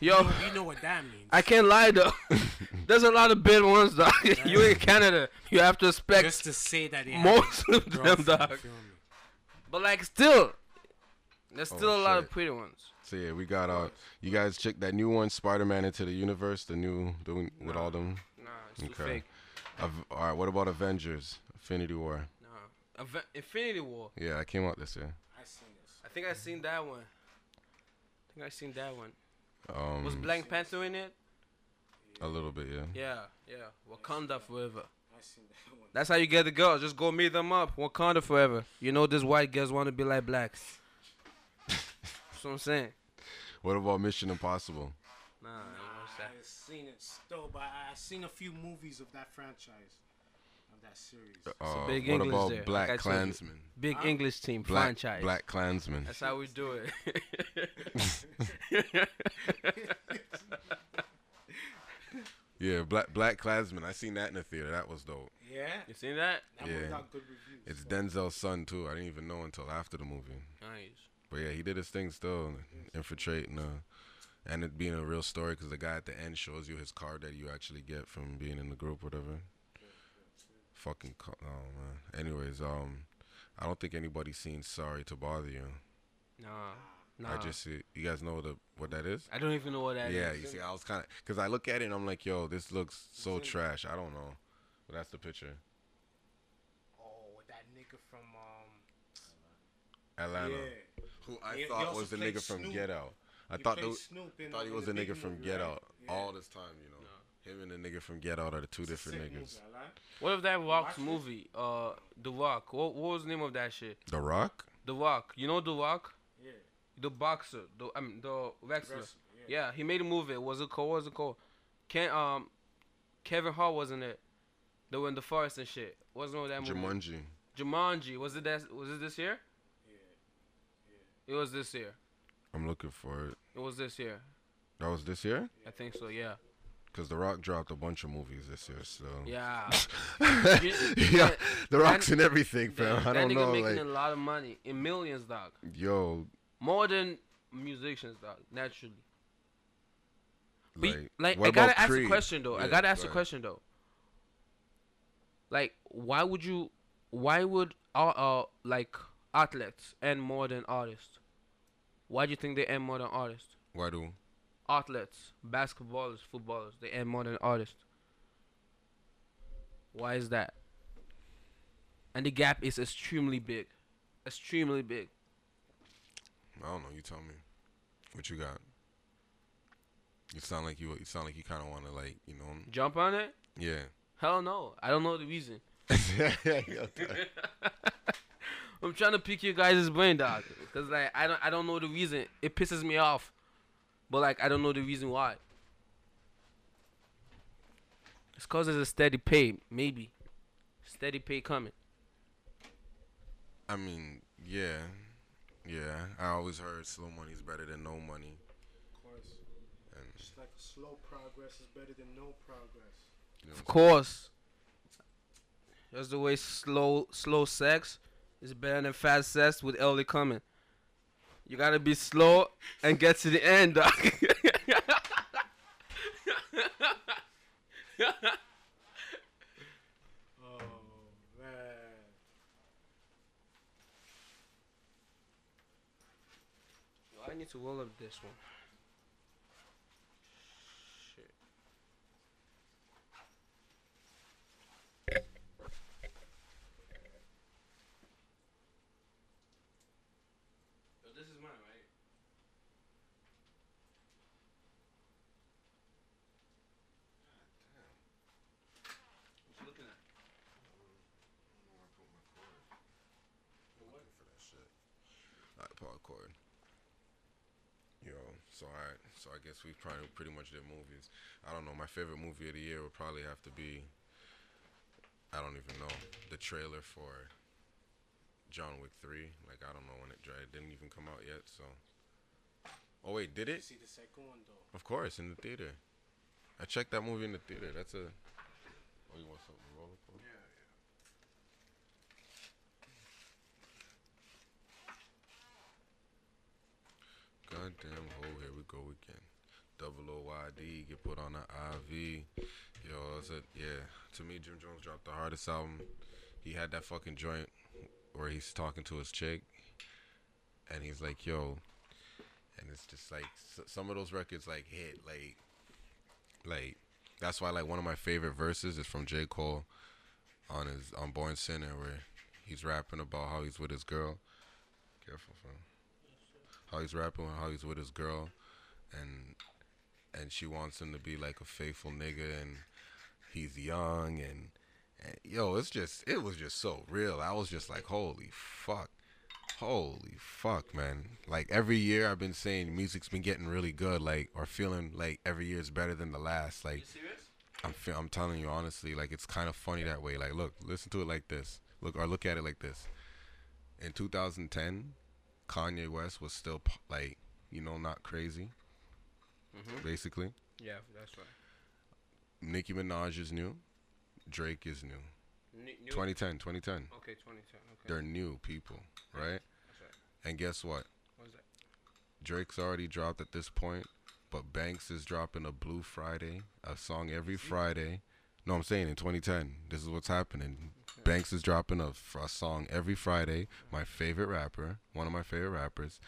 You Yo, know, you know what that means. I can't lie though. <laughs> There's a lot of bad ones, dog. <laughs> you in Canada, you have to respect Just to say that they most of them, girlfriend, dog. you feel me? But like, still, there's Oh, still a lot of pretty ones. so yeah, we got uh, you guys check that new one, Spider-Man into the universe, the new, the one with all them. Nah, it's too Okay. fake. Av- all right, what about Avengers? Infinity War. No, Ave- Infinity War. Yeah, I came out this year. I seen this. I think I seen that one. I think I seen that one. Um, Was Black Panther in it? a little bit, yeah. Yeah, yeah. Wakanda forever. I seen that one. That's how you get the girls. Just go meet them up. Wakanda forever. You know, these white girls want to be like blacks. That's what I'm saying. What about Mission Impossible? Nah, what's that? I've seen it still, but I- I've seen a few movies of that franchise, of that series. Uh, big what English about there, Black I told you. Klansman? Big Huh? English team Black franchise. Black Klansman. That's how we do it. <laughs> Yeah, Black Black Klansman. I seen that in the theater. That was dope. Yeah, you seen that? that Yeah. good reviews. It's so. Denzel's son too. I didn't even know until after the movie. Nice. But yeah, he did his thing still, infiltrating, uh, and it being a real story because the guy at the end shows you his card that you actually get from being in the group, whatever. Fucking, co- oh man. Anyways, um, I don't think anybody's seen "Sorry to Bother You." Nah. Nah. I just see you guys know the what that is. I don't even know what that is. yeah, you see, I was kind of because I look at it and I'm like, yo, this looks so What's trash. I don't know, but that's the picture. Oh, with that nigga from um. Atlanta, Yeah. who I He- he thought also was the played nigga from Snoop. Get Out. I He thought played the, Snoop in, thought he was the the nigga from movie, Get right? Out Yeah. all this time, you know. Him and the nigga from Get Out are the two It's different sick niggas. movie, What if that Rock's watched it? movie? Uh, The Rock. What, what was the name of that shit? The Rock? The Rock. You know The Rock? Yeah. The boxer. The I mean the wrestler. Wrestler, Yeah, he made a movie. Was it called? What was it called? Ken um, Kevin Hart wasn't it? They were in the forest and shit. What's the name of that movie? Jumanji. Jumanji. Was it that? Was it this year? Yeah. It was this year. I'm looking for it. It was this year. That was this year? I think so. Yeah. Because The Rock dropped a bunch of movies this year, so. Yeah. <laughs> <laughs> yeah, The Rock's that- in everything, fam. that I don't that nigga know. making Like, a lot of money in millions, dog. yo, More than musicians, dog. Naturally. But like, like, I gotta ask Creed? a question though. I gotta ask a question though. Like, why would you? Why would uh, uh like athletes earn more than artists? Why do you think they earn more than artists? Why do? Athletes, basketballers, footballers, they earn more than artists. Why is that? And the gap is extremely big, extremely big. I don't know. You tell me. What you got? You sound like you. You sound like you kind of want to like, you know. Jump on it? Yeah. Hell no. I don't know the reason. <laughs> <laughs> I'm trying to pick your guys' brain, dog. Cause like I don't I don't know the reason. It pisses me off, but like I don't know the reason why. It's cause there's a steady pay, maybe. Steady pay coming. I mean, yeah, yeah. I always heard slow money is better than no money, Of course. and Just like slow progress is better than no progress. you know Of course. That's the way slow slow sex is better than fast sex with early coming. You gotta be slow and get to the end. <laughs> Oh man. I need to roll up this one. Shit. Yo, this is mine, right? What you looking at? for that shit. Alright, Paul Cord. Yo, so alright, so I guess we've probably pretty much did movies. I don't know. My favorite movie of the year would probably have to be. I don't even know the trailer for John Wick Three. Like I don't know when it it didn't even come out yet. So. Oh wait, did it? see the second one though. Of course, in the theater. I checked that movie in the theater. That's a. Oh, you want something to roll up on? Goddamn hole, here we go again. Double OYD, get put on the IV. Yo, yeah. To me, Jim Jones dropped the hardest album. He had that fucking joint where he's talking to his chick, and he's like, "Yo," and it's just like some of those records like hit like, like that's why like one of my favorite verses is from J Cole on his on Born Sinner where he's rapping about how he's with his girl. Careful, fam how he's rapping, how he's with his girl, and and she wants him to be like a faithful nigga, and he's young, and, and yo, it's just it was just so real. I was just like, holy fuck, Holy fuck, man! Like every year, I've been saying music's been getting really good, like or feeling like every year is better than the last. Like? I'm, I'm telling you honestly, like it's kind of funny that way. Like, look, listen to it like this. Look, or look at it like this. In 2010, Kanye West was still like, you know, not crazy. Mm-hmm. Basically, Yeah, that's right. Nicki Minaj is new. Drake is new. New, 2010, 2010. Okay, 2010. Okay. They're new people, right? That's right. And guess what? What is that? Drake's already dropped at this point, but Banks is dropping a Blue Friday, a song every Friday. No, I'm saying in 2010, this is what's happening. Banks is dropping a song every Friday. My favorite rapper, one of my favorite rappers.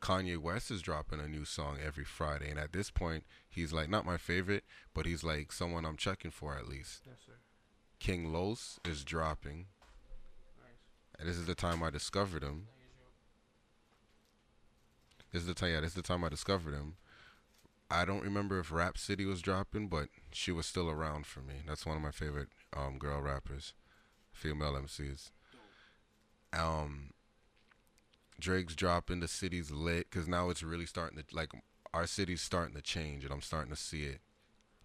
Kanye West is dropping a new song every Friday, and at this point, he's like not my favorite, but he's like someone I'm checking for at least. Yes, sir. King Los is dropping, Nice. and this is the time I discovered him. This is the time. Yeah, this is the time I discovered him. I don't remember if Rapsody was dropping, but she was still around for me. That's one of my favorite um, girl rappers, female MCs. Um, Drake's dropping. The city's lit because now it's really starting to like our city's starting to change, and I'm starting to see it.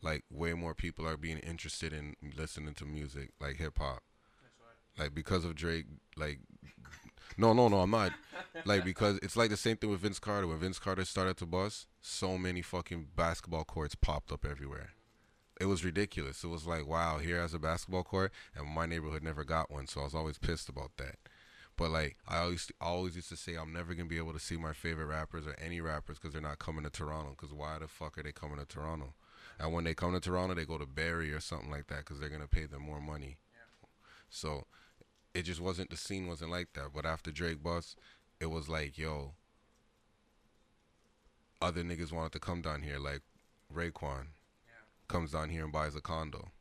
Like way more people are being interested in listening to music, like hip hop. Like because of Drake, like no, no, no, I'm not. Like because it's like the same thing with Vince Carter. When Vince Carter started to bust, so many fucking basketball courts popped up everywhere. It was ridiculous. It was like, wow, here has a basketball court, and my neighborhood never got one, so I was always pissed about that. But like, I always, always used to say, I'm never gonna be able to see my favorite rappers or any rappers because they're not coming to Toronto. Because why the fuck are they coming to Toronto? And when they come to Toronto, they go to Barrie or something like that because they're gonna pay them more money. So it just wasn't the scene wasn't like that. But after Drake bust, it was like, yo, other niggas wanted to come down here, like Raekwon comes down here and buys a condo.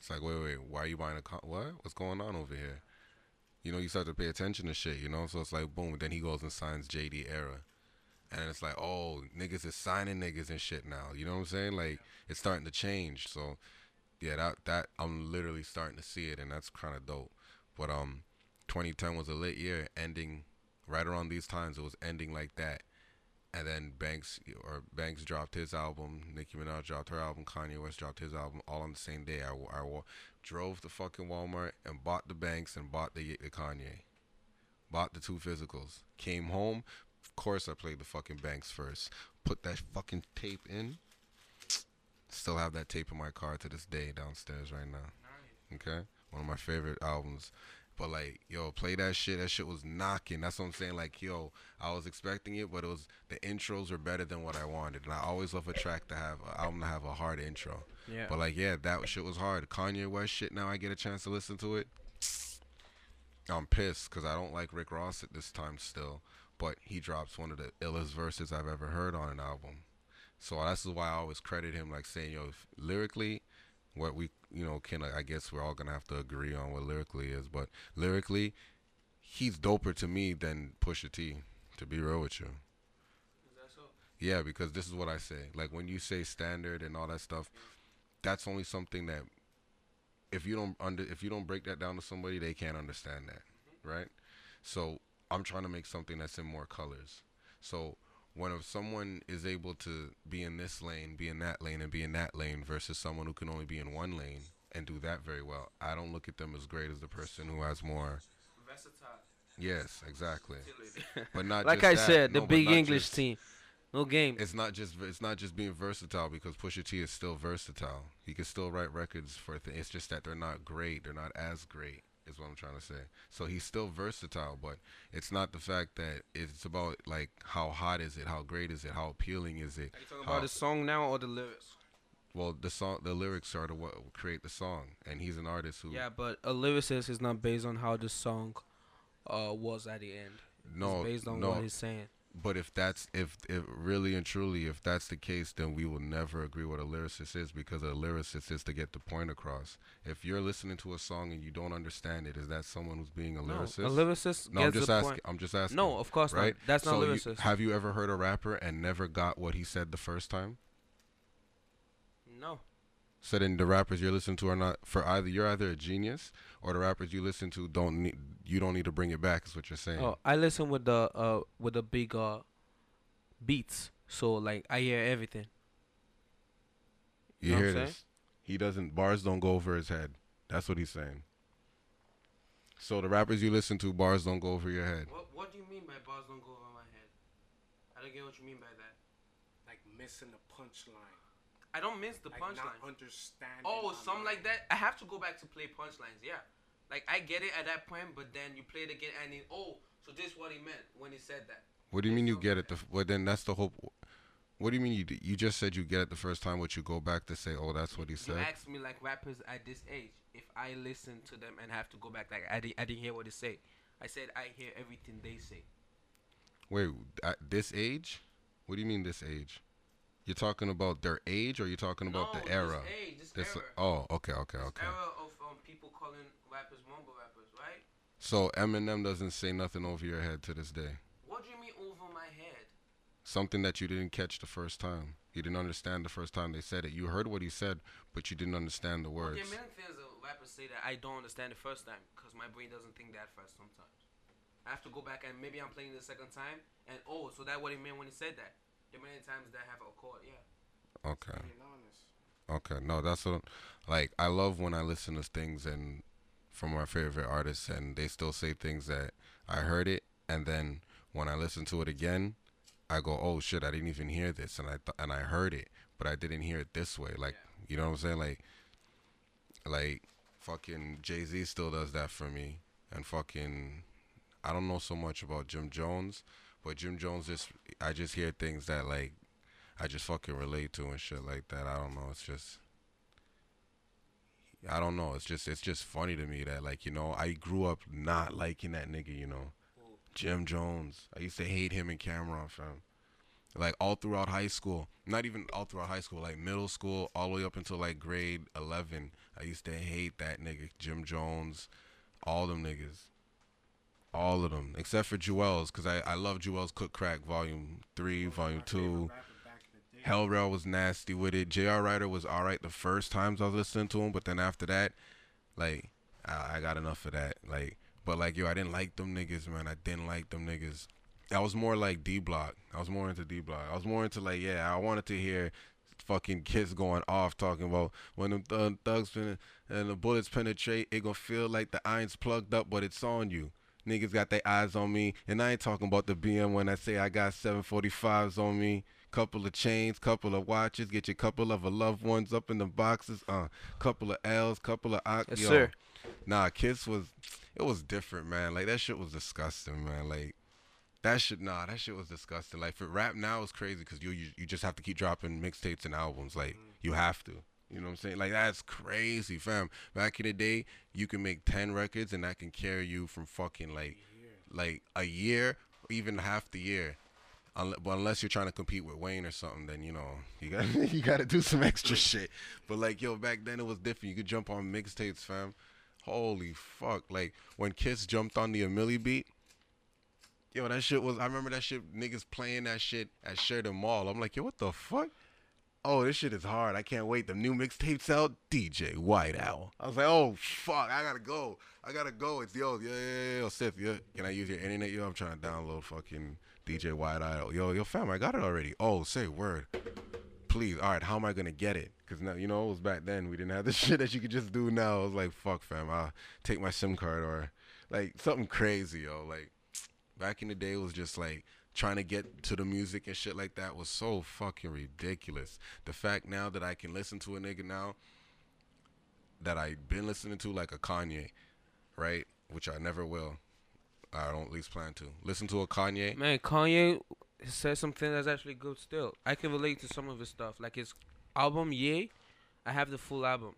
It's like, wait, wait, why are you buying a con? What? What's going on over here? You know, you start to pay attention to shit, you know? So it's like, boom. Then he goes and signs JD Era. And it's like, oh, niggas is signing niggas and shit now. You know what I'm saying? Like, it's starting to change. So, yeah, that, that, I'm literally starting to see it, and that's kind of dope. But, um, 2010 was a lit year, ending right around these times. It was ending like that. And then Banks or Banks dropped his album, Nicki Minaj dropped her album, Kanye West dropped his album, all on the same day. I, wa- I drove to fucking Walmart and bought the Banks and bought the, the Kanye, bought the two physicals. Came home, of course I played the fucking Banks first. Put that fucking tape in. Still have that tape in my car to this day downstairs right now. Okay, one of my favorite albums. But like, yo, play that shit. That shit was knocking. That's what I'm saying. Like, yo, I was expecting it, but it was the intros were better than what I wanted. And I always love a track to have, an album to have a hard intro. Yeah. But like, yeah, that shit was hard. Kanye West shit. Now I get a chance to listen to it. I'm pissed because I don't like Rick Ross at this time still, but he drops one of the illest verses I've ever heard on an album. So that's why I always credit him, like saying, yo, lyrically, what we, you know, can I guess we're all gonna have to agree on what lyrically is, but lyrically, he's doper to me than Pusha T. To be real with you. Yeah, because this is what I say. Like when you say standard and all that stuff, that's only something that if you don't under if you don't break that down to somebody, they can't understand that, mm-hmm. right? So I'm trying to make something that's in more colors. So when if someone is able to be in this lane, be in that lane, and be in that lane versus someone who can only be in one lane and do that very well, I don't look at them as great as the person who has more. Versatile. Yes, exactly. But not like just I that. said, the No, but big English just- team. No game. it's not just it's not just being versatile because Pusha T is still versatile. He can still write records for things. It's just that they're not great. They're not as great. Is what I'm trying to say. So he's still versatile, but it's not the fact that it's about like how hot is it, how great is it, how appealing is it. Are you talking how- about the song now or the lyrics? well, the song, the lyrics are to what create the song, and he's an artist who. Yeah, but a lyricist is not based on how the song uh, was at the end. No, it's based on no. what he's saying. But if that's if if really and truly if that's the case, then we will never agree what a lyricist is because a lyricist is to get the point across. If you're listening to a song and you don't understand it, is that someone who's being a No, lyricist? a lyricist No, I'm just asking. point. I'm just asking. No, of course right? not. That's so not you- lyricist. have you ever heard a rapper and never got what he said the first time? no. So then the rappers you're listening to are not for either you're either a genius or the rappers you listen to don't need you don't need to bring it back is what you're saying. Oh, I listen with the uh with the big uh beats, so like I hear everything. you know what hear I'm saying? this? He doesn't bars don't go over his head. That's what he's saying. So the rappers you listen to bars don't go over your head. What What do you mean by bars don't go over my head? I don't get what you mean by that. Like missing the punchline. I don't miss the Like punchline. not understanding. Oh, on something like that. I have to go back to play punchlines. Yeah, like I get it at that point, but then you play it again and it, oh, so this is what he meant when he said that. What do you mean you get it? The well, then that's the whole. What do you mean you you just said you get it the first time? What you go back to say? Oh, that's what he You said. asked me like rappers at this age if I listen to them and have to go back like I didn't I didn't hear what they say. I said I hear everything they say. Wait, at this age? What do you mean this age? You're talking about their age, or you're talking about no, the era? This age, this, This- era. oh, okay, okay, This okay. era of um, people calling rappers mumble rappers, right? So Eminem doesn't say nothing over your head to this day. What do you mean over my head? Something that you didn't catch the first time. You didn't understand the first time they said it. You heard what he said, but you didn't understand the words. Okay, many things that rappers say that I don't understand the first time because my brain doesn't think that fast sometimes. I have to go back and maybe I'm playing it the second time and oh, so that what he meant when he said that. There are many times that have occurred, yeah. Okay. Okay, no, that's what like I love when I listen to things and from my favorite artists and they still say things that I heard it and then when I listen to it again, I go, "Oh shit, I didn't even hear this." And I th- and I heard it, but I didn't hear it this way. Like, you know what I'm saying? Like like fucking Jay-Z still does that for me and fucking I don't know so much about Jim Jones, but Jim Jones just I just hear things that like I just fucking relate to and shit like that. I don't know. It's just I don't know. It's just it's just funny to me that like you know I grew up not liking that nigga. You know, Jim Jones. I used to hate him and Cam'ron, fam. Like all throughout high school, not even all throughout high school, like middle school, all the way up until like grade eleven. I used to hate that nigga, Jim Jones, all them niggas. All of them, except for Juelz, because I, I love Juelz Cook Crack Volume 3, Volume 2. rapper back in the day. Hell Rell was nasty with it. J.R. Writer was alright the first times I was listening to him, but then after that, like, I, I got enough of that. Like, but like, yo, I didn't like them niggas, man. I didn't like them niggas. I was more like D Block. I was more into D Block. I was more into like, yeah, I wanted to hear fucking kids going off talking about when them th- thugs fin- and the bullets penetrate, it gonna feel like the iron's plugged up, but it's on you. Niggas got their eyes on me, and I ain't talking about the BM when I say I got 745s on me. Couple of chains, couple of watches, get your couple of a loved ones up in the boxes. Uh, couple of L's, couple of ox- Yes, yo. sir. Nah, Kiss was, it was different, man. Like that shit was disgusting, man. Like that shit, nah, that shit was disgusting. Like for rap now is crazy because you, you you just have to keep dropping mixtapes and albums. Like you have to. You know what I'm saying? Like that's crazy, fam. Back in the day, you can make ten records and that can carry you from fucking like like a year, even half the year. But unless you're trying to compete with Wayne or something, then you know you got <laughs> you got to do some extra shit. But like yo, back then it was different. You could jump on mixtapes, fam. Holy fuck! Like when Kiss jumped on the Amelie beat, yo, that shit was. I remember that shit. Niggas playing that shit at Sheridan Mall. I'm like, yo, what the fuck? Oh, this shit is hard. I can't wait. The new mixtapes out. DJ White Owl. I was like, oh fuck, I gotta go. I gotta go. It's yo, yeah, yeah, yo, Sith, yeah. Can I use your internet? Yo, I'm trying to download fucking DJ White Owl. Yo, yo, fam, I got it already. Oh, say word. Please, all right. How am I gonna get it? Cause now you know it was back then. We didn't have the <laughs> shit that you could just do now. I was like, fuck, fam. I'll take my SIM card or like something crazy, yo. Like back in the day, it was just like trying to get to the music and shit like that was so fucking ridiculous. The fact now that I can listen to a nigga now that I've been listening to like a Kanye, right? Which I never will. I don't at least plan to listen to a Kanye. Man, Kanye says something that's actually good still. I can relate to some of his stuff. Like his album, Ye, I have the full album.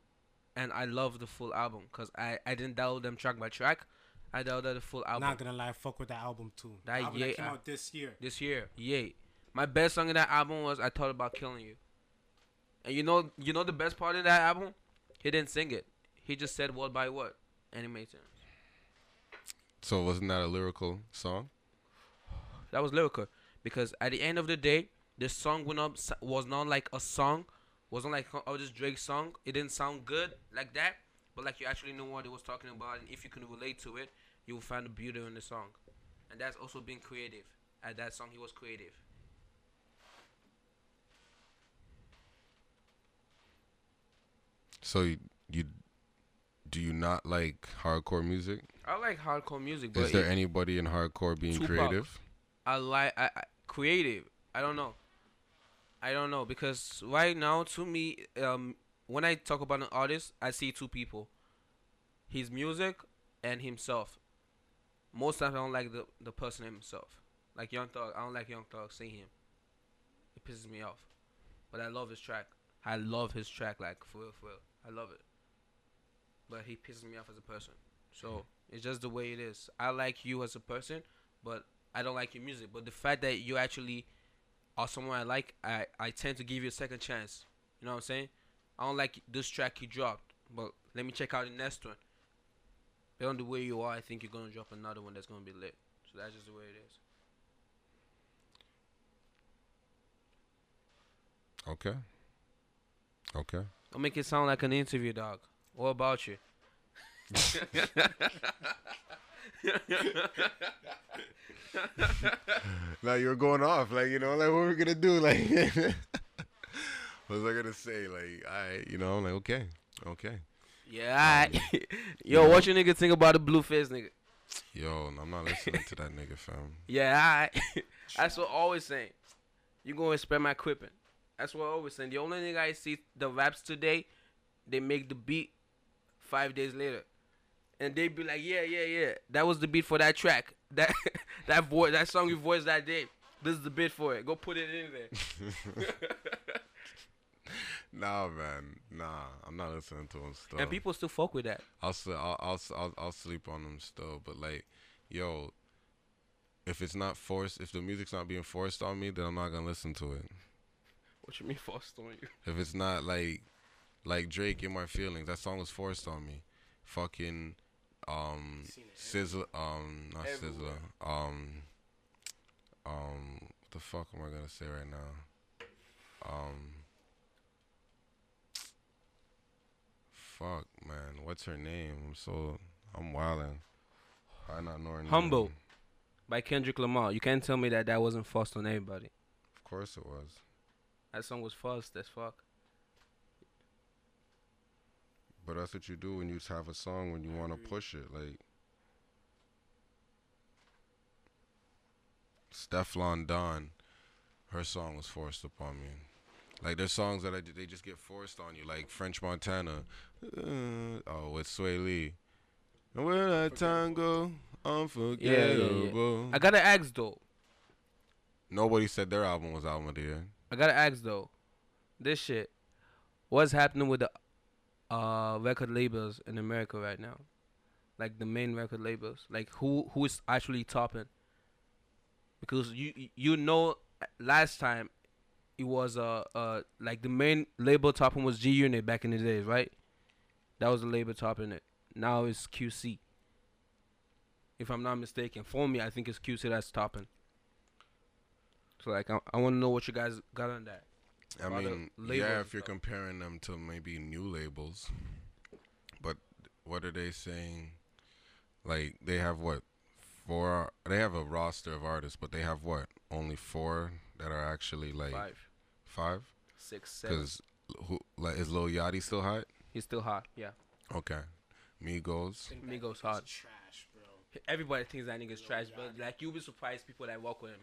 And I love the full album because I, I didn't download them track by track. I downloaded the full album Not gonna lie, fuck with that album too. That album yeah, that came uh, out this year. this year. Ye. My best song in that album was I Thought About Killing You. And you know you know the best part of that album? He didn't sing it. He just said word by word. And it made sense. So it wasn't that a lyrical song? That was lyrical because at the end of the day, the song went up was not like a song, wasn't like oh this Drake song. It didn't sound good like that, but like you actually know what it was talking about, and if you can relate to it, you will find the beauty in the song, and that's also being creative. At that song, he was creative. So you, you do you not like hardcore music? I like hardcore music, but Is there anybody in hardcore being Tupac. creative? I like I, I, creative. I don't know. I don't know because right now, to me, um, when I talk about an artist, I see two people: his music and himself. Most times, I don't like the the person himself. Like Young Thug, I don't like Young Thug. Seeing him, it pisses me off. But I love his track. I love his track, like for real, for real. I love it. But he pisses me off as a person. So mm-hmm. it's just the way it is. I like you as a person, but I don't like your music. But the fact that you actually are someone I like, I, I tend to give you a second chance. You know what I'm saying? I don't like this track you dropped, but let me check out the next one. Based on the way you are, I think you're gonna drop another one that's gonna be lit. So that's just the way it is. Okay. Okay. Don't make it sound like an interview, dog. What about you? <laughs> Now you're going off, like you know, like what we're gonna do, <laughs> like. <laughs> what was I gonna say? Like I, you know, I'm like okay, okay. Yeah, um, alright. <laughs> Yo, what you nigga think about the Blueface nigga? Yo, I'm not listening to that nigga, fam. <laughs> Yeah, alright. <laughs> That's what I always saying. You gonna spread my equipment. That's what I always saying. The only nigga I see the raps today, they make the beat five days later. And they be like, yeah, yeah, yeah. That was the beat for that track. That that voice, that song you voiced that day. This is the beat for it. Go put it in there. Nah, man, nah. I'm not listening to him still. and people still fuck with that. I'll, sl- I'll, I'll, s- I'll, I'll sleep on them still, but like, yo, if it's not forced, if the music's not being forced on me, then I'm not gonna listen to it. What you mean forced on you? If it's not like, like Drake in my feelings, that song was forced on me. Fucking, um, Sizzler, um, not Everywhere. Sizzler, um, um, what the fuck am I gonna say right now? Um, fuck, man, what's her name? I'm so, I'm wilding. I not know her name. Humble. By Kendrick Lamar. You can't tell me that that wasn't forced on everybody. Of course it was. That song was forced as fuck. But that's what you do when you have a song when you want to push it. Like Stefflon Don, her song was forced upon me. Like there's songs that I, they just get forced on you, like French Montana. Uh, oh, with Swae Lee. And Where that time go, unforgettable. I gotta ask though. Nobody said their album was album of the year. I gotta ask though. This shit. What's happening with the uh record labels in America right now? Like the main record labels. Like who who is actually topping? Because you you know last time it was uh uh like the main label topping was G Unit back in the days, right? That was the label topping it. Now it's QC. If I'm not mistaken, for me, I think it's QC that's topping. So like, I, I want to know what you guys got on that. I mean, yeah, if you're comparing them to maybe new labels, but what are they saying? Like they have what four? They have a roster of artists, but they have what? Only four that are actually like Five, five. six, seven. Because who? Like is Lil Yachty still hot? He's still hot. Yeah, Okay, Migos. think that Migos hot. Trash, bro. Everybody thinks that nigga's trash, but like you'll be surprised people that walk with him.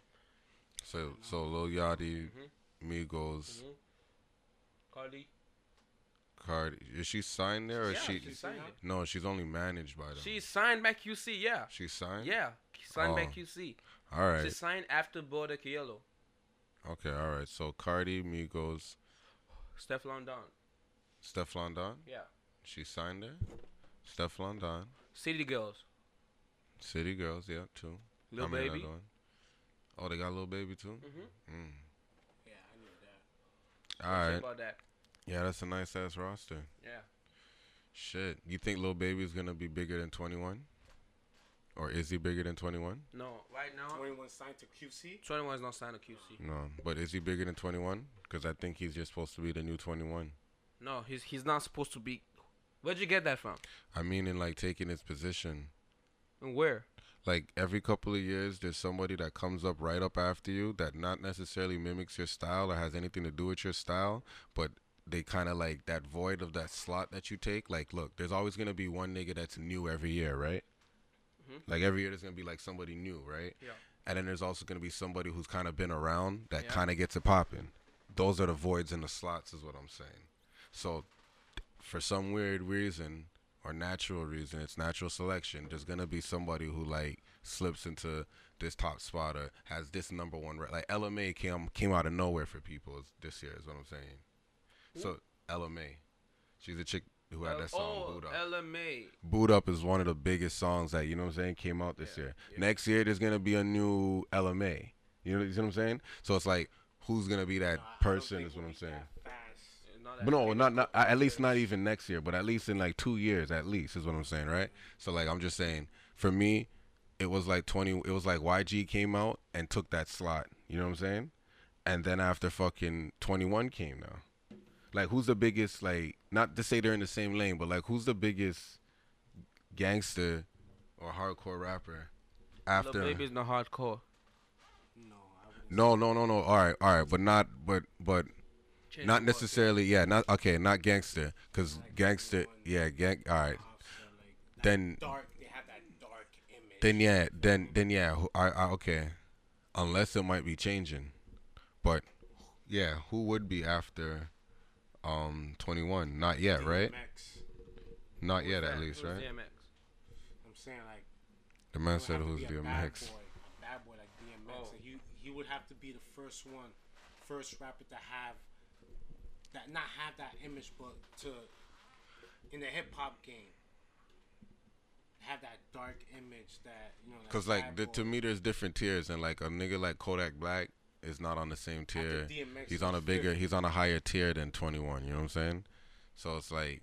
So so Lil Yachty, Mhm. Migos, Mhm. Cardi. Cardi. Is she signed there or yeah, she? she signed. No, she's only managed by them. She's signed by QC. Yeah, She's signed. yeah, signed by Oh. QC. All right. She signed after Bodak Yellow. Okay. All right. So Cardi, Migos, Stefflon Don. Stefflon Don. Yeah. She signed there. Stefflon Don. City Girls. City Girls, yeah, too. Mean, Baby. Oh, they got Lil Baby too. Mm-hmm. Mm. Yeah, I knew that. All right. about that? Yeah, that's a nice ass roster. Yeah. Shit, you think Lil Baby is gonna be bigger than Twenty One? Or is he bigger than 21? No, right now, 21 signed to QC. 21 is not signed to QC. No, but is he bigger than 21? Because I think he's just supposed to be the new 21. No, he's he's not supposed to be. Where'd you get that from? I mean, in like taking his position. And where? Like every couple of years, there's somebody that comes up right up after you that not necessarily mimics your style or has anything to do with your style, but they kind of like that void of that slot that you take. Like, look, there's always gonna be one nigga that's new every year, right? Mhm. Like every year, there's gonna be like somebody new, right? Yeah. And then there's also gonna be somebody who's kind of been around that Yeah. kind of gets it popping. Those are the voids in the slots, is what I'm saying. So, for some weird reason or natural reason, it's natural selection. There's gonna be somebody who like slips into this top spot or has this number one. Re- like Ella Mai came came out of nowhere for people this year, is what I'm saying. So Ella Mai, she's a chick who had that song oh, Boo'd Up. LMA. Boo'd Up is one of the biggest songs that you know what I'm saying came out this Yeah, year. yeah. Next year there's gonna be a new Ella Mai. You know, you see what I'm saying? So it's like who's gonna be that Nah, person is what I'm saying. that fast. Not But no, not not at least not even next year, but at least in like two years at least is what I'm saying, right? So like I'm just saying, for me, it was like 20. It was like YG came out and took that slot. You know what I'm saying? And then after fucking 21 came now, like who's the biggest? Like not to say they're in the same lane, but like who's the biggest gangster or hardcore rapper after? Lil after? Baby's not hardcore. No, No, no, no, no. All right, all right, but not, but but Change not necessarily. Yeah, not okay. Not gangster, cause Like gangster. Yeah, gang. All right. Like, Then dark. They have that dark image. then yeah, then then yeah. I, I okay. Unless it might be changing, but yeah, who would be after um 21? Not yet, right? DMX. Not Who's yet, that? at least, Who's right? DMX? I'm saying like. The man said who's be a the bad boy, a bad boy like DMX. Oh. And he he would have to be the first one, first rapper to have that not have that image, but to in the hip hop game have that dark image that you know. Cause like the, to me, there's different tiers, and like a nigga like Kodak Black is not on the same tier. He's on a bigger, he's on a higher tier than 21. You know what I'm saying? So it's like,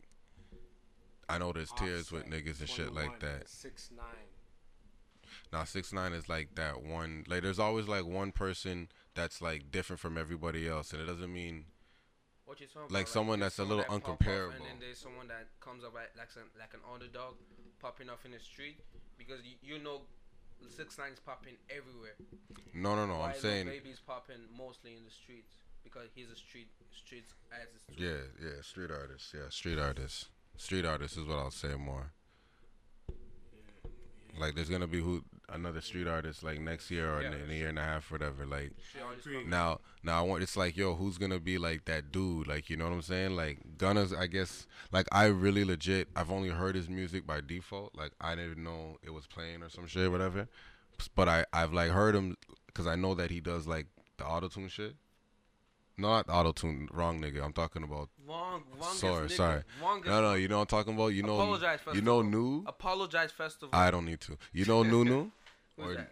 I know there's tiers with niggas and shit like that. Six nine. Now six nine is like that one. Like there's always like one person that's like different from everybody else, and it doesn't mean What you talking Like about? someone there's that's a little that off, And then there's someone that comes up at, like some, like an underdog, popping off in the street because you, you know, six nine is popping everywhere. no, no, no. Why I'm Lil saying Baby's popping mostly in the streets because he's a street streets as his yeah, yeah. Street artist, yeah, street artist. Street artist is what I'll say more. Like there's gonna be who another street artist like next year or in, Yeah. in a year and a half, whatever. Like Street artist agree. coming. Now, now I want. It's like, yo, who's gonna be like that dude? Like, you know what I'm saying? Like, Gunna's. I guess. Like, I really legit. I've only heard his music by default. Like, I didn't know it was playing or some shit, whatever. But I, I've like heard him because I know that he does like the auto tune shit. No, not auto tune. Wrong nigga. I'm talking about. Wrong, wrong Sorry, nigga. sorry. Wrong No, no. You know what I'm talking about. You know. Apologize You know new. Apologize festival. I don't need to. You know <laughs> Nunu or that?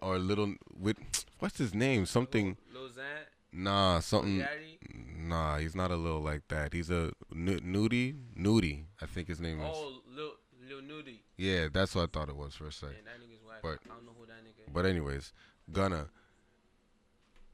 or little with what's his name? Something. Lil Nah, something. Nah, he's not a little like that. He's a nu- nudie, nudie. I think his name is. Oh, Lil Lil Nudie. Yeah, that's what I thought it was for a Man, sec. that nigga's whack. But- I don't know who that nigga is. But anyways, Gunna.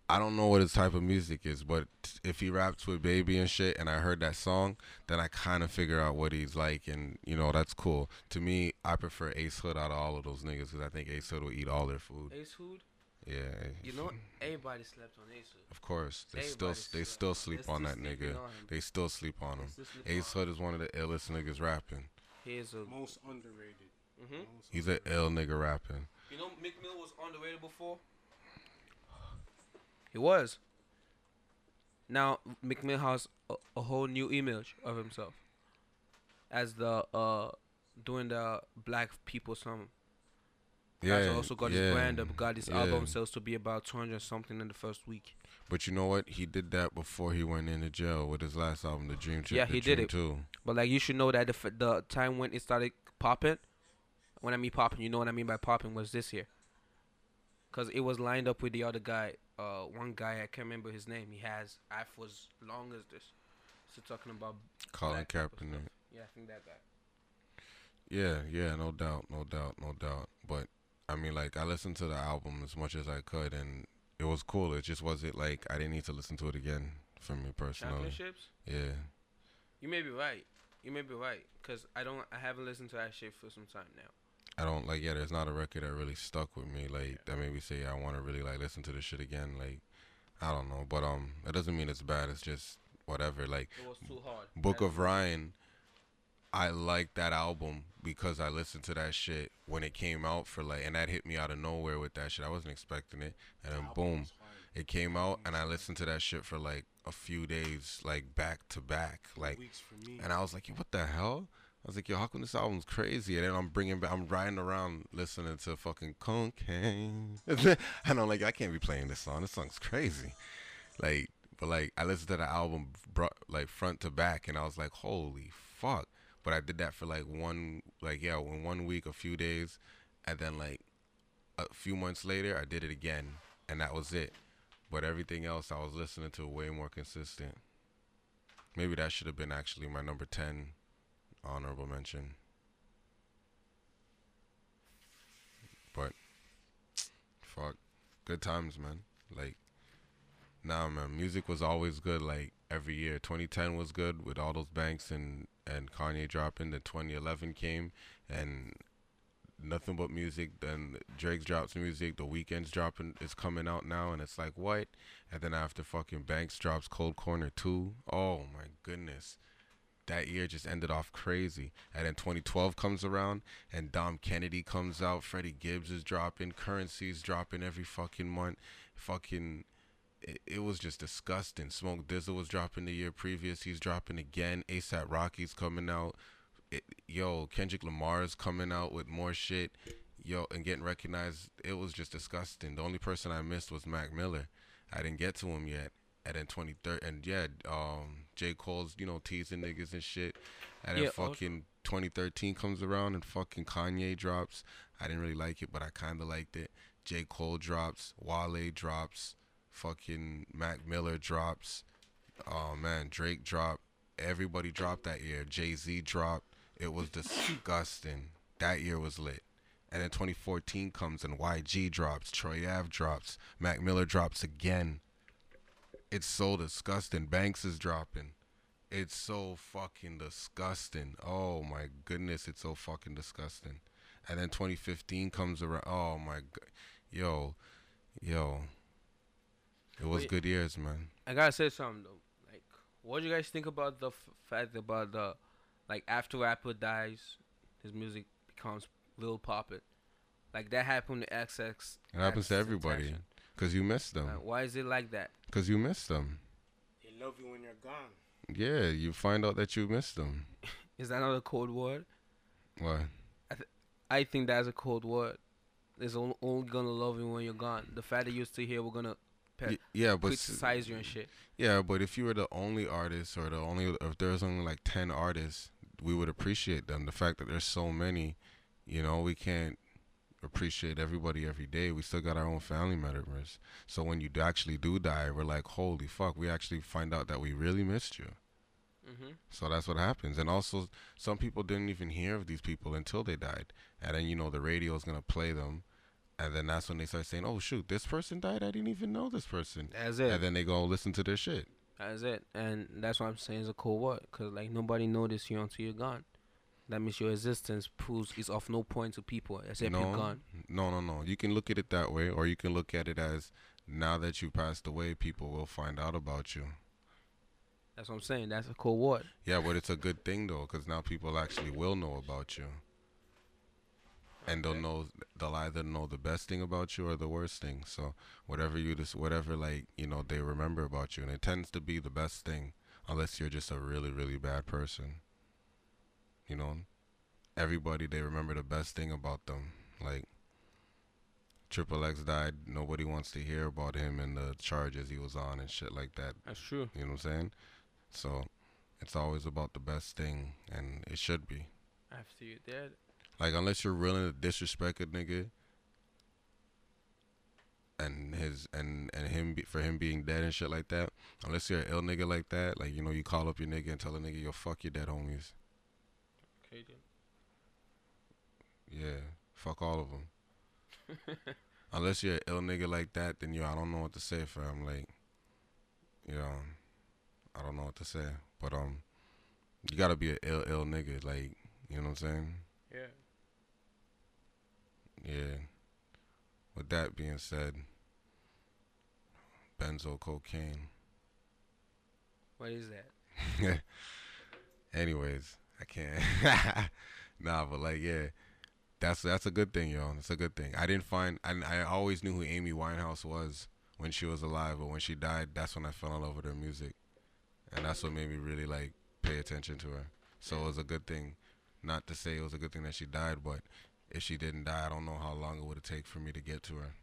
I don't know what his type of music is, but if he raps with Baby and shit, and I heard that song, then I kind of figure out what he's like, and you know that's cool. To me, I prefer Ace Hood out of all of those niggas because I think Ace Hood will eat all their food. Ace Hood. Yeah, You know, everybody slept on Ace Hood. of course they still Everybody they still sleep they're on still that nigga. on. They still sleep on him. sleep Ace on Hood is one of the illest niggas rapping. He is a. Most underrated. Mhm. Most He's an ill nigga rapping. You know, Meek Mill was underrated before. He was. Now Meek Mill has a, a whole new image of himself as the uh doing the black people song. Yeah, That's also got yeah, his brand up. Got his yeah. album sales to be about two hundred something in the first week. But you know what? He did that before he went into jail with his last album, The Dream Trip. Yeah, he did Dream it. too. But like you should know that the f- the time when it started popping, when I mean popping, you know what I mean by popping was this year. Cause it was lined up with the other guy. Uh, one guy I can't remember his name. He has I for as long as this. So talking about Colin Kaepernick. Yeah, I think that guy. Yeah, yeah, no doubt, no doubt, no doubt. But I mean, like, I listened to the album as much as I could, and it was cool. It just wasn't like I didn't need to listen to it again for me personally. Championships. Yeah, You may be right. You may be right. Cause I don't. I haven't listened to that shit for some time now. I don't like. Yeah, there's not a record that really stuck with me. Like that made me say I want to really like listen to this shit again. Like I don't know, but um, it doesn't mean it's bad. It's just whatever. Like It was too hard. Book of Ryan, I like that album because I listened to that shit when it came out for like, and that hit me out of nowhere with that shit. I wasn't expecting it, and then boom, it came out, and I listened to that shit for like a few days, like back to back, like, weeks for me. and I was like, what the hell? I was like, yo, how come this album's crazy? And then I'm bringing back, I'm riding around listening to fucking Cocaine, <laughs> and I'm like, I can't be playing this song. This song's crazy, like. But like I listened to the album bro- like front to back, and I was like, "Holy fuck!" But I did that for like one, like yeah, in one week, a few days, and then like a few months later, I did it again, and that was it. But everything else, I was listening to way more consistent. Maybe that should have been actually my number ten honorable mention. But fuck, good times, man. Like. Nah, man. Music was always good. Like every year, 2010 was good with all those banks and and Kanye dropping. Then 2011 came and nothing but music. Then Drake's drops music. The Weeknd's dropping is coming out now, and it's like what? And then after fucking Banks drops Cold Corner 2. Oh my goodness. That year just ended off crazy. And then 2012 comes around and Dom Kennedy comes out. Freddie Gibbs is dropping. Curren$y's dropping every fucking month. Fucking it, it was just disgusting. Smoke Dizzle was dropping the year previous. He's dropping again. ASAP Rocky's coming out. It, yo, Kendrick Lamar is coming out with more shit. Yo, and getting recognized. It was just disgusting. The only person I missed was Mac Miller. I didn't get to him yet. And then 23rd, and yeah, um, J. Cole's, you know, teasing niggas and shit. And then Yeah, also- fucking 2013 comes around and fucking Kanye drops. I didn't really like it, but I kind of liked it. J. Cole drops. Wale drops fucking Mac Miller drops. Oh man, Drake dropped. Everybody dropped that year. Jay Z dropped. It was disgusting. That year was lit. And then 2014 comes and YG drops. Troy Ave drops. Mac Miller drops again. It's so disgusting. Banks is dropping. It's so fucking disgusting. Oh my goodness, it's so fucking disgusting. And then 2015 comes around. Oh my god. Yo. Yo. It was Wait. good years, man. I gotta say something though. Like, what do you guys think about the f- fact about the, like, after rapper dies, his music becomes little poppin'? Like that happened to XX. It happens to everybody. Cause you miss them. Uh, why is it like that? Cause you miss them. They love you when you're gone. Yeah, you find out that you miss them. <laughs> Is that not a code word? What? I I think that's a cold word. It's on- only gonna love you when you're gone. The fact that you're still here, we're gonna pe- yeah, but s- criticize you and shit. yeah, but if you were the only artist or the only if there's only like ten artists, we would appreciate them. The fact that there's so many, you know, we can't appreciate everybody every day. We still got our own family members. So when you actually do die, we're like, holy fuck, we actually find out that we really missed you. hmm So that's what happens. And also, some people didn't even hear of these people until they died. And then, you know, the radio is going to play them. And then that's when they start saying, oh, shoot, this person died? I didn't even know this person. That's it. And then they go listen to their shit. That's it. And that's what I'm saying is a cool word. Cause like nobody noticed you until you're gone. That means your existence proves is of no point to people except no, you're gone. no, no, no. You can look at it that way, or you can look at it as now that you passed away, people will find out about you. That's what I'm saying. That's a cold word. Yeah, but it's a good thing, though, because now people actually will know about you. and they'll know they'll either know the best thing about you or the worst thing. So whatever you just whatever like you know they remember about you, and it tends to be the best thing, unless you're just a really really bad person. You know, everybody they remember the best thing about them. Like Triple X died, nobody wants to hear about him and the charges he was on and shit like that. That's true. You know what I'm saying? So it's always about the best thing, and it should be. After you're dead. Like unless you're willing to disrespect a nigga and his and and him be, for him being dead and shit like that. Unless you're an ill nigga like that, like you know you call up your nigga and tell a nigga yo fuck your dead homies. Then. Yeah, fuck all of them. <laughs> Unless you're an ill nigga like that, then yo, I don't know what to say, fam. Like, you know, I don't know what to say. But um, you gotta be an ill, ill nigga. Like, you know what I'm saying? Yeah. Yeah. With that being said, benzo cocaine. What is that? <laughs> Anyways, I can't. <laughs> nah, but like, yeah, that's that's a good thing, yo. That's a good thing. I didn't find. I I always knew who Amy Winehouse was when she was alive, but when she died, that's when I fell in love with her music, and that's what made me really like pay attention to her. So it was a good thing. Not to say it was a good thing that she died, but if she didn't die, I don't know how long it would have taken for me to get to her,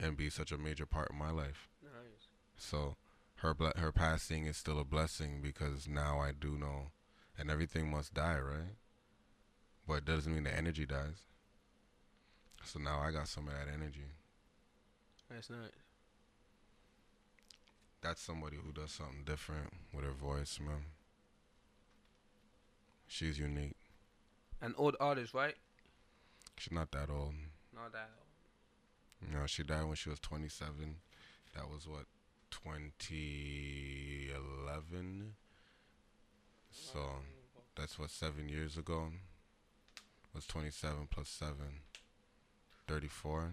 and be such a major part of my life. Nice. So her her passing is still a blessing because now I do know, and everything must die, right? But it doesn't mean the energy dies. So now I got some of that energy. That's nice. That's somebody who does something different with her voice, man. She's unique. An old artist, right? She's not that old. Not that old. No, she died when she was 27. That was what 2011. So that's what seven years ago. Was 27 plus seven. 34.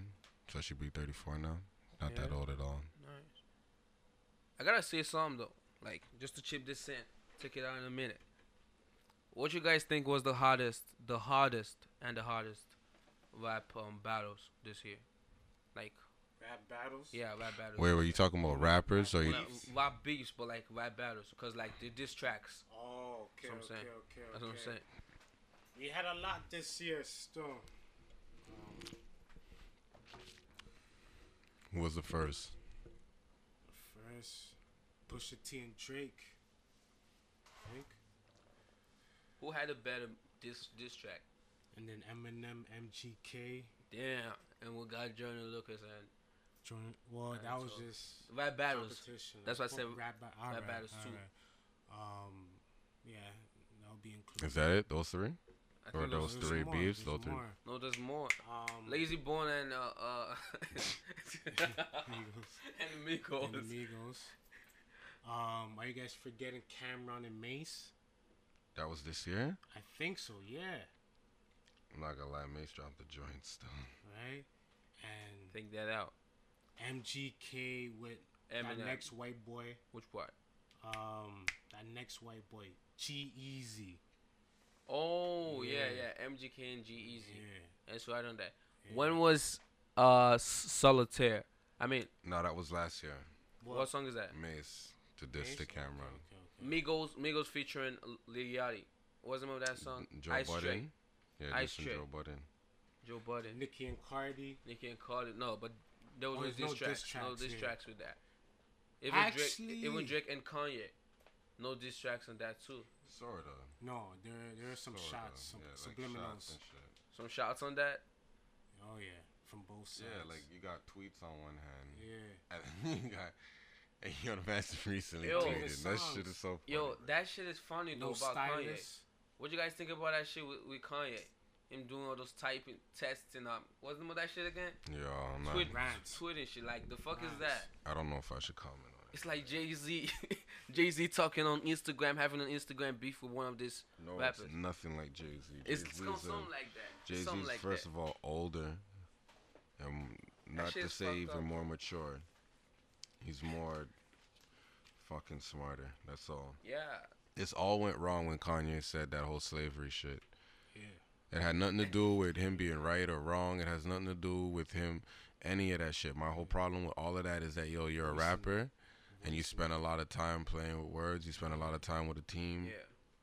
So she'd be 34 now. Not that old at all. Nice. I gotta say something though, like just to chip this in, take it out in a minute. What you guys think was the hardest, the hardest, and the hardest rap um, battles this year? Like, Rap battles. yeah, rap battles. Wait, were you talking about rappers or you? Well, not rap beefs, but like rap battles, because like the diss tracks. Oh, okay, That's what I'm okay, saying. okay, okay. That's what I'm saying. We had a lot this year still. Who was the first? First, Pusha T and Drake. I think. Who had a better diss diss track? And then Eminem, MGK. Damn, and we got Joyner Lucas and Join, well, that was all. just rap battles. That's why I said rap, ba- all rap right, battles all too. right. Um, yeah, that'll be included. Is that it? Those three? I Or those those- three beefs? Those three. more. No, there's more. Um, Layzie Bone and uh uh <laughs> Migos. <laughs> and Migos. and the Migos. Um, are you guys forgetting Cam'ron and Mase? That was this year. I think so. Yeah. I'm not gonna lie, Mase dropped the joint still. Right. And Think that out. MGK with that next white boy. Which part? Um, that next white boy, G-Eazy. Oh yeah, Yeah. yeah. MGK and G-Eazy. Yeah. That's right on that. yeah. When was uh Solitaire? I mean, No, that was last year. what, song is that? Mase to diss Mase? the Okay, okay, okay. Migos, Migos featuring Lil Yachty. What's the name of that song? Joe Ice Budden. Tray. Yeah, Ice dissing Joe Budden. Joe Budden. Nicki and Cardi. Nicki and Cardi. No, but there was Oh, no there's diss no tracks. diss No diss yeah. tracks with that. Even Actually- Drake, even Drake and Kanye, no diss tracks on that too. Sorta. No, there there are some Sorta. shots, some yeah, like subliminals. shots. Some shots on that. oh yeah, from both sides. Yeah, like you got tweets on one hand, yeah. and <laughs> you got. And Young Master recently Yo. tweeted. That shit is so funny. Yo, bro. that shit is funny though No about Kanye. What you guys think about that shit with, with Kanye? Him doing all those typing tests and um, what's the name of that shit again? Yeah, I'm not, Tweet, Rants. tweeting shit. Like the fuck is that? I don't know if I should comment on it. It's like Jay Z, <laughs> Jay Z talking on Instagram, having an Instagram beef with one of this. No, rappers. it's nothing like Jay Z. It's, it's something like that. Jay Z's something like first that. of all older, and not to say even up. more mature. He's more fucking smarter. That's all. Yeah, This all went wrong when Kanye said that whole slavery shit. Yeah. It had nothing to do with him being right or wrong. It has nothing to do with him any of that shit. My whole problem with all of that is that yo, you're a rapper and you spend a lot of time playing with words. You spend a lot of time with a team. yeah.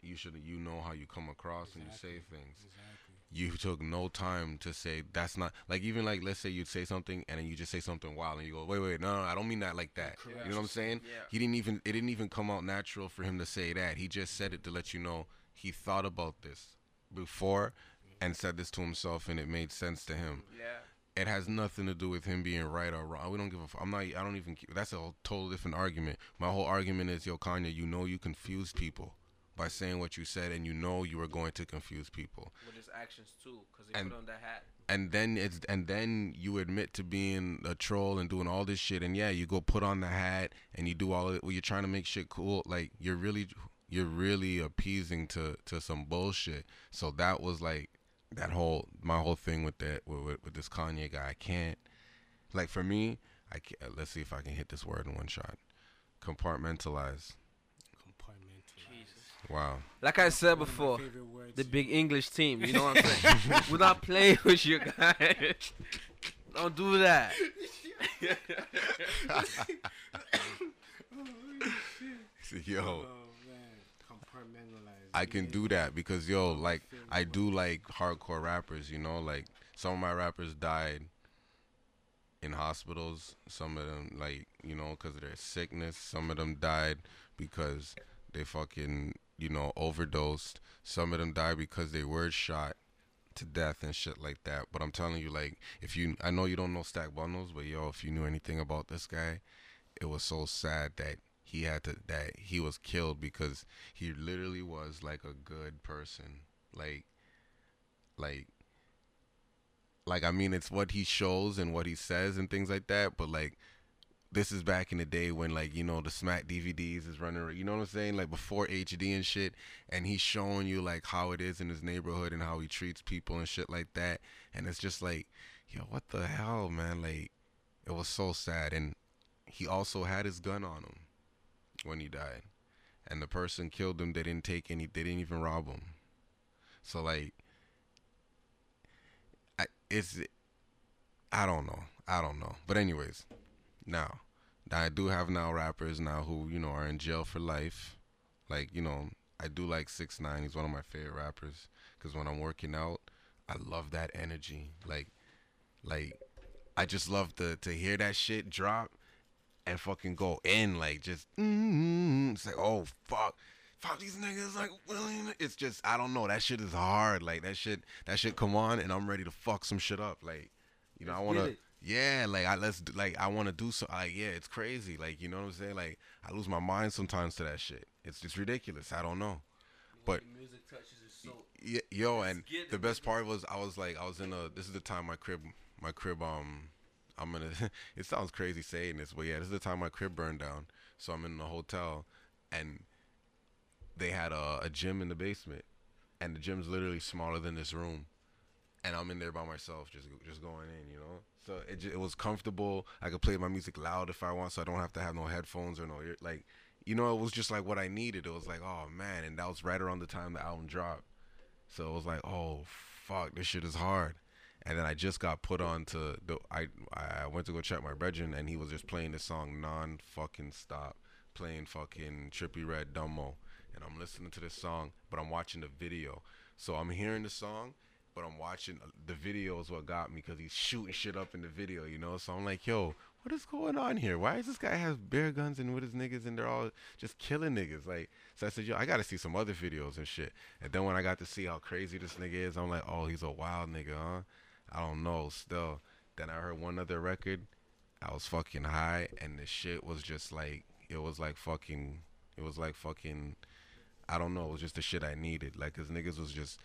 You should you know how you come across and you say things. Exactly. You took no time to say that's not like even like let's say you'd say something and then you just say something wild and you go wait wait no no I don't mean that like that. Correct. You know what I'm saying? Yeah. He didn't even it didn't even come out natural for him to say that. He just said it to let you know he thought about this before and said this to himself and it made sense to him. Yeah. It has nothing to do with him being right or wrong. We don't give a. F- I'm not. I don't even. That's a whole total different argument. My whole argument is, yo, Kanye, you know you confuse people by saying what you said, and you know you were going to confuse people. With his actions too, because he And- put on that hat. and then it's and then you admit to being a troll and doing all this shit and yeah you go put on the hat and you do all of it well, you're trying to make shit cool like you're really you're really appeasing to to some bullshit so that was like that whole my whole thing with that with, with, with this kanye guy i can't like for me i can't, let's see if i can hit this word in one shot compartmentalize Compartmentalize. wow Like I said One before, the big English team. You know what I'm saying? <laughs> We're not playing with you guys. Don't do that. <laughs> yo Oh man, compartmentalize. I can do that because yo, like I do like hardcore rappers, you know, like some of my rappers died in hospitals. Some of them, like you know, because of their sickness. Some of them died because they fucking you know overdosed. Some of them died because they were shot to death and shit like that. But I'm telling you, like, if you, I know you don't know Stack Bundles, but yo, if you knew anything about this guy, it was so sad that he had to that he was killed because he literally was like a good person. Like like like i mean it's what he shows and what he says and things like that but like this is back in the day when like you know the smack dvds is running you know what i'm saying? Like before hd and shit and he's showing you like how it is in his neighborhood and how he treats people and shit like that and it's just like yo what the hell man? Like it was so sad and he also had his gun on him when he died. And the person killed him they didn't take any they didn't even rob him. So like I, it's i don't know. I don't know. But anyways now i do have now rappers now who you know are in jail for life. Like you know i do like six nine. He's one of my favorite rappers. Because when i'm working out i love that energy. Like like i just love to to hear that shit drop and fucking go in like just mm, it's like oh fuck. Fuck these niggas like it's just I don't know. That shit is hard. Like that shit that shit come on and I'm ready to fuck some shit up. Like you know I Let's want to yeah like I let's do- like I want to do so like yeah it's crazy. Like you know what I'm saying? Like I lose my mind sometimes to that shit. It's just ridiculous. I don't know. But- music touches is so. Y- yo and the best part was I was like I was in a this is the time my crib my crib um I'm gonna <laughs> it sounds crazy saying this but yeah this is the time my crib burned down. So I'm in the hotel and they had a, a gym in the basement. And the gym's literally smaller than this room. And I'm in there by myself just just going in you know? So it, it was comfortable. I could play my music loud if I want so I don't have to have no headphones or no ear like you know it was just like what I needed. It was like oh man. And that was right around the time the album dropped. So it was like, oh fuck, this shit is hard. And then I just got put on to the I I went to go check my brethren and he was just playing this song non fucking stop, playing fucking Trippie Redd Dumbo. And I'm listening to this song, but I'm watching the video. So I'm hearing the song, but I'm watching uh, the video is what got me because he's shooting shit up in the video, you know. So I'm like, yo, what is going on here? Why is this guy has bear guns and with his niggas and they're all just killing niggas? Like, so I said, yo, I gotta see some other videos and shit. And then when I got to see how crazy this nigga is, I'm like, oh, he's a wild nigga, huh? I don't know. Still, then I heard one other record. I was fucking high, and the shit was just like, it was like fucking, it was like fucking, I don't know. It was just the shit I needed. Like, cause niggas was just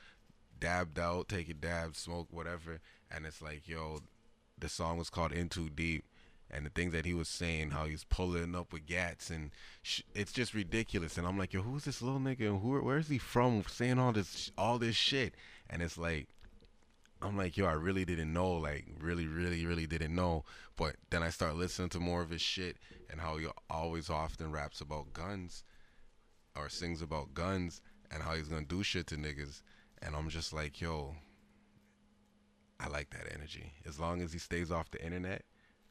dabbed out, taking dabs, smoke, whatever. And it's like, yo, the song was called In Too Deep. And the things that he was saying, how he's pulling up with gats, and sh- it's just ridiculous. And I'm like, yo, who's this little nigga? And who, where's he from? Saying all this, all this shit. And it's like, I'm like, yo, I really didn't know, like, really, really, really didn't know. But then I start listening to more of his shit and how he always often raps about guns or sings about guns and how he's gonna do shit to niggas. And I'm just like, yo, I like that energy. As long as he stays off the internet,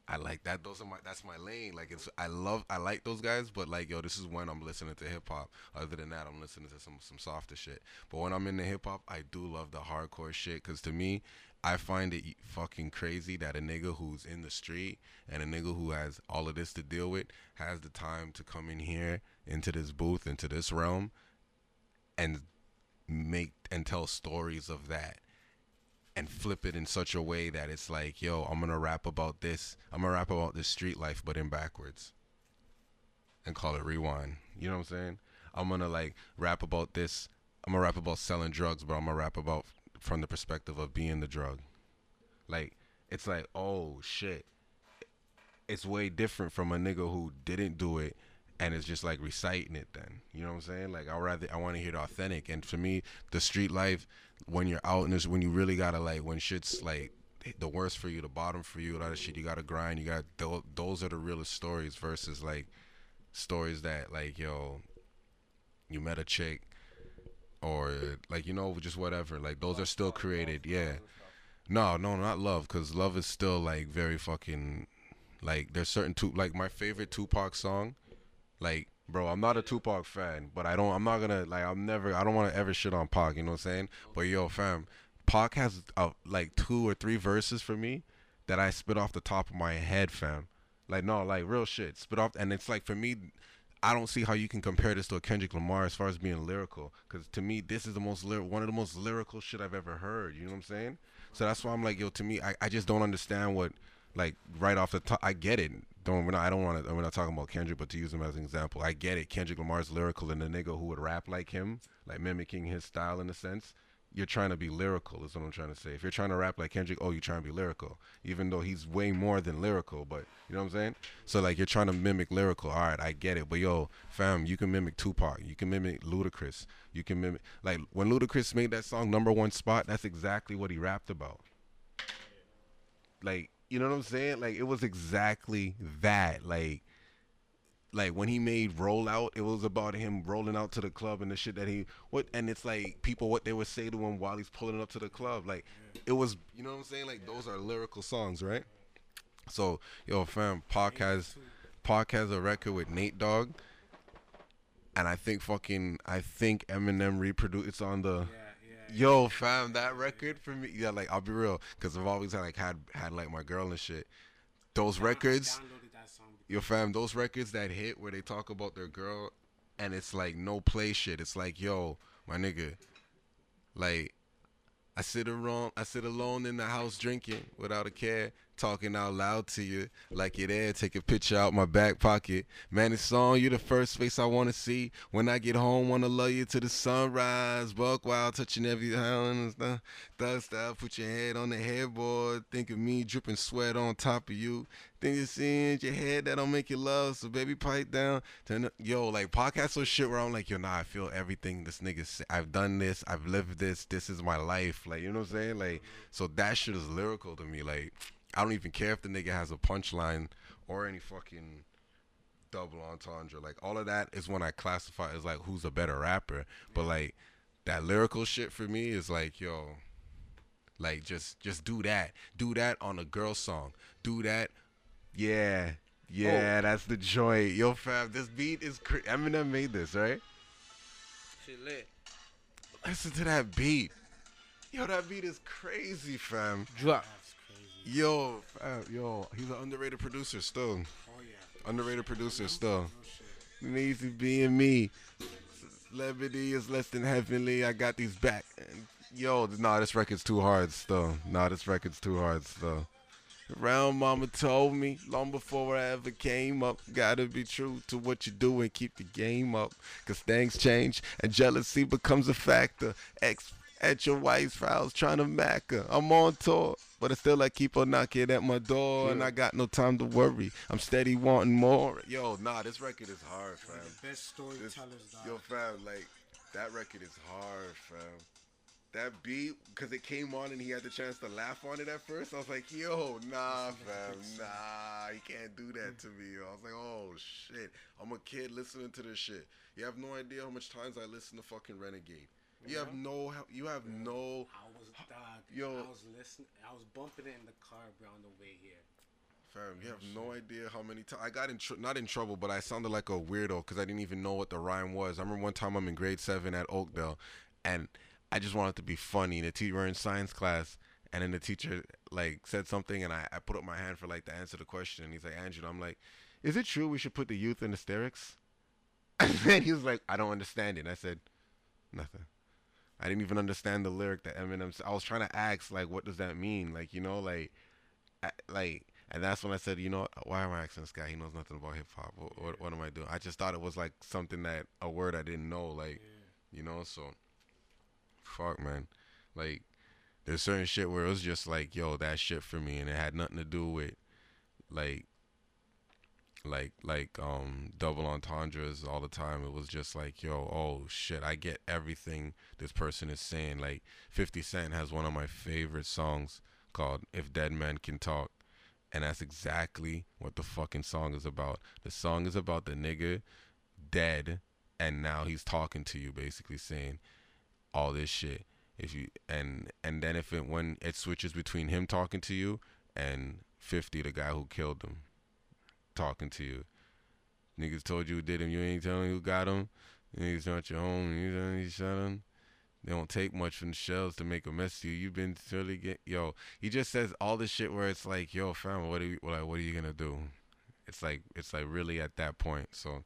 I like that. Those are my that's my lane. Like it's I love I like those guys, but like yo, this is when I'm listening to hip hop. Other than that, I'm listening to some some softer shit. But when I'm in the hip hop, I do love the hardcore shit because to me, I find it fucking crazy that a nigga who's in the street and a nigga who has all of this to deal with has the time to come in here into this booth into this realm and make and tell stories of that and flip it in such a way that it's like, yo, I'm gonna rap about this. I'm gonna rap about this street life, but in backwards, and call it rewind. You know what I'm saying? I'm gonna like rap about this. I'm gonna rap about selling drugs, but I'm gonna rap about from the perspective of being the drug. Like it's like, oh shit. It's way different from a nigga who didn't do it and it's just like reciting it then. You know what I'm saying? Like I rather I want to hear the authentic. And for me, the street life when you're out in this when you really gotta like when shit's like the worst for you, the bottom for you, a lot of shit you gotta grind. You got those are the realest stories versus like stories that like yo, you met a chick or like you know just whatever. Like those are still created. Yeah. No, no, not love, cause love is still like very fucking like there's certain two like my favorite Tupac song, like bro, I'm not a Tupac fan, but I don't I'm not gonna like I'm never I don't want to ever shit on Pac, you know what I'm saying? But yo, fam, Pac has uh, like two or three verses for me that I spit off the top of my head, fam. Like no, like real shit, spit off, and it's like for me, I don't see how you can compare this to a Kendrick Lamar as far as being lyrical. Because to me, this is the most lyrical, one of the most lyrical shit I've ever heard. You know what I'm saying? So that's why I'm like, yo, to me, I, I just don't understand what, like, right off the top. I get it. Don't we're not, I don't want to. We're not talking about Kendrick, but to use him as an example, I get it. Kendrick Lamar's lyrical, and the nigga who would rap like him, like mimicking his style in a sense you're trying to be lyrical is what I'm trying to say. If you're trying to rap like Kendrick, oh, you're trying to be lyrical, even though he's way more than lyrical. But you know what I'm saying? So like you're trying to mimic lyrical. All right, I get it. But yo, fam, you can mimic Tupac. You can mimic Ludacris. You can mimic like when Ludacris made that song number one spot. That's exactly what he rapped about. Like you know what I'm saying? Like it was exactly that. Like like when he made roll out it was about him rolling out to the club and the shit that he what and it's like people what they would say to him while he's pulling up to the club like yeah. it was you know what i'm saying like yeah. those are lyrical songs right so yo fam Pac has a record with nate dogg and i think fucking i think eminem reproduced it's on the yeah, yo fam that record for me yeah like i'll be real because i've always had like had had like my girl and shit those records Yo, fam, those records that hit where they talk about their girl and it's like no play shit. It's like, yo, my nigga, like I sit around, I sit alone in the house drinking without a care, talking out loud to you like you're there. Take a picture out my back pocket. Man, it's on you the first face I wanna see. When I get home, wanna love you to the sunrise. Buck wild, touching every hand and stuff. Thug style, put your head on the headboard. Think of me dripping sweat on top of you. Think you see in your head that don't make you love. So baby, pipe down. Turn up. Yo, like podcast or shit where I'm like, yo, nah, I feel everything this nigga. Say. I've done this. I've lived this. This is my life. Like you know what I'm saying? Like so that shit is lyrical to me. Like I don't even care if the nigga has a punchline or any fucking double entendre. Like all of that is when I classify as like who's a better rapper. But like that lyrical shit for me is like, yo, like just just do that. Do that on a girl song. Do that yeah, yeah, oh. that's the joint. Yo, fam, this beat is cra- Eminem made this, right? Shit lit. Listen to that beat. Yo, that beat is crazy, fam. Drop. Yo, fam, yo, he's an underrated producer still. Oh yeah. Underrated producer still. Needs to be in me. Levity is less than heavenly. I got these back. Yo, nah, this record's too hard still. Nah, this record's too hard still. Round mama told me long before I ever came up. Gotta be true to what you do and keep the game up. Cause things change and jealousy becomes a factor. Ex at your wife's house trying to mack her. I'm on tour, but I still like keep on knocking at my door. Yeah. And I got no time to worry. I'm steady wanting more. Yo, nah, this record is hard, fam. the best storytellers, Yo, fam, like, that record is hard, fam that beat because it came on and he had the chance to laugh on it at first. I was like, yo, nah, fam, nah, he can't do that to me. I was like, oh shit, I'm a kid listening to this shit. You have no idea how much times I listen to fucking Renegade. You have no, you have no. I was, dog, yo, I was listening. I was bumping it in the car, bro, on the way here. Fam, you have no idea how many times I got in tr- not in trouble, but I sounded like a weirdo because I didn't even know what the rhyme was. I remember one time I'm in grade seven at Oakdale, and I just wanted to be funny. And the teacher were in science class, and then the teacher like said something, and I, I put up my hand for like to answer the question. And he's like, Andrew, I'm like, is it true we should put the youth in hysterics? <laughs> And he was like, I don't understand it. And I said, nothing. I didn't even understand the lyric that Eminem. I was trying to ask like, what does that mean? Like, you know, like, like And that's when I said, you know, why am I asking this guy? He knows nothing about hip hop. What, what, what am I doing? I just thought it was like something that a word I didn't know, like, you know. So, fuck, man. Like, there's certain shit where it was just like, yo, that shit for me, and it had nothing to do with, like, like like um double entendres all the time. It was just like, yo, oh shit, I get everything this person is saying. Like 50 Cent has one of my favorite songs called If Dead Men Can Talk. And that's exactly what the fucking song is about. The song is about the nigga dead and now he's talking to you basically saying all this shit. If you and and then if it when it switches between him talking to you and 50 the guy who killed him talking to you. Niggas told you who did him, you ain't telling who got him. Niggas not your home, you you shot him. They don't take much from the shells to make a mess of you. You've been really get yo. He just says all this shit where it's like, yo, fam, what are you like? What are you gonna do? It's like it's like really at that point. So,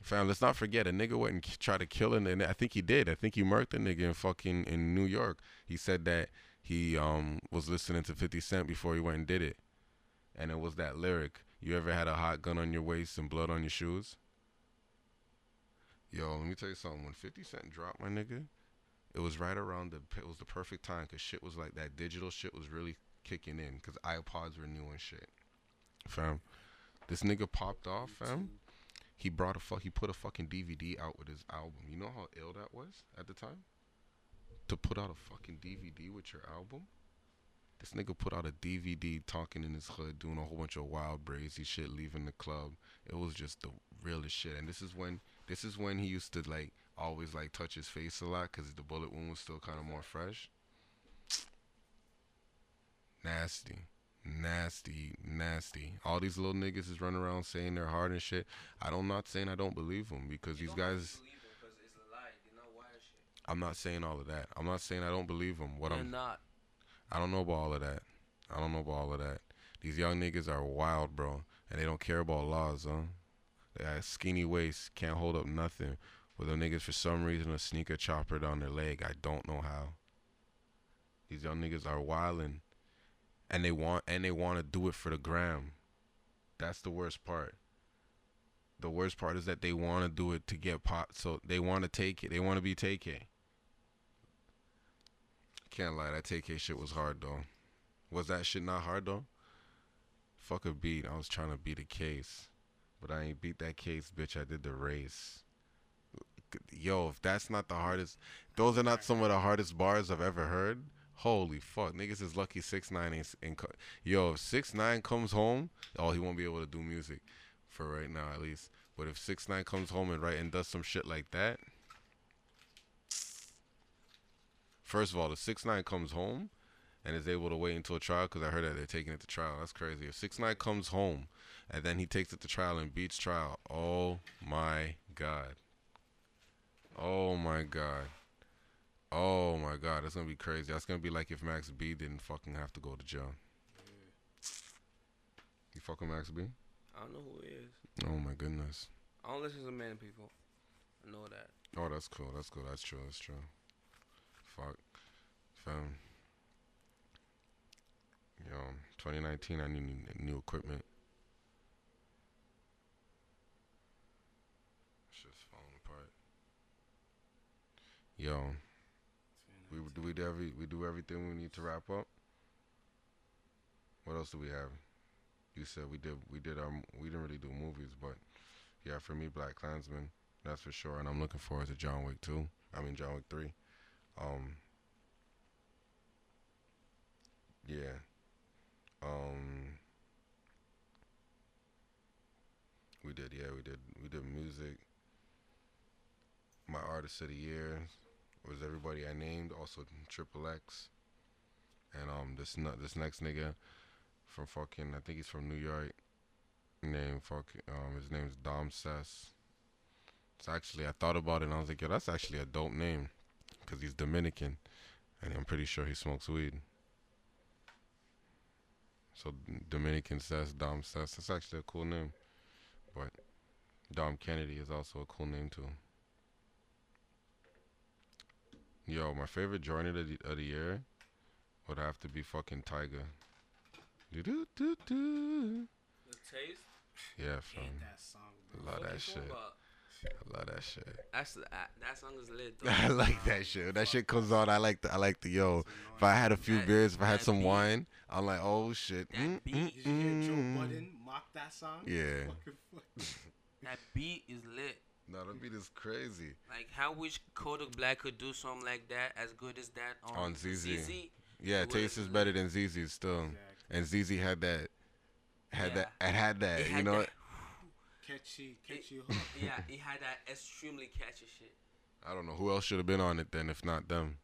fam, let's not forget a nigga went and tried to kill him, and I think he did. I think he murked a nigga in fucking in New York. He said that he um was listening to 50 Cent before he went and did it, and it was that lyric. You ever had a hot gun on your waist and blood on your shoes? Yo, let me tell you something. When 50 Cent dropped my nigga, it was right around the it was the perfect time because shit was like that digital shit was really kicking in because iPods were new and shit. Fam, this nigga popped off, fam. He brought a fuck. He put a fucking DVD out with his album. You know how ill that was at the time. To put out a fucking DVD with your album. This nigga put out a DVD talking in his hood, doing a whole bunch of wild brazy shit, leaving the club. It was just the realest shit. And this is when this is when he used to like always like touch his face a lot because the bullet wound was still kind of more fresh. Nasty, nasty, nasty. All these little niggas is running around saying they're hard and shit. I don't not saying I don't believe them because these guys. I'm not saying all of that. I'm not saying I don't believe them. What They're I'm not. I don't know about all of that. I don't know about all of that. These young niggas are wild, bro, and they don't care about laws, huh? They got skinny waist, can't hold up nothing. With them niggas, for some reason, a sneaker chopper down their leg. I don't know how. These young niggas are wildin', and they want and they want to do it for the gram. That's the worst part. The worst part is that they want to do it to get pop. So they want to take it. They want to be TK. Can't lie, that TK shit was hard though. Was that shit not hard though? Fuck a beat. I was trying to beat a case, but I ain't beat that case, bitch. I did the race. Yo, if that's not the hardest, those are not some of the hardest bars I've ever heard. Holy fuck, niggas is lucky six nine ain't in. Co- Yo, if six nine comes home, oh, he won't be able to do music for right now at least. But if six nine comes home and right and does some shit like that, First of all, the six nine comes home and is able to wait until trial because I heard that they're taking it to trial. That's crazy. If six nine comes home and then he takes it to trial and beats trial, oh my god. Oh my god. Oh my god, that's gonna be crazy. That's gonna be like if Max B didn't fucking have to go to jail. You fucking Max B? I don't know who he is. Oh my goodness. I don't listen to man people. I know that. Oh, that's cool. That's cool. That's true. That's true. Fuck. Fam. Yo, 2019, I need new, equipment. Shit's falling apart. Yo, we do we do every we do everything we need to wrap up. What else do we have? You said we did we did our we didn't really do movies, but yeah, for me, Black Klansman, that's for sure, and I'm looking forward to John Wick 2. I mean John Wick 3. Um yeah. Um we did yeah, we did we did music. My artist of the year was everybody I named, also Triple X. And um this nu- this next nigga from fucking I think he's from New York. Name fucking um his name's Dom Cess. It's actually I thought about it and I was like, yo, that's actually a dope name, cause he's Dominican, and I'm pretty sure he smokes weed. So Dominican Cess, Dom Cess, that's actually a cool name. But Dom Kennedy is also a cool name too. Yo, my favorite joint of the, of the year would have to be fucking Tyga. Do do do do. The taste. Yeah, Hate fam. that song, bro. Love that shit. about? I love that shit. That's that, that song is lit. Though. <laughs> I like that shit. That shit comes on. I like the. I like the yo. If I had a few That- beers, if I had some beat. wine, I'm like, oh shit. That Mm, beat. mm, Did you hear Joe mm. Budden mock that song? Yeah. <laughs> That beat is lit. No, that beat is crazy. Like how wish Kodak Black could do something like that as good as that on, On ZEZE. ZEZE. Yeah, taste is better than ZEZE still, Exactly. and ZEZE had that, had Yeah. that, it had that. It you had know, that, Catchy, catchy hook. yeah, he had that extremely catchy shit. I don't know who else should have been on it then, if not them.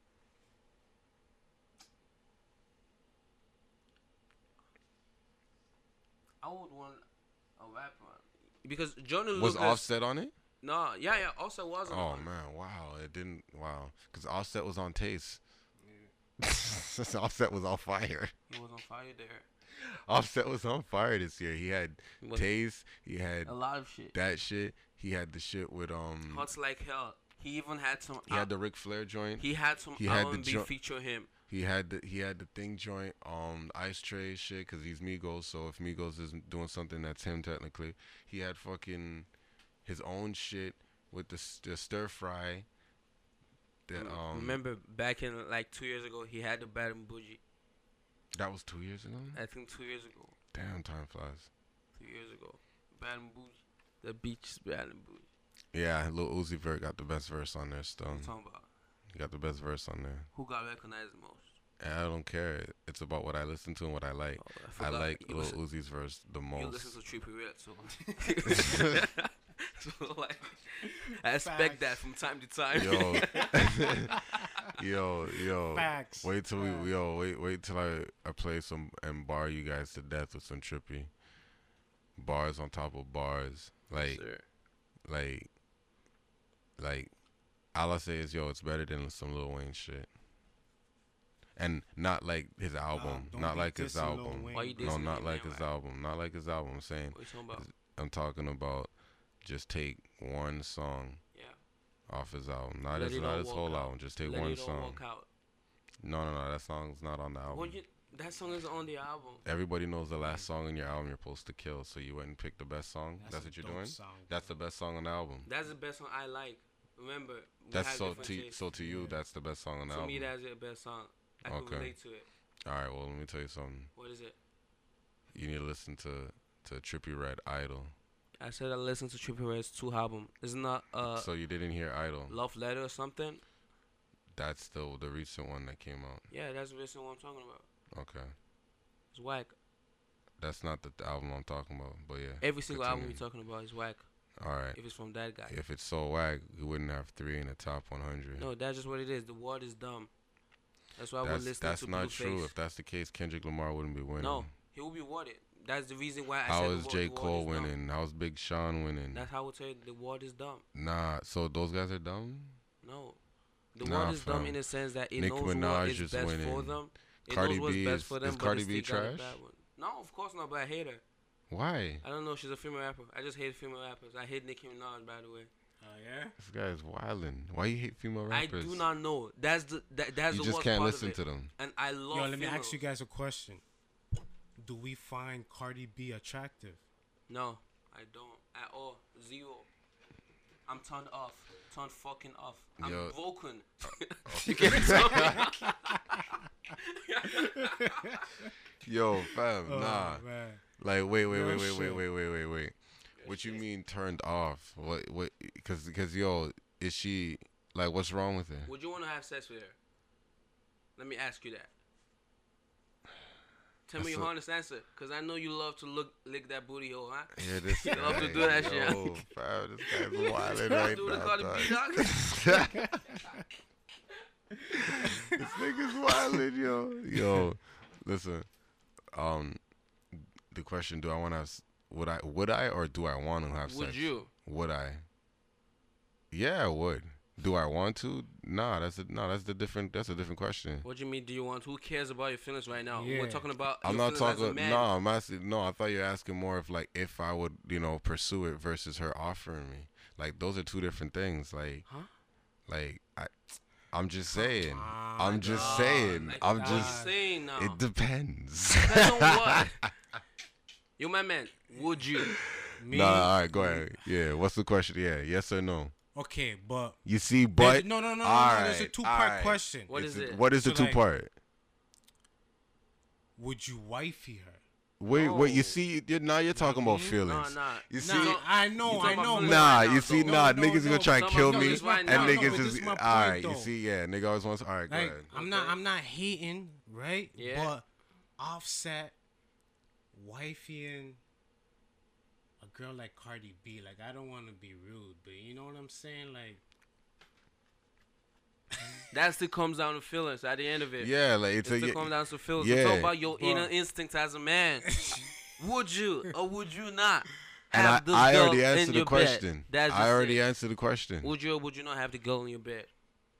I would want a rapper because Johnny Was Lucas. Offset on it? No, yeah, yeah. Also wasn't. Oh on. man, wow! It didn't. Wow, because Offset was on Taste. <laughs> Offset was on fire. He was on fire there. <laughs> Offset was on fire this year. He had was Taste. He had a lot of shit. that shit. He had the shit with um. Hot like hell. He even had some. He had the Ric Flair joint. He had some he had the jo- feature him. He had the he had the thing joint, um, Ice Tray shit, cause he's Migos. So if Migos is doing something, that's him technically. He had fucking his own shit with the, the stir fry. That um, Remember back in like two years ago, he had the Bad and Boujee. That was two years ago. I think two years ago. Damn, time flies. Two years ago. Bad and Boujee. The beach is Bad and Boujee. Yeah, Lil Uzi Vert got the best verse on there. Still, What talking about. he got the best verse on there. Who got recognized the most? I don't care. It's about what I listen to and what I like. Oh, I forgot. like you Lil listen, Uzi's verse the most. you listen to Trippie Redd, so. <laughs> <laughs> so like, I expect that from time to time. Yo, <laughs> yo, yo. Facts. Wait till Facts. we yo wait wait till I, I play some and bar you guys to death with some trippy bars on top of bars like Sure. like like all I say is yo it's better than some Lil Wayne shit and not like his album don't like his album Why you no not like his right? album not like his album I'm saying What you talking about? I'm talking about just take one song Yeah. Off his album not Let his not his whole out. album just take Let one song no no no that song's not on the album you, that song is on the album. Everybody knows the last song in your album you're supposed to kill, so you went and picked the best song. That's, a what you're doing. Song, That's the best song on the album. That's the best song I like. Remember, That's so to tastes. so to you. Yeah. That's the best song on the To album. me, that's the best song. I can Okay. relate to it. All right. Well, let me tell you something. What is it? You need to listen to to Trippie Redd Idol. I said I listened to Trippie Redd's two album. Isn't that uh so you didn't hear Idol. Love Letter or something? That's the the recent one that came out. Yeah, that's the recent one I'm talking about. Okay. It's whack. That's not the, album I'm talking about. But yeah. Every single album continue. you're talking about is whack. All right. If it's from that guy. If it's so wag, you wouldn't have three in the top 100. No, that's just what it is. The world is dumb. That's why we're that's listening that's to That's not Blueface. true. If that's the case, Kendrick Lamar wouldn't be winning. No, he will be awarded. That's the reason why I How said is the, J word, the Cole word is dumb. winning? How's Big Sean winning? That's how I would say the world is dumb. Nah, so those guys are dumb. No. The Nah, word is dumb in the sense that it Nicki knows Minaj is is best for winning. them. It Cardi knows what's B best is- for them, is Cardi B still trash? bad one. No, of course not, but I hate her. Why? I don't know. She's a female rapper. I just hate female rappers. I hate Nicki Minaj, by the way. Oh yeah. This guy is wilding. Why you hate female rappers? I do not know. That's the that, that's You the just can't listen to them. And I love. Yo, let me females. ask you guys a question. Do we find Cardi B attractive? No, I don't at all. Zero. I'm turned off. Turned fucking off. I'm Yo. broken. Oh. <laughs> You can't <laughs> Yo, fam, Oh, nah. man. Like, wait, wait, wait, wait, wait, wait, wait, wait, wait. What you mean turned off? What, what? Because, because, yo, is she like? What's wrong with her? Would you want to have sex with her? Let me ask you that. Tell me your a- honest answer, cause I know you love to look lick that booty hole, huh? Yeah, this <laughs> You guy. love to do that shit, huh? yo, fam, this guy's <laughs> right Do the now. Cardi. B dog. <laughs> this nigga's wildin', yo. Yo, listen. Um, the question: Do I want to? have Would I? Would I? Or do I want to have Would sex? Would you? Would I? Yeah, I would. Do I want to? Nah, that's a no. That's the different. That's a different question. What do you mean? Do you want? Who cares about your feelings right now? Yeah. We're talking about. I'm not feelings as a talking. man. No, I'm asking. No, I thought you were asking more of like if I would, you know, pursue it versus her offering me. Like those are two different things. Like, Huh? like I, I'm just saying. Ah, I'm just Nah, saying. like, I'm what just. saying now. It depends. Depends on what. <laughs> Yo, my man, would you? Me, nah, all right, go ahead. Yeah, what's the question? Yeah, yes or no? Okay, but You see, there's- but no, no, no, no, all no. There's a two-part all right. question. What It's is a- it? What is the So, two like- part? Would you wifey her? Wait, wait. You No. see, you're, now you're talking about feelings. Nah, nah. You see, Nah, I know, I know. but- Nah, you see, though. nah, No, niggas no, gonna try and some kill of me, those right and now. niggas but is this is my all point, right. You though. see, yeah, nigga always wants. All right, go Like, ahead. I'm not, Okay. I'm not hating, right? Yeah. But Offset, wifeying a girl like Cardi B, like I don't want to be rude, but you know what I'm saying? Like, <laughs> That still comes down to feelings at the end of it. Yeah, like It it's a still yeah, comes down to feelings. yeah. It's all about your But- inner instincts as a man. <laughs> would you or would you not and I, have this I girl already answered the question. That's I already it. answered the question. Would you or would you not have the girl in your bed?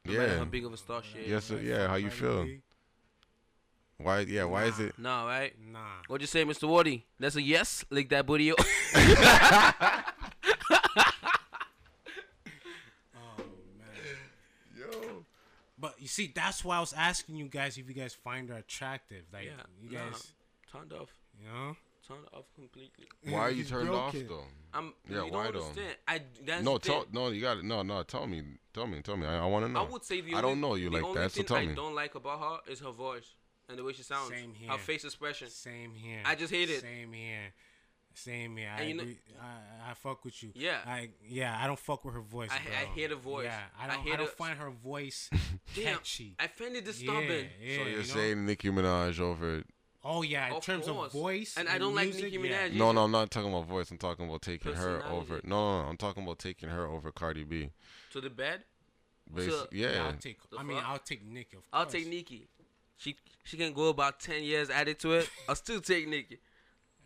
No Yeah. how big of a star she is. Yes, sir. Yeah, how you Cardi feel? B? Why? Yeah, why is it? No, right? Nah. What'd you say, Mr. Wardy? That's a yes? Lick that booty. <laughs> Oh man. Yo. But you see, that's why I was asking you guys if you guys find her attractive. Like, Yeah, you nah. guys, Turned off. you know? Turned off completely. Why are you <laughs> turned off broken. though? I'm. Yeah, you why don't though? I. That's No, the tell, no, you got it. No, no, tell me, tell me, tell me. I, I want to know. I would say the I only, don't know you like that, so thing tell I me. don't like about her is her voice and the way she sounds. Same here. Her face expression. Same here. I just hate it. Same here. Same here. I you know- agree. I, I fuck with you. Yeah. I yeah. I don't fuck with her voice. I- I bro. hear the voice. Yeah. I I don't. I, hear don't the- find her voice <laughs> Damn, catchy. I find it disturbing. Yeah, yeah, so you're you know? saying Nicki Minaj over? Oh yeah. In Of terms course. of voice, And I don't like music, Nicki yeah. Minaj. No, no, I'm not talking about voice. I'm talking about taking her over. No, no, no, I'm talking about taking her over Cardi B. To the bed. Basi- So- Yeah, yeah. I'll take. The I mean. I'll take Nick. Of I'll take Nicki. She she can go about ten years added to it. I'll still take Nicki.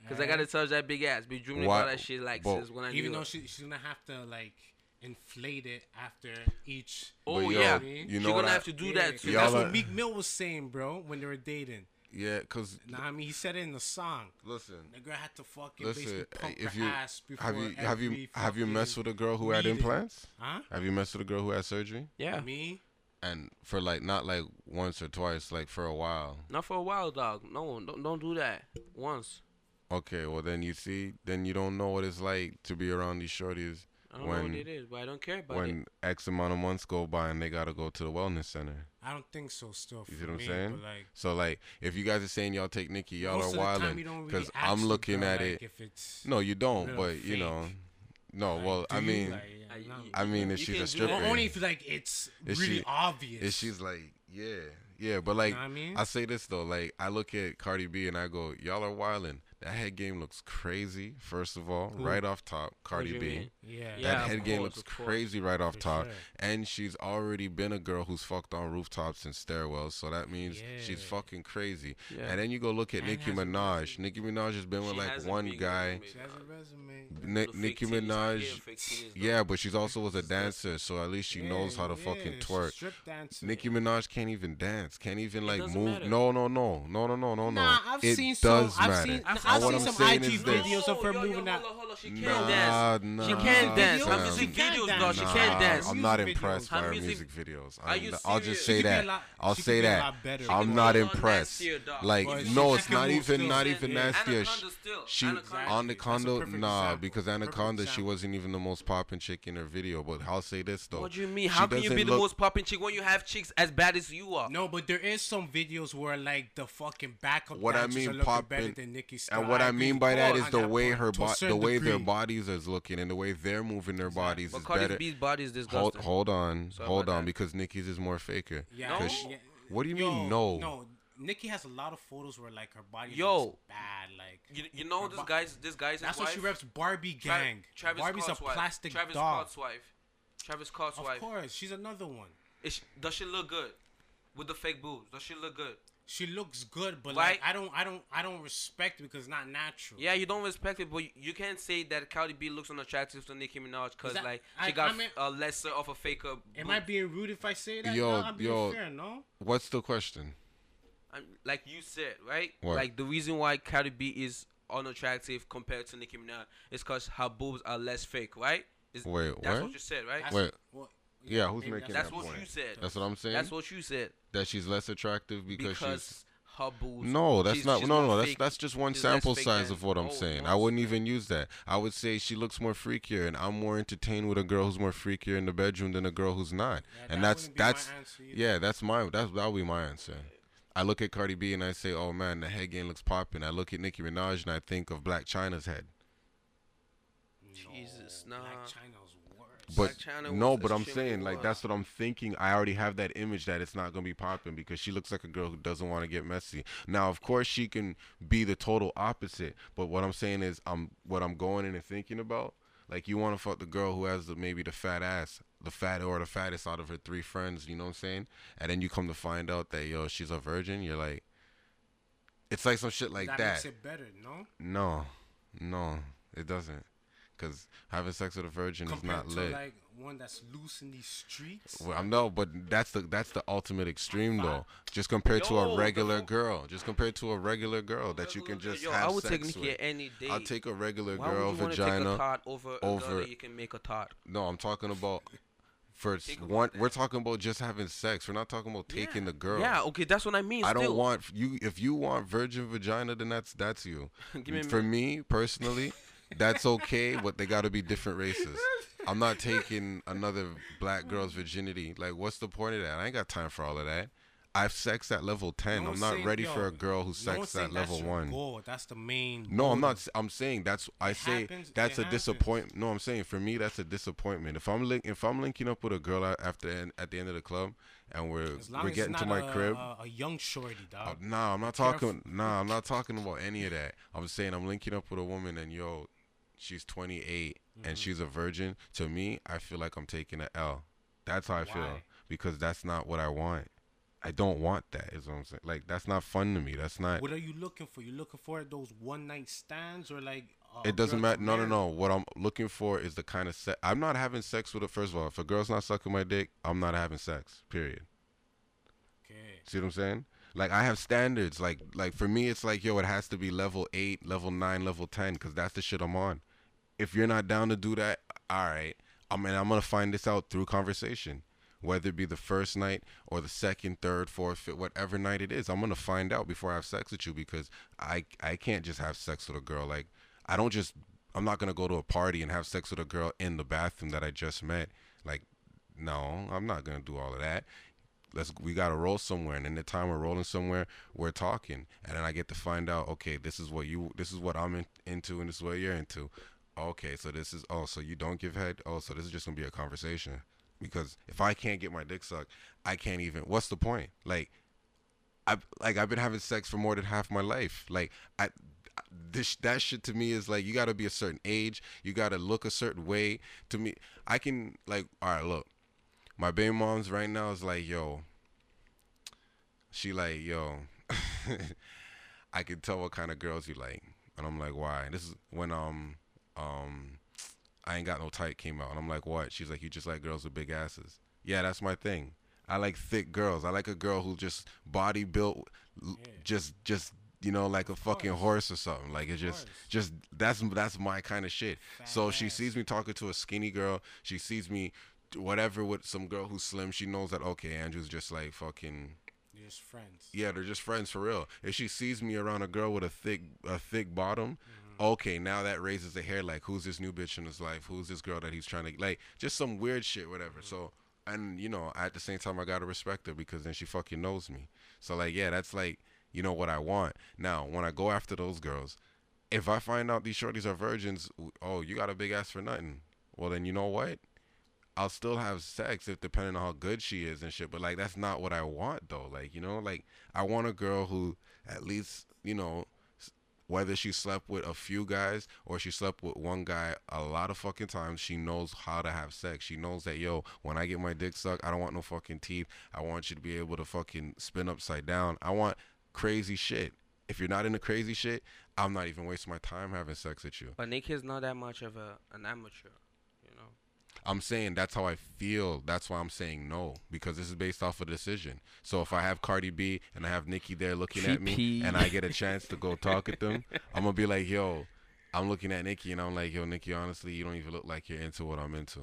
Cause I gotta touch that big ass. Be dreaming Why- about that shit like but- since when I Even though her. she, she's gonna have to like inflate it after each. Oh yo, yeah, you you know She's gonna I- have to do Yeah, that 'cause too. That's what Meek Mill was saying, bro, when they were dating. Yeah, cause Nah, I mean, he said it in the song. listen, The girl had to fucking listen. basically eh, pump If her you ass before have you have you have you messed with a girl who had implants? Huh? Have you messed with a girl who had surgery? Yeah, Me? And for like not like once or twice, like for a while. not for a while, dog. No, don't don't do that. Once. Okay, well then you see, then you don't know what it's like to be around these shorties I don't know When- what it is, but I don't care about when X amount of months go by and they gotta go to the wellness center. I don't think so. Still, You for see what I'm me, saying? Like, So like, if you guys are saying y'all take Nikki, y'all most are of the time, wilding you don't really because ask I'm looking at like, it. If it's No, you don't. real But you know, no. like, well, I mean, Like, I- yeah, no. I mean, if You she's a stripper, that. Well, only if like it's Is really she- obvious. if she's like, yeah, yeah. But like, know what I mean? I say this though, like I look at Cardi B and I go, y'all are wilding. That head game looks crazy. First of all, Who? right off top, Cardi B. mean? yeah, Yeah, That of head game looks crazy right off For top. sure. And she's already been a girl who's fucked on rooftops and stairwells, so that means she's fucking crazy. Yeah. And then you go look at And Nicki has a Minaj. resume. Nicki Minaj has been with She like one guy. resume, She has a resume. Ni- Nicki Minaj. hate fake titties, though. Yeah, but she's also was a dancer, so at least she knows how to Yeah, fucking twerk. Strip dancer. Nicki Minaj can't even dance. Can't even like move. matter. No, no, no, no, no, no, no, no. Nah, I've it seen does some. I've matter. seen. I've I've what seen I'm some saying IG is videos of her yo, yo, moving that. Hold on, hold on. She can't Nah, dance. nah, She can't dance. Her fam. music She videos, dance. dog. She Nah, can't dance. I'm not impressed videos. by Her her music- music videos. Are I'm, you I'll just say She could be a that. lot- I'll say could be a that. lot better. She I'm not be a lot impressed. nastier. Like she- no, she it's not even still. not even Yeah. nastier. Anaconda. She Anaconda. Exactly. Anaconda, That's a perfect nah, because Anaconda, she wasn't even the most popping chick in her video. But I'll say this though. What do you mean? How can you be the most popping chick when you have chicks as bad as you are? No, but there is some videos where like the fucking backup What I dancers mean are looking popping- better than Nicki Scott. And what I, agree mean with by you that the way point, her bo- the certain way their bodies is looking and the way they're moving their bodies But is Cardi better. B's body is Hold, disgusting. hold on, Sorry hold on, that. because Nicki's is more faker. Yeah, No. 'Cause she- what do you Yo, mean no? No, Nicki has a lot of photos where like her body Yo. looks bad. Like You, you know this bo- guy's this guy's that's why she reps Barbie Tra- gang. Travis Barbie's Scott's a wife. plastic Travis dog. Scott's wife. Travis Scott's Of wife. course, she's another one. She, does she look good with the fake boobs? Does she look good? She looks good, but Right. like I don't, I don't, I don't respect it because it's not natural. Yeah, you don't respect it, but you, you can't say that Cardi B looks unattractive to Nicki Minaj because that- like I- she got I mean- a lesser of a faker. Am boob. I being rude if I say that? Yo, no, I'm being yo. fair, no. What's the question? I'm- like you said, right? What? Like the reason why Cardi B is unattractive compared to Nicki Minaj is because her boobs are less fake, right? Is, Wait, that's what? what you said, right? That's Wait. what- Yeah, who's maybe making That's that what point? you said. That's what I'm saying. That's what you said. that she's less attractive because, Because, she's her boobs. no, that's she's- not she's no more no that's fake. that's just one She's sample size than- of what I'm Oh, saying. I wouldn't even use that. I would say she looks more freakier, and I'm more entertained with a girl who's more freakier in the bedroom than a girl who's not. Yeah, and that that's be that's answer yeah, that's my that's that'll be my answer. I look at Cardi B and I say, oh man, the head game looks popping. I look at Nicki Minaj and I think of Blac Chyna's head. Jesus, Black nah. China's worse. But no, but I'm saying like that's what I'm thinking. I already have that image that it's not gonna be popping because she looks like a girl who doesn't want to get messy. Now, of course, she can be the total opposite. But what I'm saying is, I'm what I'm going in and thinking about. Like you want to fuck the girl who has the maybe the fat ass, the fat or the fattest out of her three friends. You know what I'm saying? And then you come to find out that yo she's a virgin. You're like, it's like some shit like that, that. makes it better, no? No, no, it doesn't. Cause having sex with a virgin is not to lit. like one that's loose in these streets. Well, I'm no, but that's the that's the ultimate extreme though. Just compared to a regular fuck- girl, just compared to a regular girl that you can just Yo, have I would sex take Nicki with. any day. I'll take a regular Why girl would you wanna take a vagina. tot over a over- girl that you can make a tot? No, I'm talking about for s- Think about one. We're talking about just having sex. We're not talking about taking yeah. the girl. Yeah, okay, that's what I mean. I don't want you. If you want virgin vagina, then that's that's you. <laughs> Give me For minute. me personally, that's okay, but they got to be different races. I'm not taking another black girl's virginity. Like, what's the point of that? I ain't got time for all of that. I've sexed at level ten. No I'm not saying- ready yo, for a girl who sexed at level your one. Goal. That's the main. No, I'm not. I'm saying that's. I It say happens, that's a happens. disappointment. No, I'm saying for me that's a disappointment. If I'm link, if I'm linking up with a girl after at the end of the club, and we're we're getting to my a, crib. A, a young shorty, Oh, dog. nah, I'm not careful. talking. Nah, I'm not talking about any of that. I'm saying I'm linking up with a woman, and yo, she's 28 Mm-hmm. and she's a virgin. To me, I feel like I'm taking a L. That's how I feel because that's not what I want. I don't want that. Is what I'm saying. Like that's not fun to me. That's not. What are you looking for? You looking for those one night stands or like? a It doesn't matter. No, no, no. What I'm looking for is the kind of sex. I'm not having sex with a. First of all, if a girl's not sucking my dick, I'm not having sex. Period. Okay. See what I'm saying? Like I have standards. Like like for me, it's like yo, it has to be level eight, level nine, level ten, because that's the shit I'm on. If you're not down to do that, all right. I mean, I'm gonna find this out through conversation, whether it be the first night or the second, third, fourth, fifth, whatever night it is. I'm gonna find out before I have sex with you because I I can't just have sex with a girl. Like I don't just. I'm not gonna go to a party and have sex with a girl in the bathroom that I just met. Like, no, I'm not gonna do all of that let's we gotta roll somewhere and in the time we're rolling somewhere we're talking and then i get to find out okay this is what you this is what i'm in, into and this is what you're into okay so this is oh so you don't give head? Oh so this is just gonna be a conversation? Because if i can't get my dick sucked i can't even what's the point? Like i've like i've been having sex for more than half my life. Like i this that shit to me is like you got to be a certain age. You got to look a certain way. To me i can like all right look. My baby mom's right now is like, yo, she like, yo, <laughs> I can tell what kind of girls you like, and I'm like, why? This is when um um I ain't got no tight came out, and I'm like, what? She's like, you just like girls with big asses. Yeah, that's my thing. I like thick girls. I like a girl who just body built, Yeah. just just you know like a fucking horse or something. Like it's just just that's that's my kind of shit. so she sees me talking to a skinny girl. She sees me whatever with some girl who's slim. She knows that okay, Andrew's just like fucking You're just friends. yeah, they're just friends for real. If she sees me around a girl with a thick a thick bottom, Mm-hmm. Okay, now that raises the hair. Like, who's this new bitch in his life? Who's this girl that he's trying to like? Just some weird shit, whatever. Mm-hmm. So, and you know, at the same time, I gotta respect her because then she fucking knows me. So, like, yeah, that's like you know what I want. Now, when I go after those girls, if I find out these shorties are virgins, oh, you got a big ass for nothing. Well, then you know what? I'll still have sex if depending on how good she is and shit. But like that's not what I want though. Like you know, like I want a girl who at least you know whether she slept with a few guys or she slept with one guy a lot of fucking times, she knows how to have sex. She knows that yo, when I get my dick sucked, I don't want no fucking teeth. I want you to be able to fucking spin upside down. I want crazy shit. If you're not into crazy shit, I'm not even wasting my time having sex with you. But Nick is not that much of a an amateur, you know. I'm saying that's how I feel. That's why I'm saying no because this is based off a decision. So if I have Cardi B and I have Nicki there looking at me and I get a chance to go talk at them, <laughs> I'm gonna be like, yo, I'm looking at Nicki and I'm like, yo, Nicki, honestly, you don't even look like you're into what I'm into.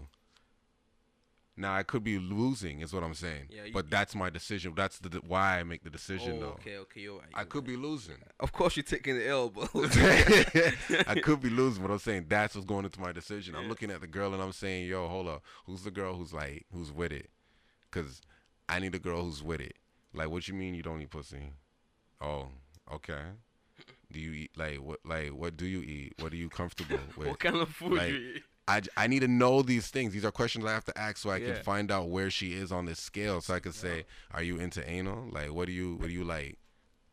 Now I could be losing, is what I'm saying. Yeah, you- but that's my decision. That's the why I make the decision, Oh, though. okay, okay, you're right. I you're could right. be losing. Of course, you're taking the L, but <laughs> I could be losing, but I'm saying that's what's going into my decision. I'm looking at the girl and I'm saying, yo, hold up, who's the girl who's like, who's with it? Cause I need a girl who's with it. Like, what you mean you don't eat pussy? Oh, okay. Do you eat like what? Like, what do you eat? What are you comfortable <laughs> with? what kind of food Like, you eat? I, I need to know these things. These are questions I have to ask so I Yeah. can find out where she is on this scale. So I can say, are you into anal? Like, what do you what do you like?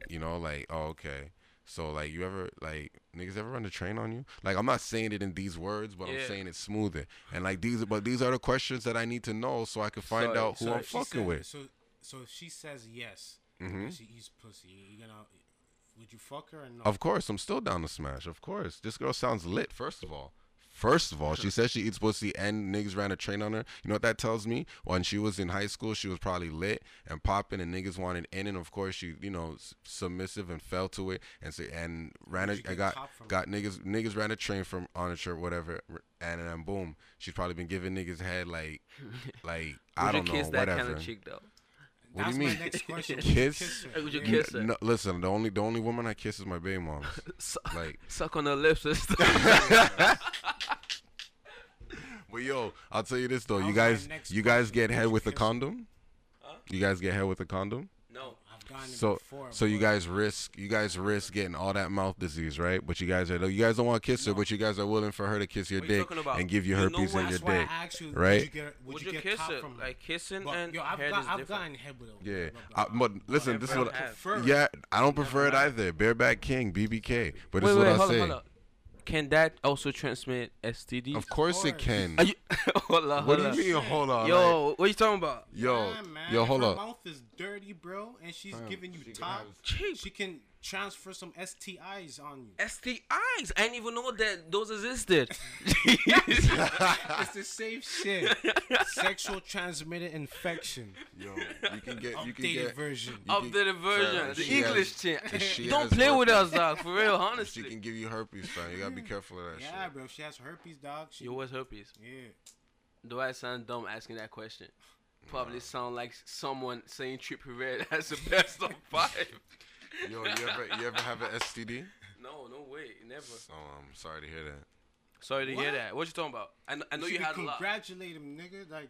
You know, like, oh, okay. So like, you ever like niggas ever run the train on you? Like, I'm not saying it in these words, but Yeah. I'm saying it smoother. And like these, but these are the questions that I need to know so I can find So- out who so I'm fucking said- with. So, so if she says yes, Mhm. she eats pussy, you gonna, would you fuck her or no? Of course, I'm still down to smash. Of course, this girl sounds lit. First of all, first of all, she says she eats pussy and niggas ran a train on her. You know what that tells me? When she was in high school, she was probably lit and popping, and niggas wanted in, and of course she, you know, submissive and fell to it, and so, and ran a, I got got niggas niggas ran a train from on a shirt, whatever, and then boom, she's probably been giving niggas head like, <laughs> like I don't know, whatever. kind of chick though? What do That's you my mean? next question. <laughs> Would Kiss? You kiss her? Would you Yeah. kiss her? No, listen, the only the only woman I kiss is my baby mom. <laughs> Su- Like suck on her lips and <laughs> stuff. But yo, I'll tell you this though. You guys, you guys get Would head with a condom. Huh? You guys get head with a condom. No. I've gotten it So, before. so you guys risk, you guys risk getting all that mouth disease, right? But you guys are, you guys don't want to kiss her, No. but you guys are willing for her to kiss your What you dick talking and give you You herpes in your dick. You, right? Would you get, would Would you you get kiss top her? from? Like kissing But, and yo, I've, head got, is I've different. gotten head with her. Yeah, I, blah, blah. but listen, this is what. have. prefer. Yeah, I don't prefer it either. Bareback King, BBK. But this is what I hold say. On, hold on. Can that also transmit STDs? Of course it can. You, <laughs> hold on, What hold do you on. mean? Hold on. like- Yo, what you talking about? yo, Yeah, man. yo, if hold her up. mouth is dirty, bro, and she's Fam, giving you she can top. have- She can transfer some STIs on you. STIs. I didn't even know that those existed. <laughs> it's the same shit. <laughs> Sexual transmitted infection. Yo, you can get, you can Updated get. version. you can- Updated version. Fam, the English chant. she <laughs> Don't has play with us, dog. For real, honestly. She can give you herpes, fam. You gotta be careful of that Yeah, shit. bro. If she has herpes, dog. She, Yo, what's herpes? yeah. Do I sound dumb asking that question? Probably sound like someone saying Trippie Redd has the best of five. Yo, you ever, you ever have an STD? <laughs> No, no way, never. So I'm sorry to hear that. Sorry to hear that. What you talking about? I know, I know you should had a lot. Congratulate him, nigga. Like,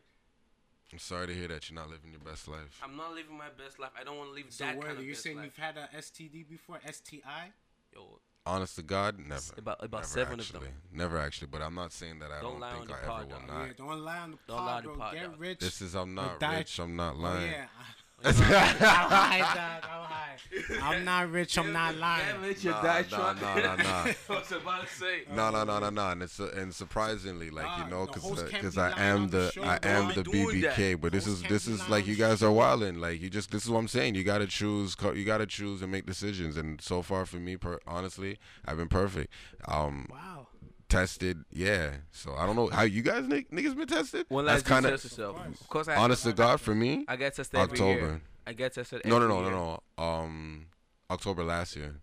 I'm sorry to hear that you're not living your best life. I'm not living my best life. I don't want to live so that where kind of you best saying life. you've had a STD before? STI? Yo, Honest to God, never. about- about never seven of them. Never actually, but I'm not saying that I Don't don't, think I pod, ever will not. Yeah, don't lie on the Don't lie on the bro. pod, Get dog. rich. This is I'm not rich. I'm not Oh, lying. yeah. I'm high, dog. I'm high. I'm not rich. I'm not lying. Damn it, Nah, died nah, nah, nah, nah. <laughs> I was about to say. No, no, no, no, no, and it's uh, and surprisingly, like you know, because host because I am the the I am the? BBK, but this is this is like you guys are wilding. Like you just this is what I'm saying. You gotta choose. You gotta choose and make decisions. And so far for me, per, honestly, I've been perfect. Um, Wow. Tested, yeah. So I don't know how you guys nick- niggas been tested. When That's last you kind test of yourself? Of course. Of course, I. honest to God for me. I get tested every year. October. I get tested. No, no, no, year. no, no. Um, October last year.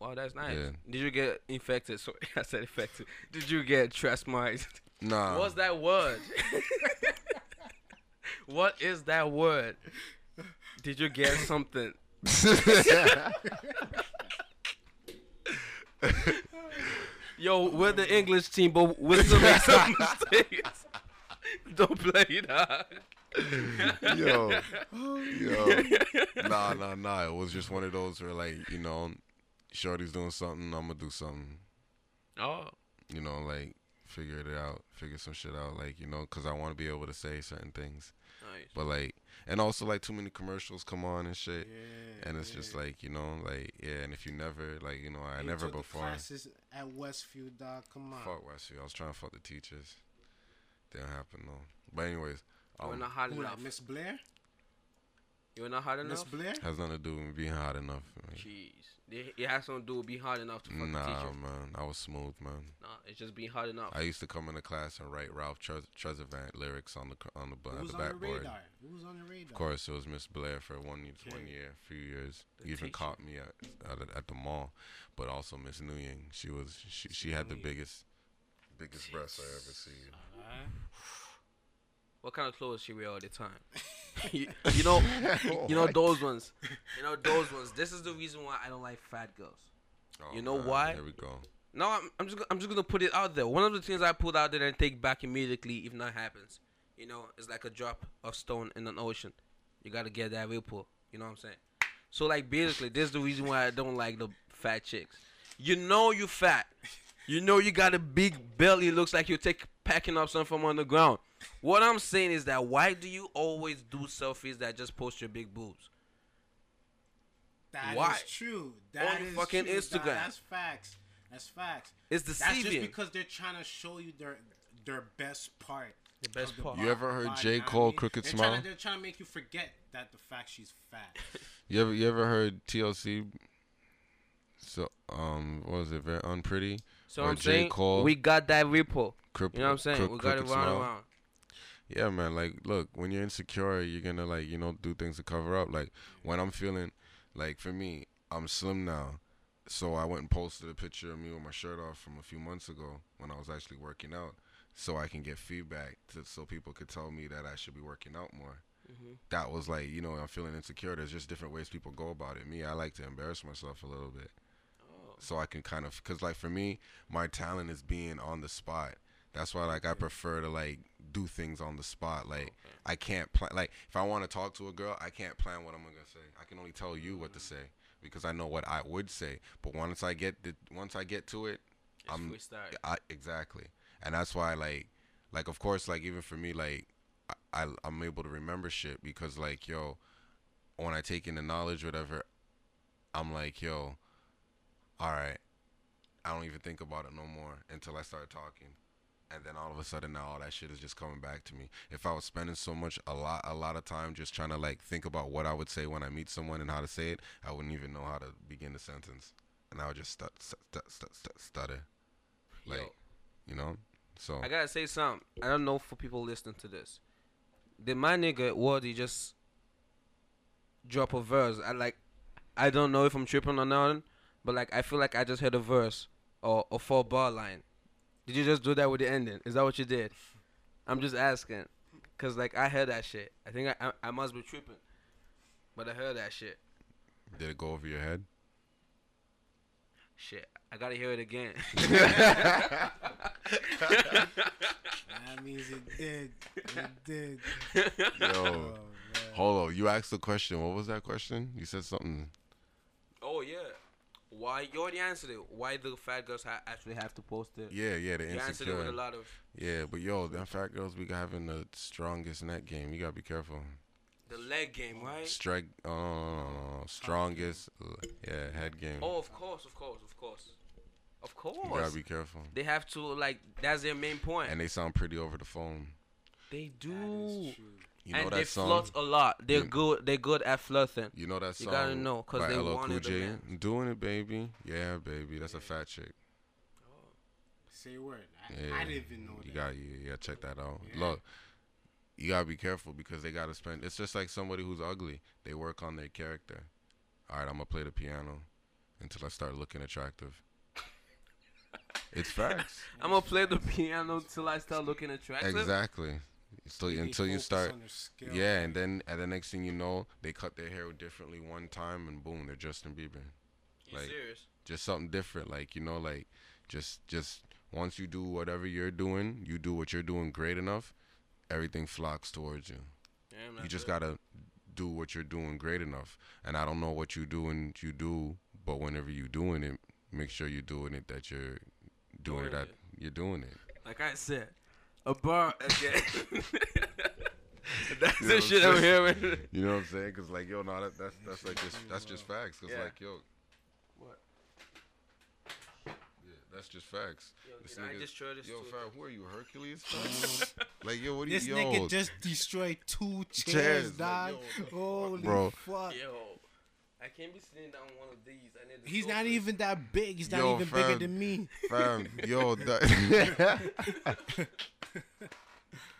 Wow, that's nice. Yeah. Did you get infected? <laughs> Sorry, I said infected. Did you get traumatized? Nah. What's that word? <laughs> what is that word? Did you get something? <laughs> Yo, we're the English team, but we'll still <laughs> make some mistakes. <laughs> Don't play that. yo, <laughs> yo, nah, nah, nah. It was just one of those where, like, you know, Shorty's doing something, I'm gonna do something. Oh, You know, like, figure it out, figure some shit out, like, you know, because I want to be able to say certain things. nice. But like, and also like, too many commercials come on and shit, Yeah. and it's just like, you know, like, yeah. And if you never, like, you know, I You never took the before. Classes at Westfield, dog. Come on. Fuck Westview. I was trying to fuck the teachers. Didn't happen though. But anyways, You were um, not hot Who enough. that? Miss Blair? You were not hot Miss enough. Blair? has nothing to do with being hot enough. man. Jeez, it it has something to do with being hot enough to fuck the Nah, teacher. man, I was smooth, man. Nah, it's just being hot enough. I used to come into class and write Ralph Tres- Tresvant lyrics on the c- on the bu- Who was on the backboard. radar? Who was on the radar? Of course, it was Miss Blair for one year, one year, a few years. The Even teacher. caught me at at, the- at the mall, but also Miss Nguyen. She was she she had the biggest biggest breasts I ever seen. Alright. What kind of clothes she wear all the time? <laughs> you, you know, <laughs> you know those ones. You know those ones. This is the reason why I don't like fat girls. Oh, You know man, why? There we go. No, I'm, I'm just I'm just gonna put it out there. One of the things I put out there and take back immediately if not happens. You know, it's like a drop of stone in an ocean. You gotta get that ripple. You know what I'm saying? So like basically, this is the reason why I don't like the fat chicks. You know you fat. You know you got a big belly. Looks like you're take packing up something from on the ground. What I'm saying is that why do you always do selfies that just post your big boobs? That is Why? true. That On is fucking true. That- Instagram. that's facts. That's facts. It's deceiving. That's deceiving. just because they're trying to show you their their best part. the best of the part. You ever heard body, J. you I Cole mean? Crooked they're Smile? Trying to, they're trying to make you forget that the fact she's fat. <laughs> You ever you ever heard TLC? So um, what was it? Very unpretty. So or I'm J. saying Cole, we got that ripple. Crook- You know what I'm saying? We got it round Smile. and round. Yeah, man. Like, look, when you're insecure, you're gonna like, you know, do things to cover up. Like, when I'm feeling, like, for me, I'm slim now, so I went and posted a picture of me with my shirt off from a few months ago when I was actually working out, so I can get feedback, to, so people could tell me that I should be working out more. Mhm. That was like, you know, I'm feeling insecure. There's just different ways people go about it. Me, I like to embarrass myself a little bit. So I can kind of cuz like for me my talent is being on the spot. That's why like I prefer to like do things on the spot. Like I can't plan like if I want to talk to a girl, I can't plan what I'm going to say. I can only tell you what to mm. say because I know what I would say. But once I get the once I get to it, It's I'm. I, exactly. And that's why like like of course like even for me like I, I I'm able to remember shit because like yo when I take in the knowledge whatever I'm like yo all right I don't even think about it no more until I start talking and then all of a sudden now all that shit is just coming back to me if I was spending so much a lot a lot of time just trying to like think about what I would say when I meet someone and how to say it I wouldn't even know how to begin the sentence and I would just stut, stut, stut, stut, stut, stutter like Yo, you know so I gotta say something. I don't know for people listening to this. Did my nigga Wardy just drop a verse? I like. I don't know if I'm tripping or not, but like I feel like I just heard a verse or a four bar line. Did you just do that with the ending? Is that what you did? I'm just asking, cause like I heard that shit. I think I I, I must be tripping, but I heard that shit. Did it go over your head? Shit, I gotta hear it again. <laughs> That means it did. It did. Yo, Oh, hold on. You asked the question. What was that question? You said something. oh yeah. Why you already answered it? Why the fat girls ha- actually have to post it? Yeah, yeah, the You answered it with a insecure. lot of Yeah, but yo, them fat girls be having the strongest net game. You gotta be careful. the leg game, right? Strike, oh, no, no, no, no. strongest, uh, yeah, head game. Oh, of course, of course, of course, of course. You gotta be careful. They have to like that's their main point. And they sound pretty over the phone. they do, is true. You know and that they song? flirt a lot. They're You- good. They're good at flirting. You know that song? You gotta know because they LL Cool wanted the J? man. I'm doing it, baby. Yeah, baby. That's a fat chick. Say a word. I, Yeah, I didn't even know You that. got you, you gotta check that out. Yeah. Look, you gotta be careful because they gotta spend. It's just like somebody who's ugly. They work on their character. All right, I'm gonna play the piano until I start looking attractive. It's facts. <laughs> I'm gonna play the piano till I start looking attractive. exactly. So They until you start, on their skill. yeah, and then and the next thing you know, they cut their hair differently one time, and boom, they're Justin Bieber. You like- serious? just something different like you know like just just once you do whatever you're doing you do what you're doing great enough everything flocks towards you Damn, you just it. gotta do what you're doing great enough and i don't know what you doing you do but whenever you're doing it make sure you're doing it that you're doing, Doing at it. you're doing it Like I said, a bar again. <laughs> that's You know the shit I'm I'm hearing. you know what i'm saying because like yo no that, that's that's like just that's just facts because Yeah. like yo What? yeah that's just facts Yo, This can I nigga- destroy this yo too? fam who are you hercules fam? <laughs> <laughs> like yo what do you This yo nigga just destroyed two chairs, Chairs, like, dog. yo, Holy Bro. fuck. Yo, I can't be sitting down on one of these. I need He's not sofa. even that big. He's not Yo, even fam. bigger than me. fam, <laughs> yo, that, <laughs>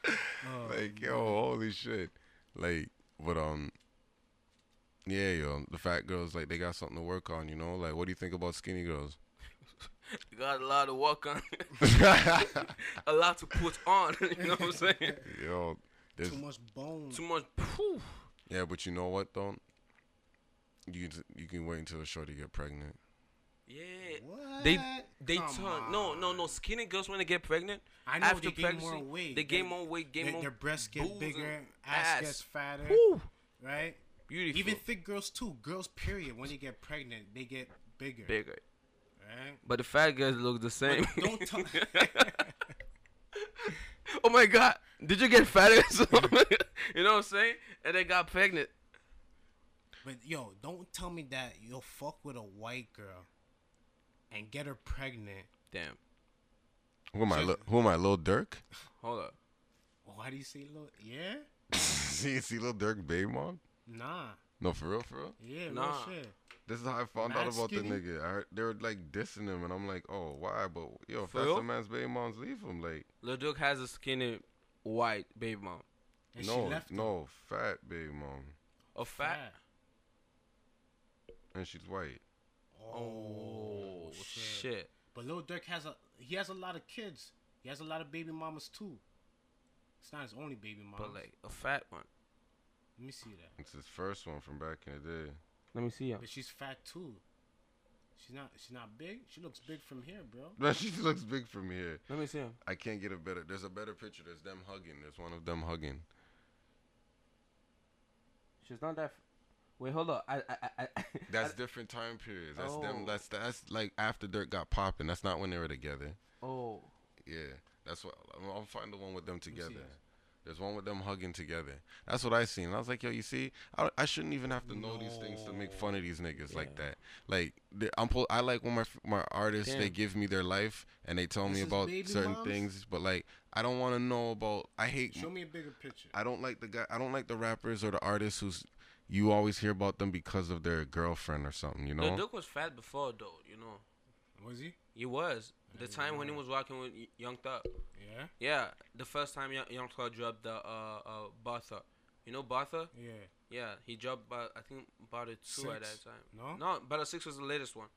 Oh, like, yo, holy shit, like, but um, yeah, yo, the fat girls, like, they got something to work on, you know, like, what do you think about skinny girls? You <laughs> got a lot to work on, a lot to put on. you know what I'm saying? yo, There's, Too much bone. Too much. Whew. yeah, but you know what though? You you can wait until the shorty get pregnant. Yeah. What? They they Come turn no no no skinny girls when they get pregnant I know after they gain more pregnancy weight. they gain more weight gain Their, more their breasts get bigger, ass, ass. gets fatter, Whew. right? beautiful Even thick girls too. Girls, period. When they get pregnant, they get bigger, bigger right? but the fat girls look the same But don't tell. <laughs> oh my god did you get fatter <laughs> you know what I'm saying and they got pregnant but yo, don't tell me that you'll fuck with a white girl and get her pregnant. damn Who am I? Just- Li- who am I? Lil Durk? hold up Why do you say little? Yeah, <laughs> see, see, Lil Durk, baby mom. nah, No, for real, for real. yeah, Nah. real shit. This is how I found Mad out about skinny? the nigga. I heard they were like dissing him, and I'm like, oh, why? But yo, if For that's real? the man's baby moms, leave him. Like, Lil Duke has a skinny white baby mom And she no, him. no, fat baby mom, a fat Fat. And she's white. oh, oh shit But Lil Durk has a he has a lot of kids. He has a lot of baby mamas too. It's not his only baby mama. but like a fat one let me see that. It's his first one from back in the day. let me see him But she's fat too. She's not. She's not big. She looks big from here, bro. Man, <laughs> she looks big from here. let me see him I can't get a better. There's a better picture. There's them hugging. There's one of them hugging. She's not that. F- Wait, hold up. I, I, I, I <laughs> That's different time periods. That's them. Oh. That's that's like after Dirt got popping. That's not when they were together. oh, Yeah, that's what I'll I'll find the one with them together. There's one with them hugging together. That's what I seen. I was like, yo, you see, I, I shouldn't even have to know these things to make fun of these niggas like that. Like, I'm po- I like when my my artists they give me their life and they tell This me about certain moms? things, but like, I don't want to know about. I hate. Show me a bigger picture. I don't like the guy. I don't like the rappers or the artists who's you always hear about them because of their girlfriend or something. You know. The Duke was fat before though you know Was he? he was the time when he was walking with Young Thug Yeah. Yeah, the first time Young, Young Thug dropped the uh uh Barter. You know Barter? Yeah. Yeah, he dropped about I think about a two at that time. No. No, but a six was the latest one.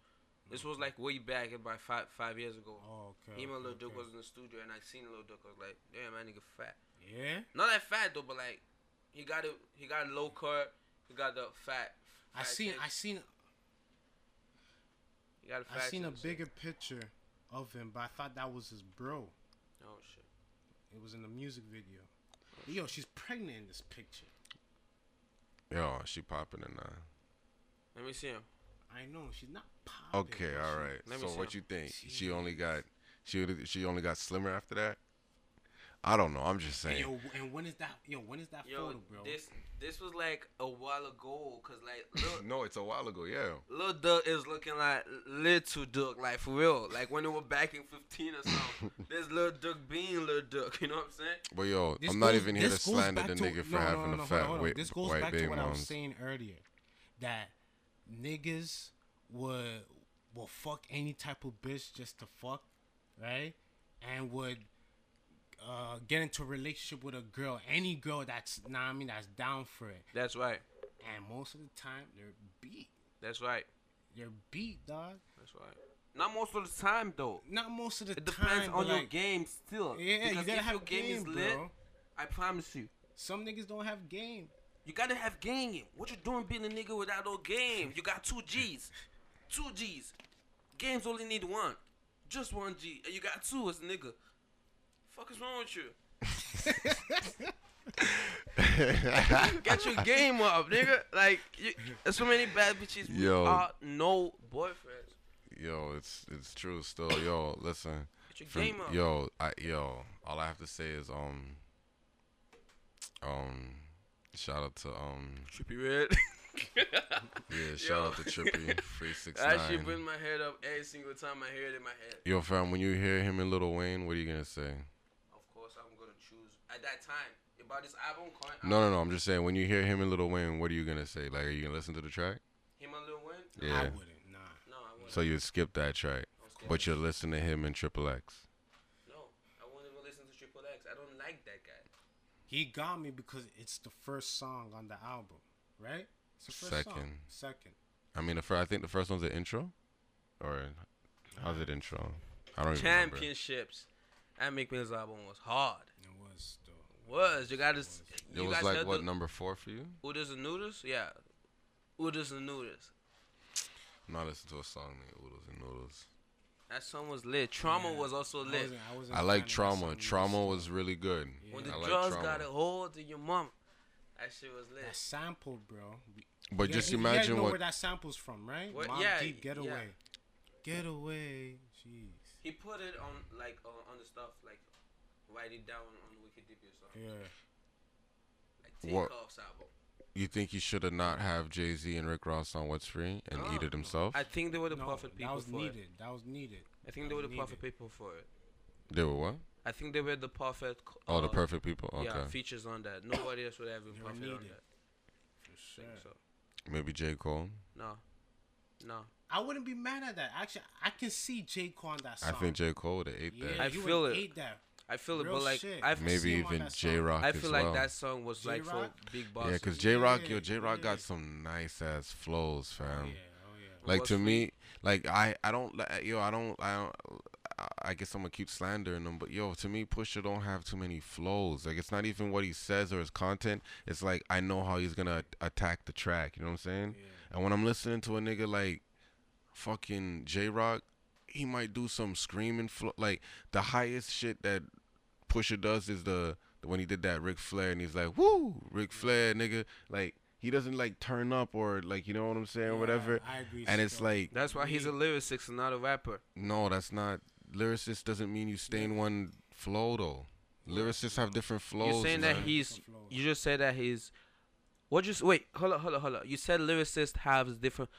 This was like way back about five five years ago. Oh, okay. Him and Lil okay, Duke was in the studio and I seen Lil Duke. I was like, damn, man, nigga fat. Yeah. Not that fat though, but like he got it. He got a low cut. He got the fat. I seen. chest. I seen. He got a I fat seen a chest. bigger picture of him, but I thought that was his bro. Oh shit. It was in the music video. Yo, she's pregnant in this picture. Yo, she popping in now. Let me see him. I know she's not popping. Okay, all right. she- right. Let me So what him. you think? She only got she she only got slimmer after that. I don't know. I'm just And saying. yo, and when is that? Yo, when is that Yo, photo, bro? this this was like a while ago, cause like <laughs> Lil, no, it's a while ago. Yeah. Lil Duck is looking like little Duck, like for real. Like when they were back in 15 or something. <laughs> There's Lil Duck being Lil Duck, you know what I'm saying? But yo, This I'm not even here to slander back the to- nigga for no, no, having no, a fat hold on. weight, This goes white back baby to what I was saying earlier, that niggas would will fuck any type of bitch just to fuck, right? And would uh, get into a relationship with a girl, any girl that's nah, I mean that's down for it. That's right. And most of the time they're beat. That's right. They're beat, dog. That's right. Not most of the time though. Not most of the time. It depends time. on your like, game still. Yeah, you gotta if have your game, game, is lit, bro. I promise you. Some niggas don't have game. You gotta have game. What you doing being a nigga without no game? You got two G's. Two G's. Games only need one. Just one G. And you got two as a nigga. Fuck is wrong with you? <laughs> Get your game up, nigga. Like, you, there's so many bad bitches Yo. without no boyfriends. Yo, it's it's true still. Yo, listen. Get your From- game up. yo, I yo, all I have to say is um um shout out to um Trippie Redd. <laughs> yeah, shout out to Trippie, Free Six I actually bring my head up every single time I hear it in my head. Yo, fam, when you hear him and Lil Wayne, what are you gonna say? Of course, I'm gonna choose at that time about this album. Current No, no, no. I'm just saying when you hear him and Lil Wayne, what are you gonna say? Like, are you gonna listen to the track? Him and Lil Wayne? I Yeah. wouldn't. Nah. No, I wouldn't. So you skip that track, but you're listening to him and Triple X. No, I won't even listen to Triple X. I don't like that guy. He got me because it's the first song on the album, right? It's the first Song. Second. Second. I mean, the fir- I think the first one's the intro, or how's it intro? I don't even remember. Championships. That Meek Mill's album was hard. It was you gotta? It You was like what the number four for you? Oodles and Noodles? Yeah, Oodles and Noodles. I'm not listening to a song named Oodles and Noodles. That song was lit. Trauma Yeah. was also I lit. wasn't- I wasn't I a like fan of that Trauma. Trauma was so- really good. When the I drugs Trauma. got a hold of your mom, that shit was lit. That sample, bro. But You just guys- you imagine guys know what where that sample's from, right? What- Mobb yeah, Deep, Get yeah. Away. Get Away. Jeez. He put it on like on, on the stuff like write it down on Wikipedia or something. Yeah. Like What- Takeoff's album. you think he should have not have Jay Z and Rick Ross on What's Free and No, eat it no. himself? I think they were the No, perfect people that was for needed. it. That was needed. I think that they were was the perfect people for it. they were what? I think they were the perfect. c- Oh, the uh, perfect people. Okay. Yeah, features on that. Nobody else would have been They were perfect on that. For sure. think so. Maybe J Cole. No, no. I wouldn't be mad at that. Actually, I can see J. Cole on that song. I think J Cole would have ate yeah, that. I he feel would've it. ate that. I feel it, Real but like shit. I I've Maybe see him on even Jay Rock. I as feel well. like that song was like for Jay-Rock? big Yeah, because Jay Rock, Yeah, yo, Jay Rock yeah. got some nice ass flows, Oh, fam. yeah, oh, yeah. Like What's to me, like I, I don't, li- yo, I don't, I don't. I- I guess I'm gonna keep slandering them, but yo, to me, Pusha don't have too many flows. Like it's not even what he says or his content. It's like I know how he's gonna attack the track. You know what I'm saying? Yeah. And when I'm listening to a nigga like fucking Jay Rock, he might do some screaming flow. Like the highest shit that Pusha does is the when he did that Ric Flair and he's like, "Woo, Ric Flair, nigga!" Like he doesn't like turn up or like you know what I'm saying, or Yeah, whatever. I agree. And it's still. like, That's why he's a lyricist and not a rapper. no, that's not lyricist. Doesn't mean you stay in one flow though. Lyricists have different flows. You're saying that he's. You just said that he's. What you s- wait? Hold on, hold on, hold on. You said lyricist has different.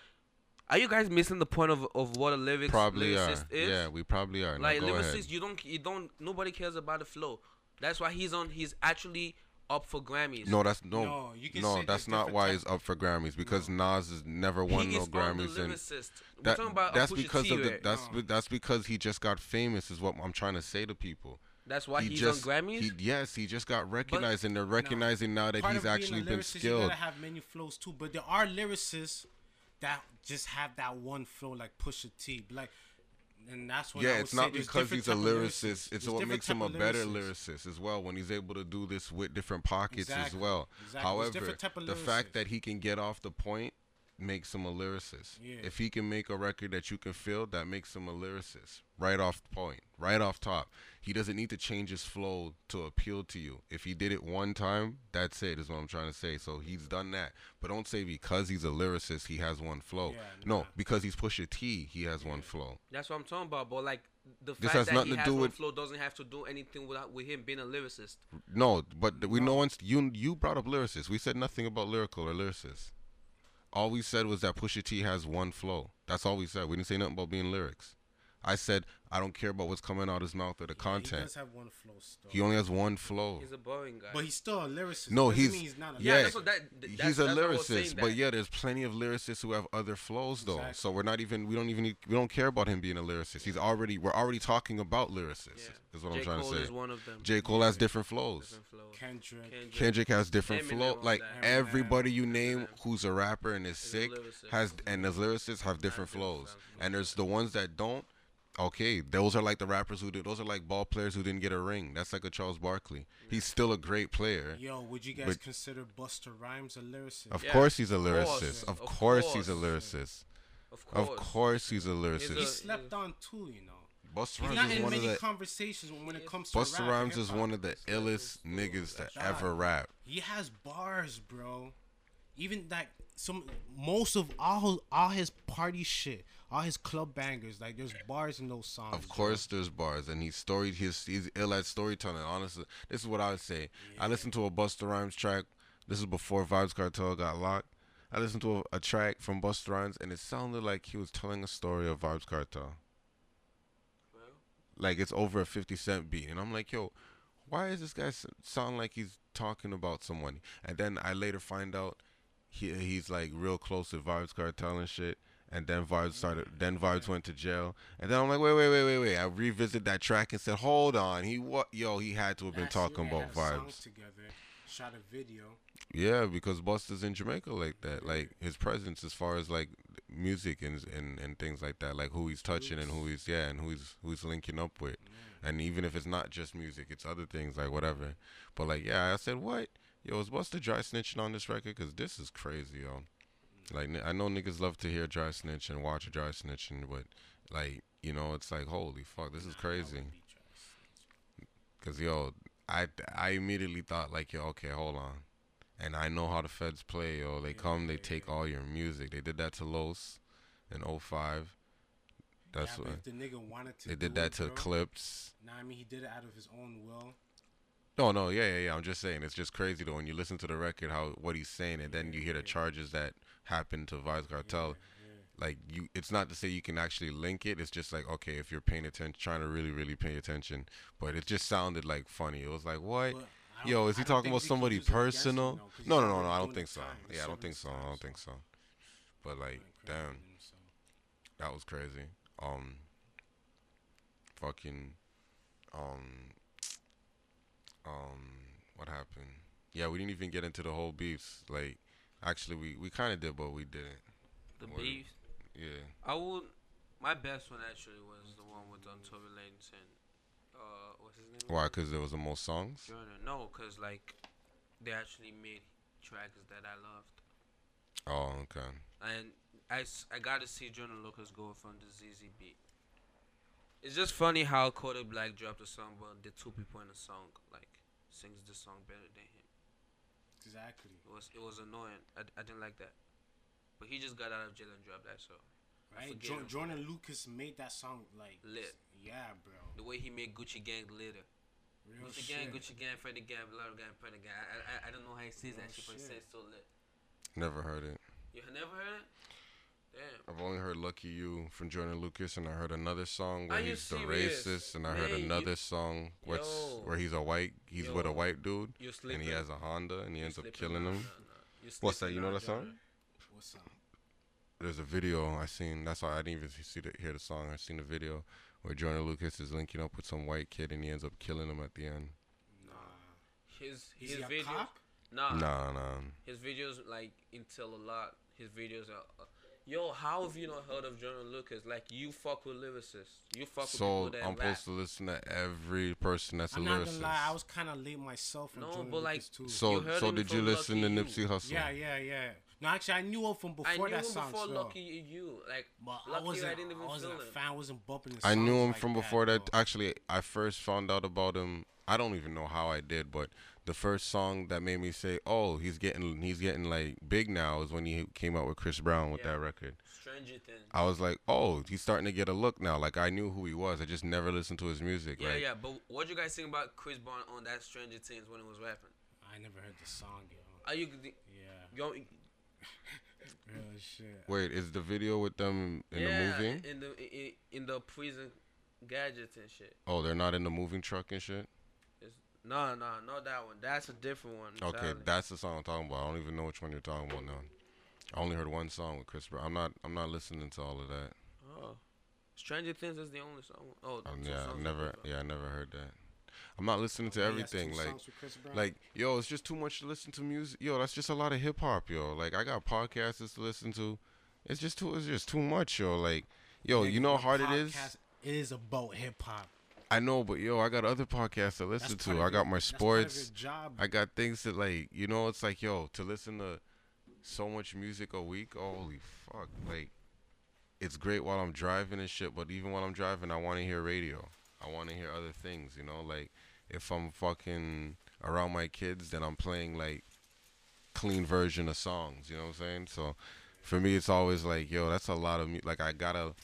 Are you guys missing the point of, of what a lyrics probably are. lyricist is? Yeah, we probably are. Like go lyricist, ahead. you don't you don't nobody cares about the flow. That's why he's on. He's actually up for Grammys. No, that's no, No, no. you can say that's not why type- he's up for Grammys because Nas has never he won no is on the Grammys and lyricist. We're that, talking about that's Pusha because T, of the right? that's No. be- that's because he just got famous is what I'm trying to say to people. That's why he he's just, on Grammys. He, yes, he just got recognized and they're recognizing now that Part he's of being a actually been lyricist, You gotta have many flows too, but there are lyricists that just have that one flow, like Pusha T. Like, and that's what Yeah, it's not because he's a lyricist. It's There's what makes him a better lyricist as well when he's able to do this with different pockets as well. exactly. However, different type of the fact that he can get off the point makes him a lyricist. Yeah. If he can make a record that you can feel, that makes him a lyricist. Right off the point, right off top. He doesn't need to change his flow to appeal to you. If he did it one time, that's it, is what I'm trying to say. So he's done that. But don't say because he's a lyricist, he has one flow. Yeah, no, nah. because he's Pusha T, he has one flow. That's what I'm talking about. But like the This fact has that nothing he to has do one with- flow doesn't have to do anything without uh, with him being a lyricist. No, but th- we know once you you brought up lyricists. We said nothing about lyrical or lyricists. All we said was that Pusha T has one flow. That's all we said. We didn't say nothing about being lyrics. I said I don't care about what's coming out of his mouth or the Yeah, He content. does have one flow still. He only has one flow. He's a boring guy. but he's still a lyricist. No, he's- he's not a yeah, yeah, lyricist. that's what that. th- He's a that's why I was saying lyricist, but yeah, there's plenty of lyricists who have other flows though. Exactly. So we're not even we don't even need, we don't care about him being a lyricist. He's already we're already talking about lyricists. Yeah. Is what J. I'm trying Cole to say. is one of them. J Cole has different flows. Different flow. Kendrick. Kendrick. Kendrick has different Eminem flow. Like that. everybody you Eminem. name who's a rapper and is Is sick has and the lyricists have different different flows. flows. And there's the ones that don't. Okay, those are like the rappers who did. Those are like ball players who didn't get a ring. That's like a Charles Barkley. He's still a great player. Yo, would you guys But- consider Busta Rhymes a lyricist? Of Yeah, course he's a of course, lyricist. Of, of course, he's a course. lyricist. Of course. Of course he's a He's lyricist. he slept on too, you know. Busta He's Rhymes not is in one of the conversations when it comes to Busta Rhymes is one of the illest niggas to ever rap. He has bars, bro. Even like some most of all all his party shit, all his club bangers, like there's bars in those songs. Of bro. course, there's bars, and he's storied. He's he's ill at storytelling. Honestly, this is what I would say. I listened to a Busta Rhymes track. This is before Vybz Kartel got locked. I listened to a, a track from Busta Rhymes, and it sounded like he was telling a story of Vybz Kartel. Like it's over a Fifty Cent beat, and I'm like, yo, why is this guy sound like he's talking about someone? And then I later find out he he's like real close to Vybz Kartel and shit. And then Vybz started. Then Vybz went to jail. And then I'm like, wait, wait, wait, wait, wait. I revisit that track and said, hold on. He what? Yo, he had to have been Last talking about Vybz. together. Shot a video. Yeah, because Busta's in Jamaica like that. Like his presence, as far as like music and, and and things like that, like who he's touching and who he's yeah, and who he's who he's linking up with, and even if it's not just music, it's other things like whatever. But like yeah, I said what yo is Busta dry snitching on this record because this is crazy yo. Like I know niggas love to hear dry snitch and watch a dry snitching, but like you know it's like holy fuck, this is crazy. Cause yo, I I immediately thought like yo, okay, hold on, and I know how the feds play. Yo, they come, they take all your music. They did that to Los in 05. That's yeah, what if the nigga wanted to. they did that it, to bro, Clips. Nah, I mean he did it out of his own will. No, no, yeah, yeah, yeah. I'm just saying, it's just crazy though when you listen to the record, how what he's saying, and then you hear the charges that happened to Vybz Kartel. Like you, it's not to say you can actually link it. It's just like okay, if you're paying attention, trying to really, really pay attention. But it just sounded like funny. It was like what? Yo, is he talking about somebody use it against him, personal? he's No, no, no, no. I don't think so. Yeah, I don't think so. I don't think so. But like, Like, damn, that was crazy. Um, fucking, um, um, what happened? Yeah, we didn't even get into the whole beefs. Like, actually, we we kind of did, but we didn't. The beef. Yeah. I would. My best one actually was the one with Tory and uh, what's his name? Why? Cause there was the most songs. No, cause like they actually made tracks that I loved, Oh, okay. and I, I got to see Joyner Lucas go from the ZEZE beat. It's just funny how Kodak Black dropped a song, but the two people in the song like sings the song better than him. Exactly. It was it was annoying. I, I didn't like that, but he just got out of jail and dropped that song. Right? forget Jo- him. Joyner Lucas made that song like Lit. Yeah, bro. The way he made Gucci Gang glitter. Real Gucci shit. Gang, Gucci Gang, Freddie Gang, Blood Gang, Freddie Gang. I, I, I don't know how he says that shit, but it shit. says so lit. Never heard it. You have never heard it? Damn. I've only heard "Lucky You" from Joyner Lucas, and I heard another song where you he's the racist, and I heard Man, you- another song what's Yo. where he's a white, he's with a white dude, and he has a Honda, and he ends up killing Nah, him. nah, nah. You're What's that? You know on that song? Joyner. What's up? There's a video I seen. That's why I didn't even see the, hear the song. I seen the video where Joyner Lucas is linking up with some white kid, and he ends up killing him at the end. Nah. His Is his he a videos. cop? Nah, Nah, nah. his videos like entail a lot. His videos are. Uh, yo, how have you not heard of Joyner Lucas? Like you fuck with lyricists. You fuck with So people that I'm rap. supposed to listen to every person that's a I'm not gonna lie, I was kind of late myself. On No, Joyner but, like, Lucas too. So, You heard so him did you from listen to Lucky You. Nipsey Hussle? yeah, yeah, yeah. No, actually, I knew him from before I knew that him song. before so. Lucky You. Like But I Lucky You, wasn't, I didn't even I wasn't feel a fan. I wasn't bumping his I knew him like from that, before that. bro. Actually, I first found out about him. I don't even know how I did, but the first song that made me say, "Oh, he's getting he's getting like big now," is when he came out with Chris Brown with Yeah. that record. Stranger Things. I was like, "Oh, he's starting to get a look now." Like I knew who he was. I just never listened to his music. Yeah, like, yeah. But what do you guys think about Chris Brown on that Stranger Things when he was rapping? I never heard the song, yo. Are you? Yeah, you <laughs> real shit. Wait, is the video with them in yeah, the movie? in the in, in the prison gadgets and shit. Oh, they're not in the moving truck and shit. It's, no, no, not that one. That's a different one. Okay, that's the song I'm talking about. I don't even know which one you're talking about now. I only heard one song with Chris Brown. I'm not. I'm not listening to all of that. Oh. Stranger Things is the only song. Oh, Um, yeah, I with never. Yeah, I never heard that. I'm not listening to He has two everything. Like, songs with Chris Brown. like, yo, it's just too much to listen to music. Yo, that's just a lot of hip hop, yo. Like, I got podcasts to listen to. It's just too. It's just too much, yo. Like, yo, Nigga, you know how the hard it is. It is about hip hop. I know, but yo, I got other podcasts to listen to. I got my that's part of sports. job. I got things that like, you know, it's like, yo, to listen to so much music a week, holy fuck, like, it's great while I'm driving and shit. But even while I'm driving, I want to hear radio. I want to hear other things, you know, like if I'm fucking around my kids, then I'm playing like clean version of songs. You know what I'm saying? So for me, it's always like, yo, that's a lot of mu- like I gotta,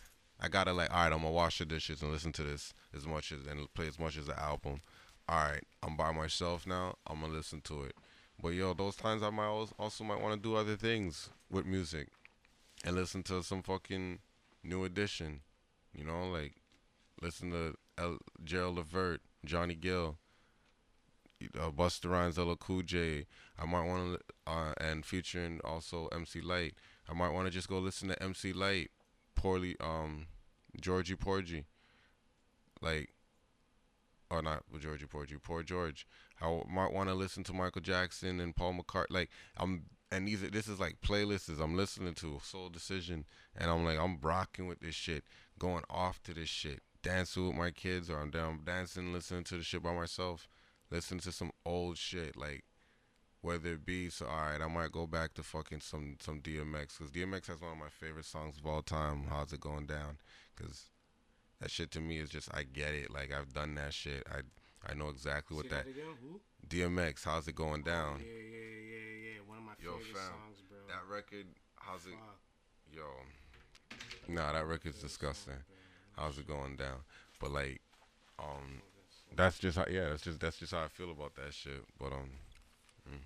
I gotta like, all right, I'm gonna wash the dishes and listen to this as much as and play as much as the album. All right, I'm by myself now. I'm gonna listen to it. But yo, those times I might als- also might want to do other things with music and listen to some fucking new edition. You know, like listen to El- Gerald Levert, Johnny Gill, uh, Busta Rhymes, LL Cool J. I might want to, uh, and featuring also MC Lyte. I might want to just go listen to MC Lyte, poorly, um, Georgie Porgy, like, or not Georgie Porgy, Poor George. I might want to listen to Michael Jackson and Paul McCartney. Like, I'm and these this is like playlists I'm listening to Soul Decision, and I'm like I'm rocking with this shit, going off to this shit, dancing with my kids, or I'm down dancing, listening to the shit by myself, listening to some old shit like. Whether it be so, all right, I might go back to fucking some some DMX because DMX has one of my favorite songs of all time. How's it going down? Because that shit to me is just I get it. Like I've done that shit. I I know exactly what that? Who? DMX. How's it going down? Yeah, yeah, yeah, yeah, yeah. One of my Yo, favorite fam, songs, bro. That record. How's it? Fuck. Yo. Nah, that record's disgusting. How's it going down? But like, um, that's just how. Yeah, that's just that's just how I feel about that shit. But um, mm.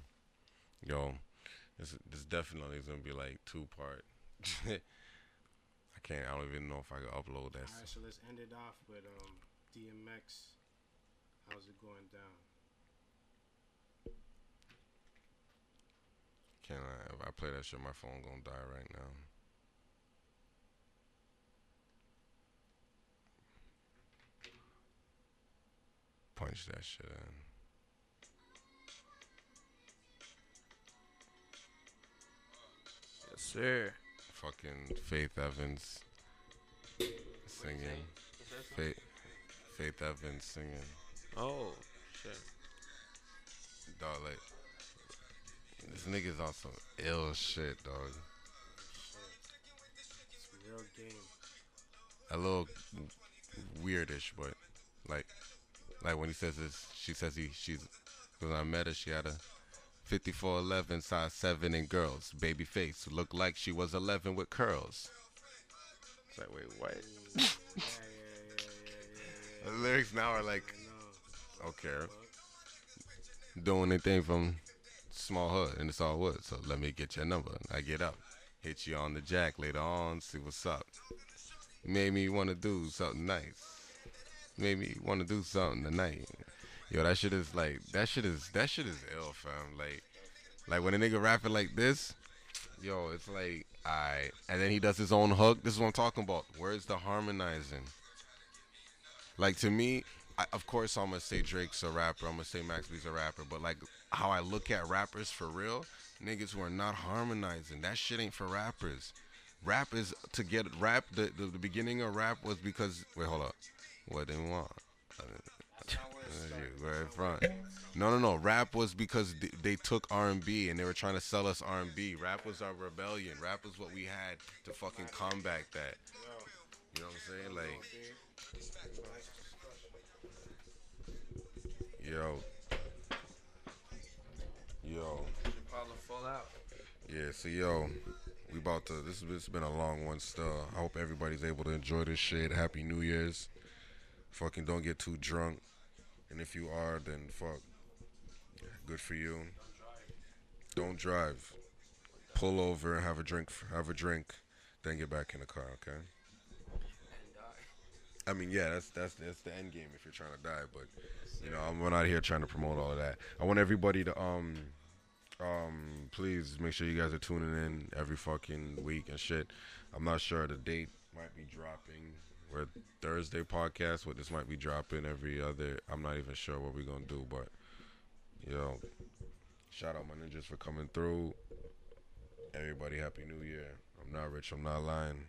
Yo, this this definitely is gonna be like two part. <laughs> I can't. I don't even know if I can upload that. All right, so let's end it off with um DMX. How's it going down? Can I? If I play that shit, my phone gonna die right now. Punch that shit in. Yes, sir. Fucking Faith Evans singing. Faith, Faith Evans singing. Oh, shit. Dog, like this nigga's on some ill shit, dog. It's real game. A little weirdish, but like, like when he says this, she says he she's when I met her, she had a 5411 size seven in girls, baby face, looked like she was 11 with curls. It's like, wait, what? <laughs> The lyrics now are like, okay, doing anything from small hood and it's all wood. So let me get your number. I get up, hit you on the jack later on, see what's up. Made me want to do something nice. Made me want to do something tonight. Yo, that shit is like that shit is that shit is ill, fam. Like, like when a nigga rapping like this, yo, it's like, alright. And then he does his own hook. This is what I'm talking about. Where's the harmonizing? Like to me, I, of course I'm gonna say Drake's a rapper. I'm gonna say Max B's a rapper. But like how I look at rappers for real, niggas who are not harmonizing. That shit ain't for rappers. Rap is to get rap. The, the, the beginning of rap was because wait, hold up. What they want? <laughs> Uh, you front. No, no, no. Rap was because they, took R&B and they were trying to sell us R&B. Rap was our rebellion. Rap was what we had to fucking combat that. You know what I'm saying? Like, yo, yo. Should probably fall out. Yeah, so yo, we about to. This has been a long one. Still, I hope everybody's able to enjoy this shit. Happy New Year's. Fucking don't get too drunk, and if you are, then fuck. Good for you. Don't drive. Pull over, and have a drink, have a drink, then get back in the car. Okay. I mean, yeah, that's that's that's the end game if you're trying to die. But you know, I'm not here trying to promote all of that. I want everybody to um um please make sure you guys are tuning in every fucking week and shit. I'm not sure the date might be dropping. We're Thursday podcast. What this might be dropping every other. I'm not even sure what we're gonna do, but yo, shout out my ninjas for coming through. Everybody, happy New Year. I'm not rich. I'm not lying.